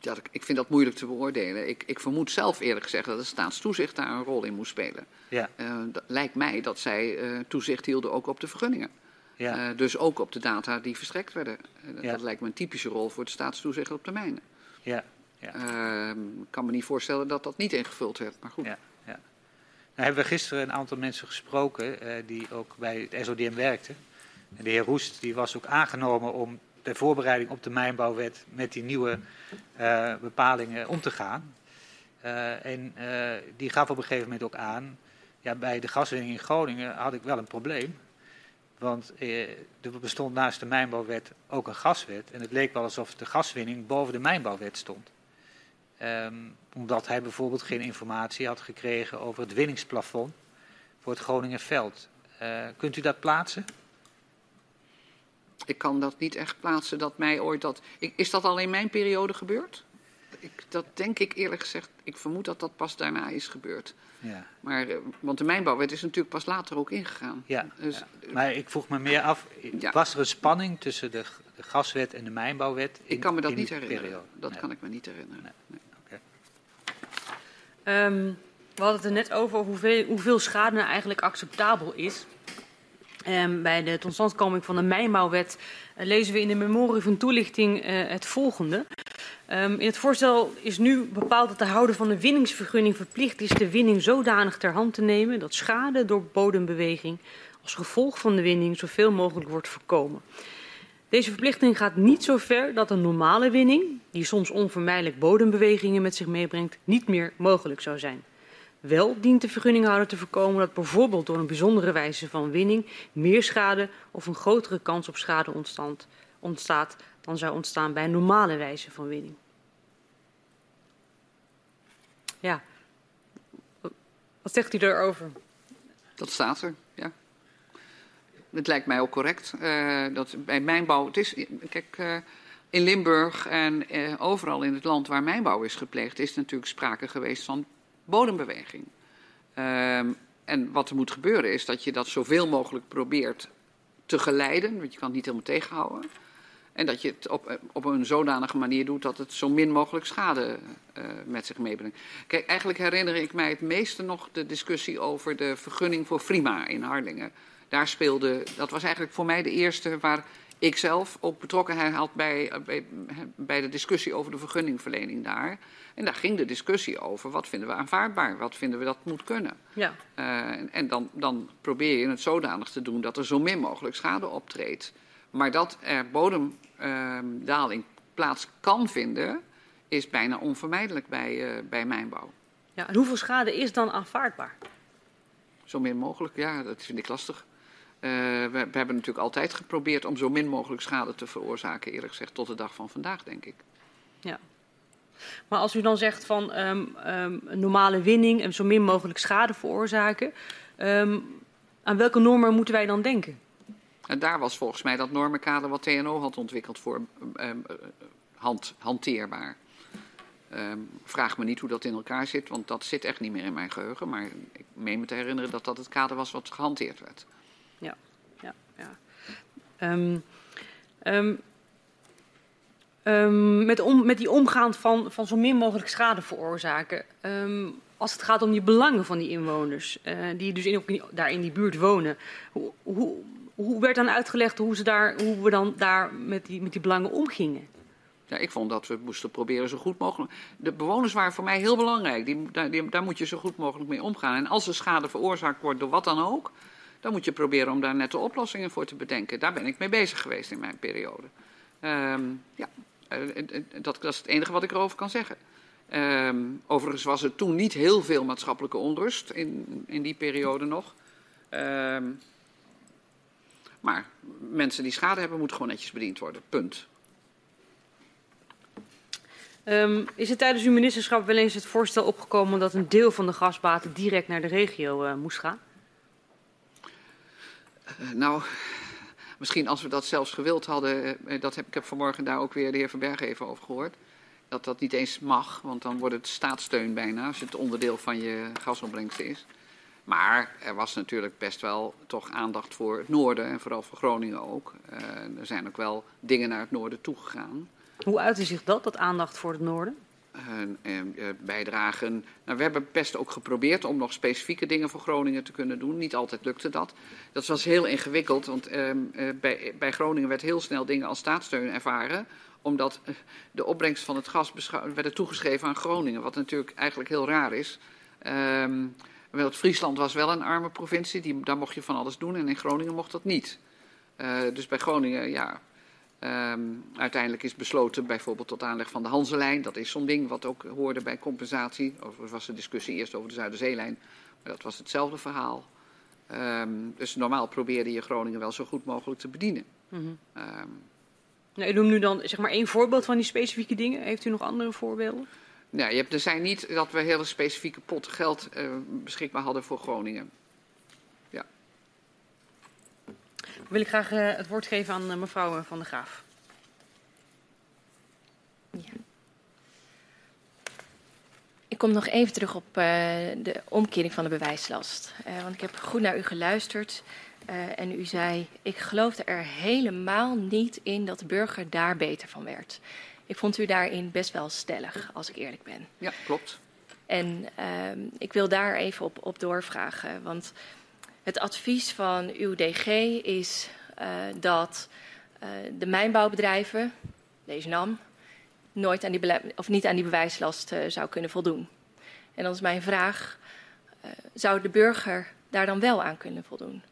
Ja, dat- ik vind dat moeilijk te beoordelen. Ik, ik vermoed zelf eerlijk gezegd dat de staatstoezicht daar een rol in moest spelen. Ja, dat lijkt mij dat zij toezicht hielden ook op de vergunningen. ja, dus ook op de data die verstrekt werden. Dat- Ja. Dat lijkt me een typische rol voor het staatstoezicht op de mijnen. Ja. Ja. Eh, Ik kan me niet voorstellen dat dat niet ingevuld werd. Maar goed. Ja. Nou hebben we gisteren een aantal mensen gesproken eh, die ook bij het SODM werkten. En de heer Roest die was ook aangenomen om ter voorbereiding op de mijnbouwwet met die nieuwe eh, bepalingen om te gaan. Eh, en die gaf op een gegeven moment ook aan, ja, bij de gaswinning in Groningen had ik wel een probleem. Want eh, er bestond naast de mijnbouwwet ook een gaswet. En het leek wel alsof de gaswinning boven de mijnbouwwet stond. Ehm, omdat hij bijvoorbeeld geen informatie had gekregen over het winningsplafond voor het Groningenveld. Eh kunt u dat plaatsen? Ik kan dat niet echt plaatsen dat mij ooit dat. Ik, is dat al in mijn periode gebeurd? Ik, dat denk ik eerlijk gezegd. Ik vermoed dat dat pas daarna is gebeurd. Ja. Maar, eh, want de mijnbouwwet is natuurlijk pas later ook ingegaan. ja, Dus, ja. Maar ik vroeg me meer af, Ja. was er een spanning tussen de, de gaswet en de mijnbouwwet? in- ik kan me dat niet herinneren. periode? Dat Nee. kan ik me niet herinneren. Nee. Nee. Ehm, We hadden het er net over hoeveel, hoeveel schade nou eigenlijk acceptabel is. Um, bij de totstandkoming van de mijnbouwwet uh, lezen we in de memorie van toelichting uh, het volgende. Um, in het voorstel is nu bepaald dat de houder van de winningsvergunning verplicht is de winning zodanig ter hand te nemen dat schade door bodembeweging als gevolg van de winning zoveel mogelijk wordt voorkomen. Deze verplichting gaat niet zo ver dat een normale winning, die soms onvermijdelijk bodembewegingen met zich meebrengt, niet meer mogelijk zou zijn. Wel dient de vergunninghouder te voorkomen dat bijvoorbeeld door een bijzondere wijze van winning meer schade of een grotere kans op schade ontstaat, ontstaat dan zou ontstaan bij een normale wijze van winning. Ja, wat zegt u daarover? Dat staat er, ja. Het lijkt mij ook correct. Uh, dat bij mijnbouw, het is, kijk, uh, in Limburg en uh, overal in het land waar mijnbouw is gepleegd, is natuurlijk sprake geweest van bodembeweging. Um, en wat er moet gebeuren is dat je dat zoveel mogelijk probeert te geleiden, want je kan het niet helemaal tegenhouden. En dat je het op, op een zodanige manier doet dat het zo min mogelijk schade uh, met zich meebrengt. Kijk, eigenlijk herinner ik mij het meeste nog de discussie over de vergunning voor Frima in Harlingen. Daar speelde, dat was eigenlijk voor mij de eerste waar ik zelf ook betrokkenheid had bij, bij, bij de discussie over de vergunningverlening daar. En daar ging de discussie over wat vinden we aanvaardbaar, wat vinden we dat moet kunnen. Ja. Uh, en, en dan, dan probeer je het zodanig te doen dat er zo min mogelijk schade optreedt. Maar dat er bodemdaling uh, plaats kan vinden, is bijna onvermijdelijk bij, uh, bij mijnbouw. Ja, en hoeveel schade is dan aanvaardbaar? Zo min mogelijk, ja, dat vind ik lastig. Uh, we, we, hebben natuurlijk altijd geprobeerd om zo min mogelijk schade te veroorzaken, eerlijk gezegd, tot de dag van vandaag, denk ik. Ja. Maar als u dan zegt van um, um, normale winning en zo min mogelijk schade veroorzaken, um, aan welke normen moeten wij dan denken? En daar was volgens mij dat normenkader wat TNO had ontwikkeld voor hand, hanteerbaar. vraag me niet hoe dat in elkaar zit, want dat zit echt niet meer in mijn geheugen. Maar ik meen me te herinneren dat dat het kader was wat gehanteerd werd. Ja, ja, ja. Um, um, um, met, met die omgaan van, van zo min mogelijk schade veroorzaken. als het gaat om die belangen van die inwoners, uh, die dus in, daar in die buurt wonen. Hoe, hoe, hoe werd dan uitgelegd hoe, ze daar, hoe we dan daar met die, met die belangen omgingen? Ja, ik vond dat we moesten proberen zo goed mogelijk. De bewoners waren voor mij heel belangrijk. Die, daar moet je zo goed mogelijk mee omgaan. En als er schade veroorzaakt wordt door wat dan ook, dan moet je proberen om daar nette oplossingen voor te bedenken. Daar ben ik mee bezig geweest in mijn periode. Um, ja, dat, dat, is het enige wat ik erover kan zeggen. Um, overigens was er toen niet heel veel maatschappelijke onrust in, in die periode nog. Um, maar mensen die schade hebben, moeten gewoon netjes bediend worden. Punt. Is er tijdens uw ministerschap wel eens het voorstel opgekomen dat een deel van de gasbaten direct naar de regio uh, moest gaan? Uh, nou, misschien als we dat zelfs gewild hadden, uh, dat heb, ik heb vanmorgen daar ook weer de heer Van Berg even over gehoord. Dat dat niet eens mag, want dan wordt het staatssteun bijna als het onderdeel van je gasopbrengst is. Maar er was natuurlijk best wel toch aandacht voor het noorden en vooral voor Groningen ook. Uh, er zijn ook wel dingen naar het noorden toegegaan. Hoe uitte zich dat, dat aandacht voor het noorden? Uh, uh, bijdragen. Nou, we hebben best ook geprobeerd om nog specifieke dingen voor Groningen te kunnen doen. Niet altijd lukte dat. Dat was heel ingewikkeld, want ehm, bij, bij, Groningen werd heel snel dingen als staatssteun ervaren omdat de opbrengst van het gas werd toegeschreven aan Groningen, wat natuurlijk eigenlijk heel raar is. Um, want Friesland was wel een arme provincie, die, daar mocht je van alles doen en in Groningen mocht dat niet. Dus bij Groningen, ja, um, uiteindelijk is besloten bijvoorbeeld tot aanleg van de Hanselijn. Dat is zo'n ding wat ook hoorde bij compensatie. Overigens was de discussie eerst over de Zuiderzeelijn, maar dat was hetzelfde verhaal. Um, dus normaal probeerde je Groningen wel zo goed mogelijk te bedienen. Mm -hmm. um, nou, u noemt nu dan zeg maar één voorbeeld van die specifieke dingen. Heeft u nog andere voorbeelden? Nou, je hebt, er zijn niet dat we hele specifieke potten geld uh, beschikbaar hadden voor Groningen. Ja. Wil ik graag uh, het woord geven aan uh, mevrouw Van der Graaf. Ja. Ik kom nog even terug op de omkering van de bewijslast. want ik heb goed naar u geluisterd. en u zei, ik geloofde er helemaal niet in dat de burger daar beter van werd. Ik vond u daarin best wel stellig, als ik eerlijk ben. Ja, klopt. En uh, ik wil daar even op, op doorvragen. Want het advies van uw DG is uh, dat uh, de mijnbouwbedrijven, deze NAM, nooit aan die of niet aan die bewijslast uh, zou kunnen voldoen. En dan is mijn vraag: zou de burger daar dan wel aan kunnen voldoen?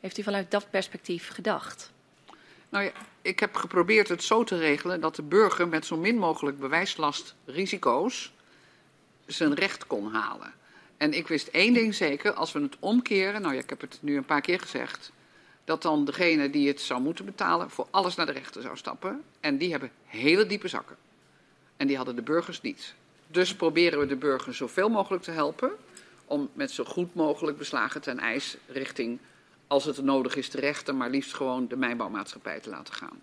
Heeft u vanuit dat perspectief gedacht? Nou ja, ik heb geprobeerd het zo te regelen dat de burger met zo min mogelijk bewijslastrisico's zijn recht kon halen. En ik wist één ding zeker, als we het omkeren, nou ja, ik heb het nu een paar keer gezegd, dat dan degene die het zou moeten betalen voor alles naar de rechter zou stappen. En die hebben hele diepe zakken. En die hadden de burgers niet. Dus proberen we de burger zoveel mogelijk te helpen om met zo goed mogelijk beslagen ten ijs richting, als het nodig is, de rechter, maar liefst gewoon de mijnbouwmaatschappij te laten gaan.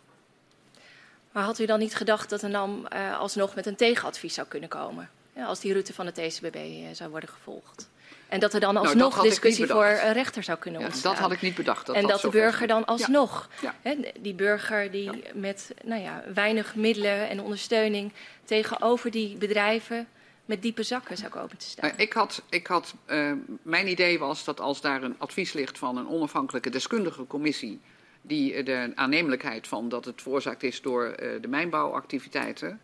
Maar had u dan niet gedacht dat een NAM uh, alsnog met een tegenadvies zou kunnen komen? Ja, als die route van de TCBB uh, zou worden gevolgd. En dat er dan nou, alsnog nou, discussie voor een rechter zou kunnen ja, ontstaan. Dat had ik niet bedacht. Dat en dat, dat de burger dan alsnog, ja. Hè, die burger die met nou ja, weinig middelen en ondersteuning tegenover die bedrijven met diepe zakken zou komen te staan. Nou, ik had, ik had, uh, mijn idee was dat als daar een advies ligt van een onafhankelijke deskundige commissie die de aannemelijkheid van dat het veroorzaakt is door uh, de mijnbouwactiviteiten,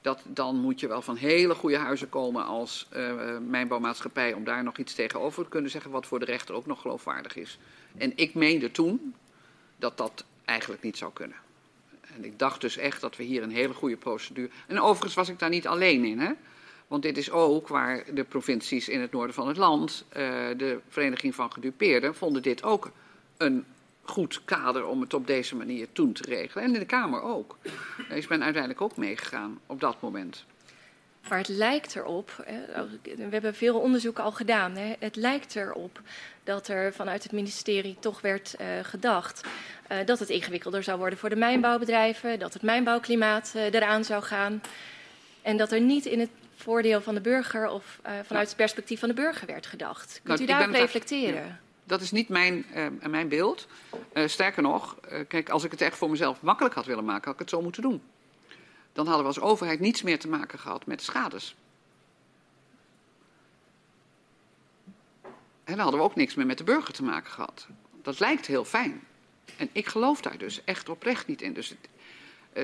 dat, dan moet je wel van hele goede huizen komen als uh, mijnbouwmaatschappij om daar nog iets tegenover te kunnen zeggen wat voor de rechter ook nog geloofwaardig is. En ik meende toen dat dat eigenlijk niet zou kunnen. En ik dacht dus echt dat we hier een hele goede procedure. En overigens was ik daar niet alleen in, hè? Want dit is ook waar de provincies in het noorden van het land, uh, de Vereniging van Gedupeerden, vonden dit ook een goed kader om het op deze manier toen te regelen. En in de Kamer ook. Ik ben uiteindelijk ook meegegaan op dat moment. Maar het lijkt erop, we hebben veel onderzoeken al gedaan, het lijkt erop dat er vanuit het ministerie toch werd uh, gedacht uh, dat het ingewikkelder zou worden voor de mijnbouwbedrijven, dat het mijnbouwklimaat uh, eraan zou gaan en dat er niet in het voordeel van de burger of vanuit het perspectief van de burger werd gedacht. Kunt nou, u daarop reflecteren? Dat is niet mijn, uh, mijn beeld. Uh, sterker nog, uh, kijk, als ik het echt voor mezelf makkelijk had willen maken, had ik het zo moeten doen. Dan hadden we als overheid niets meer te maken gehad met de schades. En dan hadden we ook niks meer met de burger te maken gehad. Dat lijkt heel fijn. En ik geloof daar dus echt oprecht niet in. Dus het,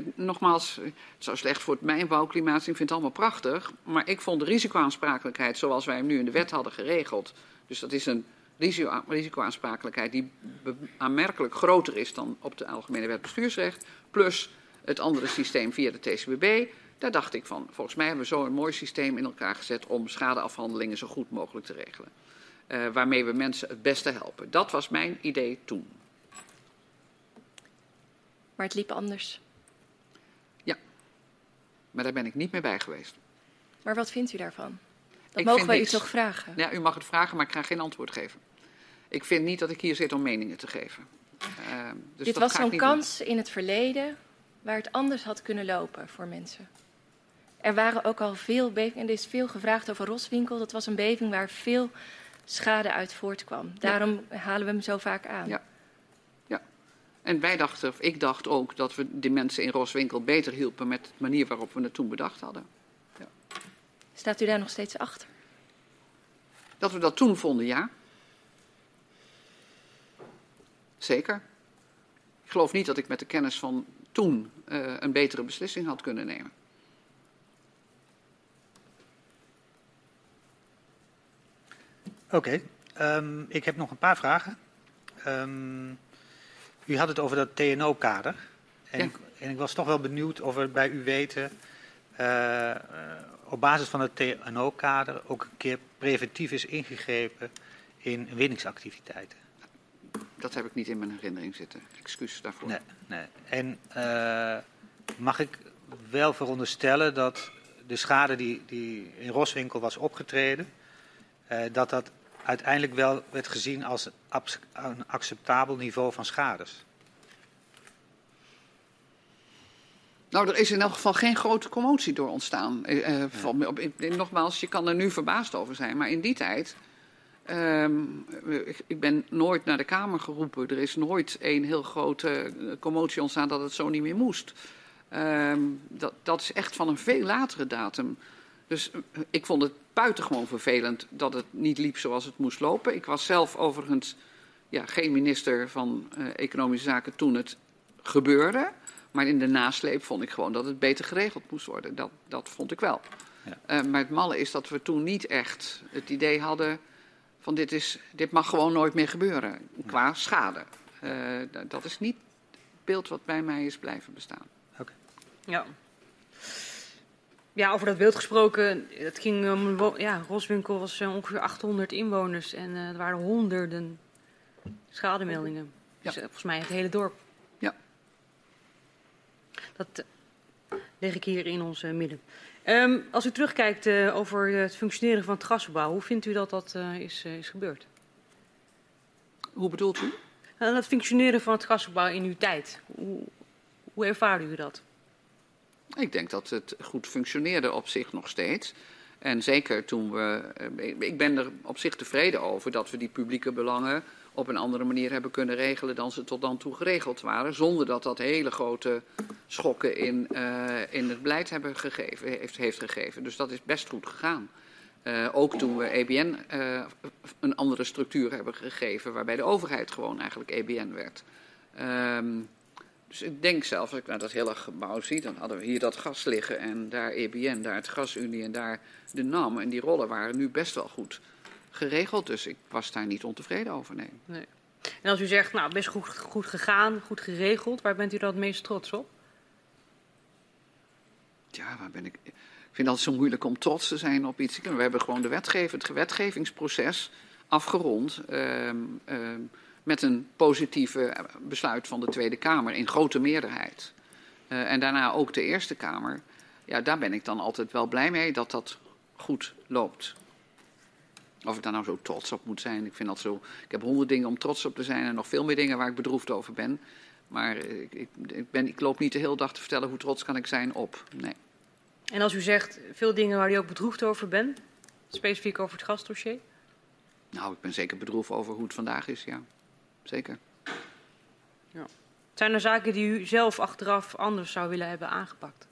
uh, nogmaals, het zou slecht voor het mijnbouwklimaat zijn. Ik vind het allemaal prachtig. Maar ik vond de risicoaansprakelijkheid zoals wij hem nu in de wet hadden geregeld. Dus dat is een risicoaansprakelijkheid die aanmerkelijk groter is dan op de Algemene Wet Bestuursrecht, plus het andere systeem via de TCBB. Daar dacht ik van, volgens mij hebben we zo een mooi systeem in elkaar gezet om schadeafhandelingen zo goed mogelijk te regelen. Uh, waarmee we mensen het beste helpen. Dat was mijn idee toen. Maar het liep anders. Ja, maar daar ben ik niet meer bij geweest. Maar wat vindt u daarvan? Dat ik mogen wij niks. u toch vragen? Ja, u mag het vragen, maar ik ga geen antwoord geven. Ik vind niet dat ik hier zit om meningen te geven. Uh, dus Dit was zo'n kans doen. in het verleden waar het anders had kunnen lopen voor mensen. Er waren ook al veel bevingen. En er is veel gevraagd over Roswinkel. Dat was een beving waar veel schade uit voortkwam. Daarom ja. halen we hem zo vaak aan. Ja. ja. En wij dachten, of ik dacht ook, dat we die mensen in Roswinkel beter hielpen met de manier waarop we het toen bedacht hadden. Staat u daar nog steeds achter? Dat we dat toen vonden, ja. Zeker. Ik geloof niet dat ik met de kennis van toen uh, een betere beslissing had kunnen nemen. Oké, okay. um, ik heb nog een paar vragen. Um, u had het over dat TNO-kader. En, ja. en, ik was toch wel benieuwd of we bij u weten, uh, op basis van het TNO-kader, ook een keer preventief is ingegrepen in winningsactiviteiten dat heb ik niet in mijn herinnering zitten. Excuus daarvoor. Nee, nee. En uh, mag ik wel veronderstellen dat de schade die, die in Roswinkel was opgetreden, uh, dat dat uiteindelijk wel werd gezien als een acceptabel niveau van schades? Nou, er is in elk geval geen grote commotie door ontstaan. Uh, van, op, nogmaals, je kan er nu verbaasd over zijn, maar in die tijd Um, ik ben nooit naar de Kamer geroepen. Er is nooit een heel grote commotie ontstaan dat het zo niet meer moest. Um, dat, dat, is echt van een veel latere datum. Dus eh, ik vond het buitengewoon vervelend dat het niet liep zoals het moest lopen. Ik was zelf overigens ja, geen minister van Economische Zaken toen het gebeurde. Maar in de nasleep vond ik gewoon dat het beter geregeld moest worden. Dat, dat vond ik wel. Ja. Uh, maar het malle is dat we toen niet echt het idee hadden van dit, is, dit mag gewoon nooit meer gebeuren qua schade. Uh, dat is niet het beeld wat bij mij is blijven bestaan. Okay. Ja. Ja, over dat beeld gesproken. Het ging om. ja, Roswinkel was ongeveer 800 inwoners en uh, er waren honderden schademeldingen. Ja. Dus, volgens mij het hele dorp. Dat leg ik hier in ons midden. Um, als u terugkijkt uh, over het functioneren van het gasgebouw, hoe vindt u dat dat uh, is, uh, is gebeurd? Hoe bedoelt u? het functioneren van het gasgebouw in uw tijd. Hoe, hoe ervaarde u dat? Ik denk dat het goed functioneerde op zich nog steeds. En zeker toen we. Ik ben er op zich tevreden over dat we die publieke belangen op een andere manier hebben kunnen regelen dan ze tot dan toe geregeld waren. Zonder dat dat hele grote schokken in, uh, in het beleid hebben gegeven, heeft, heeft gegeven. Dus dat is best goed gegaan. Uh, ook toen we EBN uh, een andere structuur hebben gegeven, waarbij de overheid gewoon eigenlijk EBN werd. Um, dus ik denk zelf, als ik naar dat hele gebouw zie, dan hadden we hier dat gas liggen en daar EBN, daar het Gasunie en daar de NAM. En die rollen waren nu best wel goed geregeld. Dus ik was daar niet ontevreden over, nee. nee. En als u zegt, nou, best goed, goed gegaan, goed geregeld, waar bent u dan het meest trots op? Ja, waar ben ik... Ik vind het altijd zo moeilijk om trots te zijn op iets. We hebben gewoon de wetgeving, het wetgevingsproces afgerond. Uh, uh, met een positieve besluit van de Tweede Kamer in grote meerderheid. Uh, en daarna ook de Eerste Kamer. Ja, daar ben ik dan altijd wel blij mee dat dat goed loopt. Of ik daar nou zo trots op moet zijn. Ik vind dat zo. Ik heb honderd dingen om trots op te zijn en nog veel meer dingen waar ik bedroefd over ben. Maar ik, ik, ik, ben, ik loop niet de hele dag te vertellen hoe trots kan ik zijn op. Nee. En als u zegt veel dingen waar u ook bedroefd over bent, specifiek over het gasdossier? Nou, ik ben zeker bedroefd over hoe het vandaag is, ja. Zeker. Ja. Zijn er zaken die u zelf achteraf anders zou willen hebben aangepakt?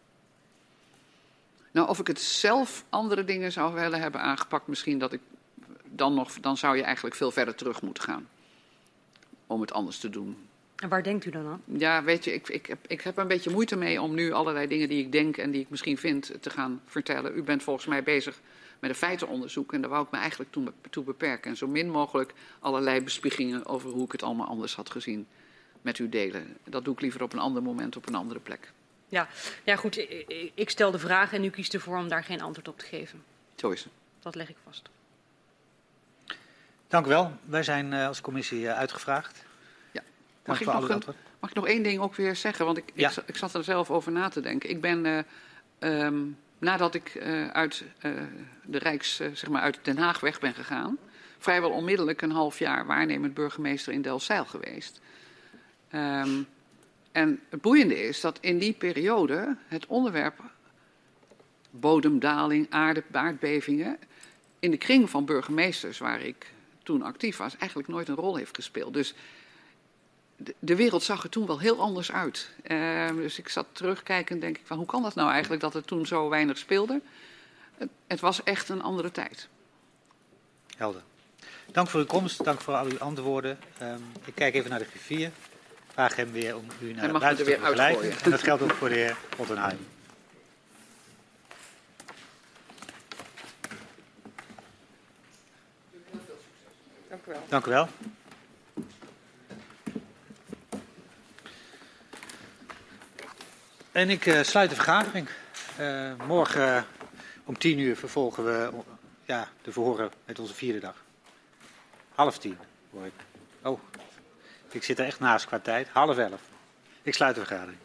Nou, of ik het zelf andere dingen zou willen hebben aangepakt, misschien dat ik dan, nog, dan zou je eigenlijk veel verder terug moeten gaan. Om het anders te doen. En waar denkt u dan aan? Ja, weet je, ik, ik, heb, ik heb een beetje moeite mee om nu allerlei dingen die ik denk en die ik misschien vind te gaan vertellen. U bent volgens mij bezig met een feitenonderzoek en daar wou ik me eigenlijk toe, toe beperken. En zo min mogelijk allerlei bespiegingen over hoe ik het allemaal anders had gezien met u delen. Dat doe ik liever op een ander moment, op een andere plek. Ja, ja goed, ik stel de vraag en u kiest ervoor om daar geen antwoord op te geven. Zo is het. Dat leg ik vast. Dank u wel. Wij zijn uh, als commissie uh, uitgevraagd. Ja. Mag ik, nog een, mag ik nog één ding ook weer zeggen? Want ik, ja. ik, ik, zat er zelf over na te denken. Ik ben, uh, um, nadat ik uit de Rijks, zeg maar uit Den Haag weg ben gegaan, vrijwel onmiddellijk een half jaar waarnemend burgemeester in Delfzijl geweest. Um, en het boeiende is dat in die periode het onderwerp bodemdaling, aarde, aardbevingen in de kring van burgemeesters waar ik toen actief was, eigenlijk nooit een rol heeft gespeeld. Dus de, de wereld zag er toen wel heel anders uit. Uh, dus ik zat terugkijken en denk ik van hoe kan dat nou eigenlijk dat het toen zo weinig speelde? Het, het was echt een andere tijd. Helder. Dank voor uw komst, dank voor al uw antwoorden. Um, ik kijk even naar de griffier. Vraag hem weer om u naar buiten te begeleiden. En dat geldt ook voor de heer Ottenheim. Dank u wel. En ik uh, sluit de vergadering. Uh, morgen uh, om tien uur vervolgen we ja, de verhoren met onze vierde dag. Half tien, hoor ik. Oh, ik zit er echt naast qua tijd. Half elf. Ik sluit de vergadering.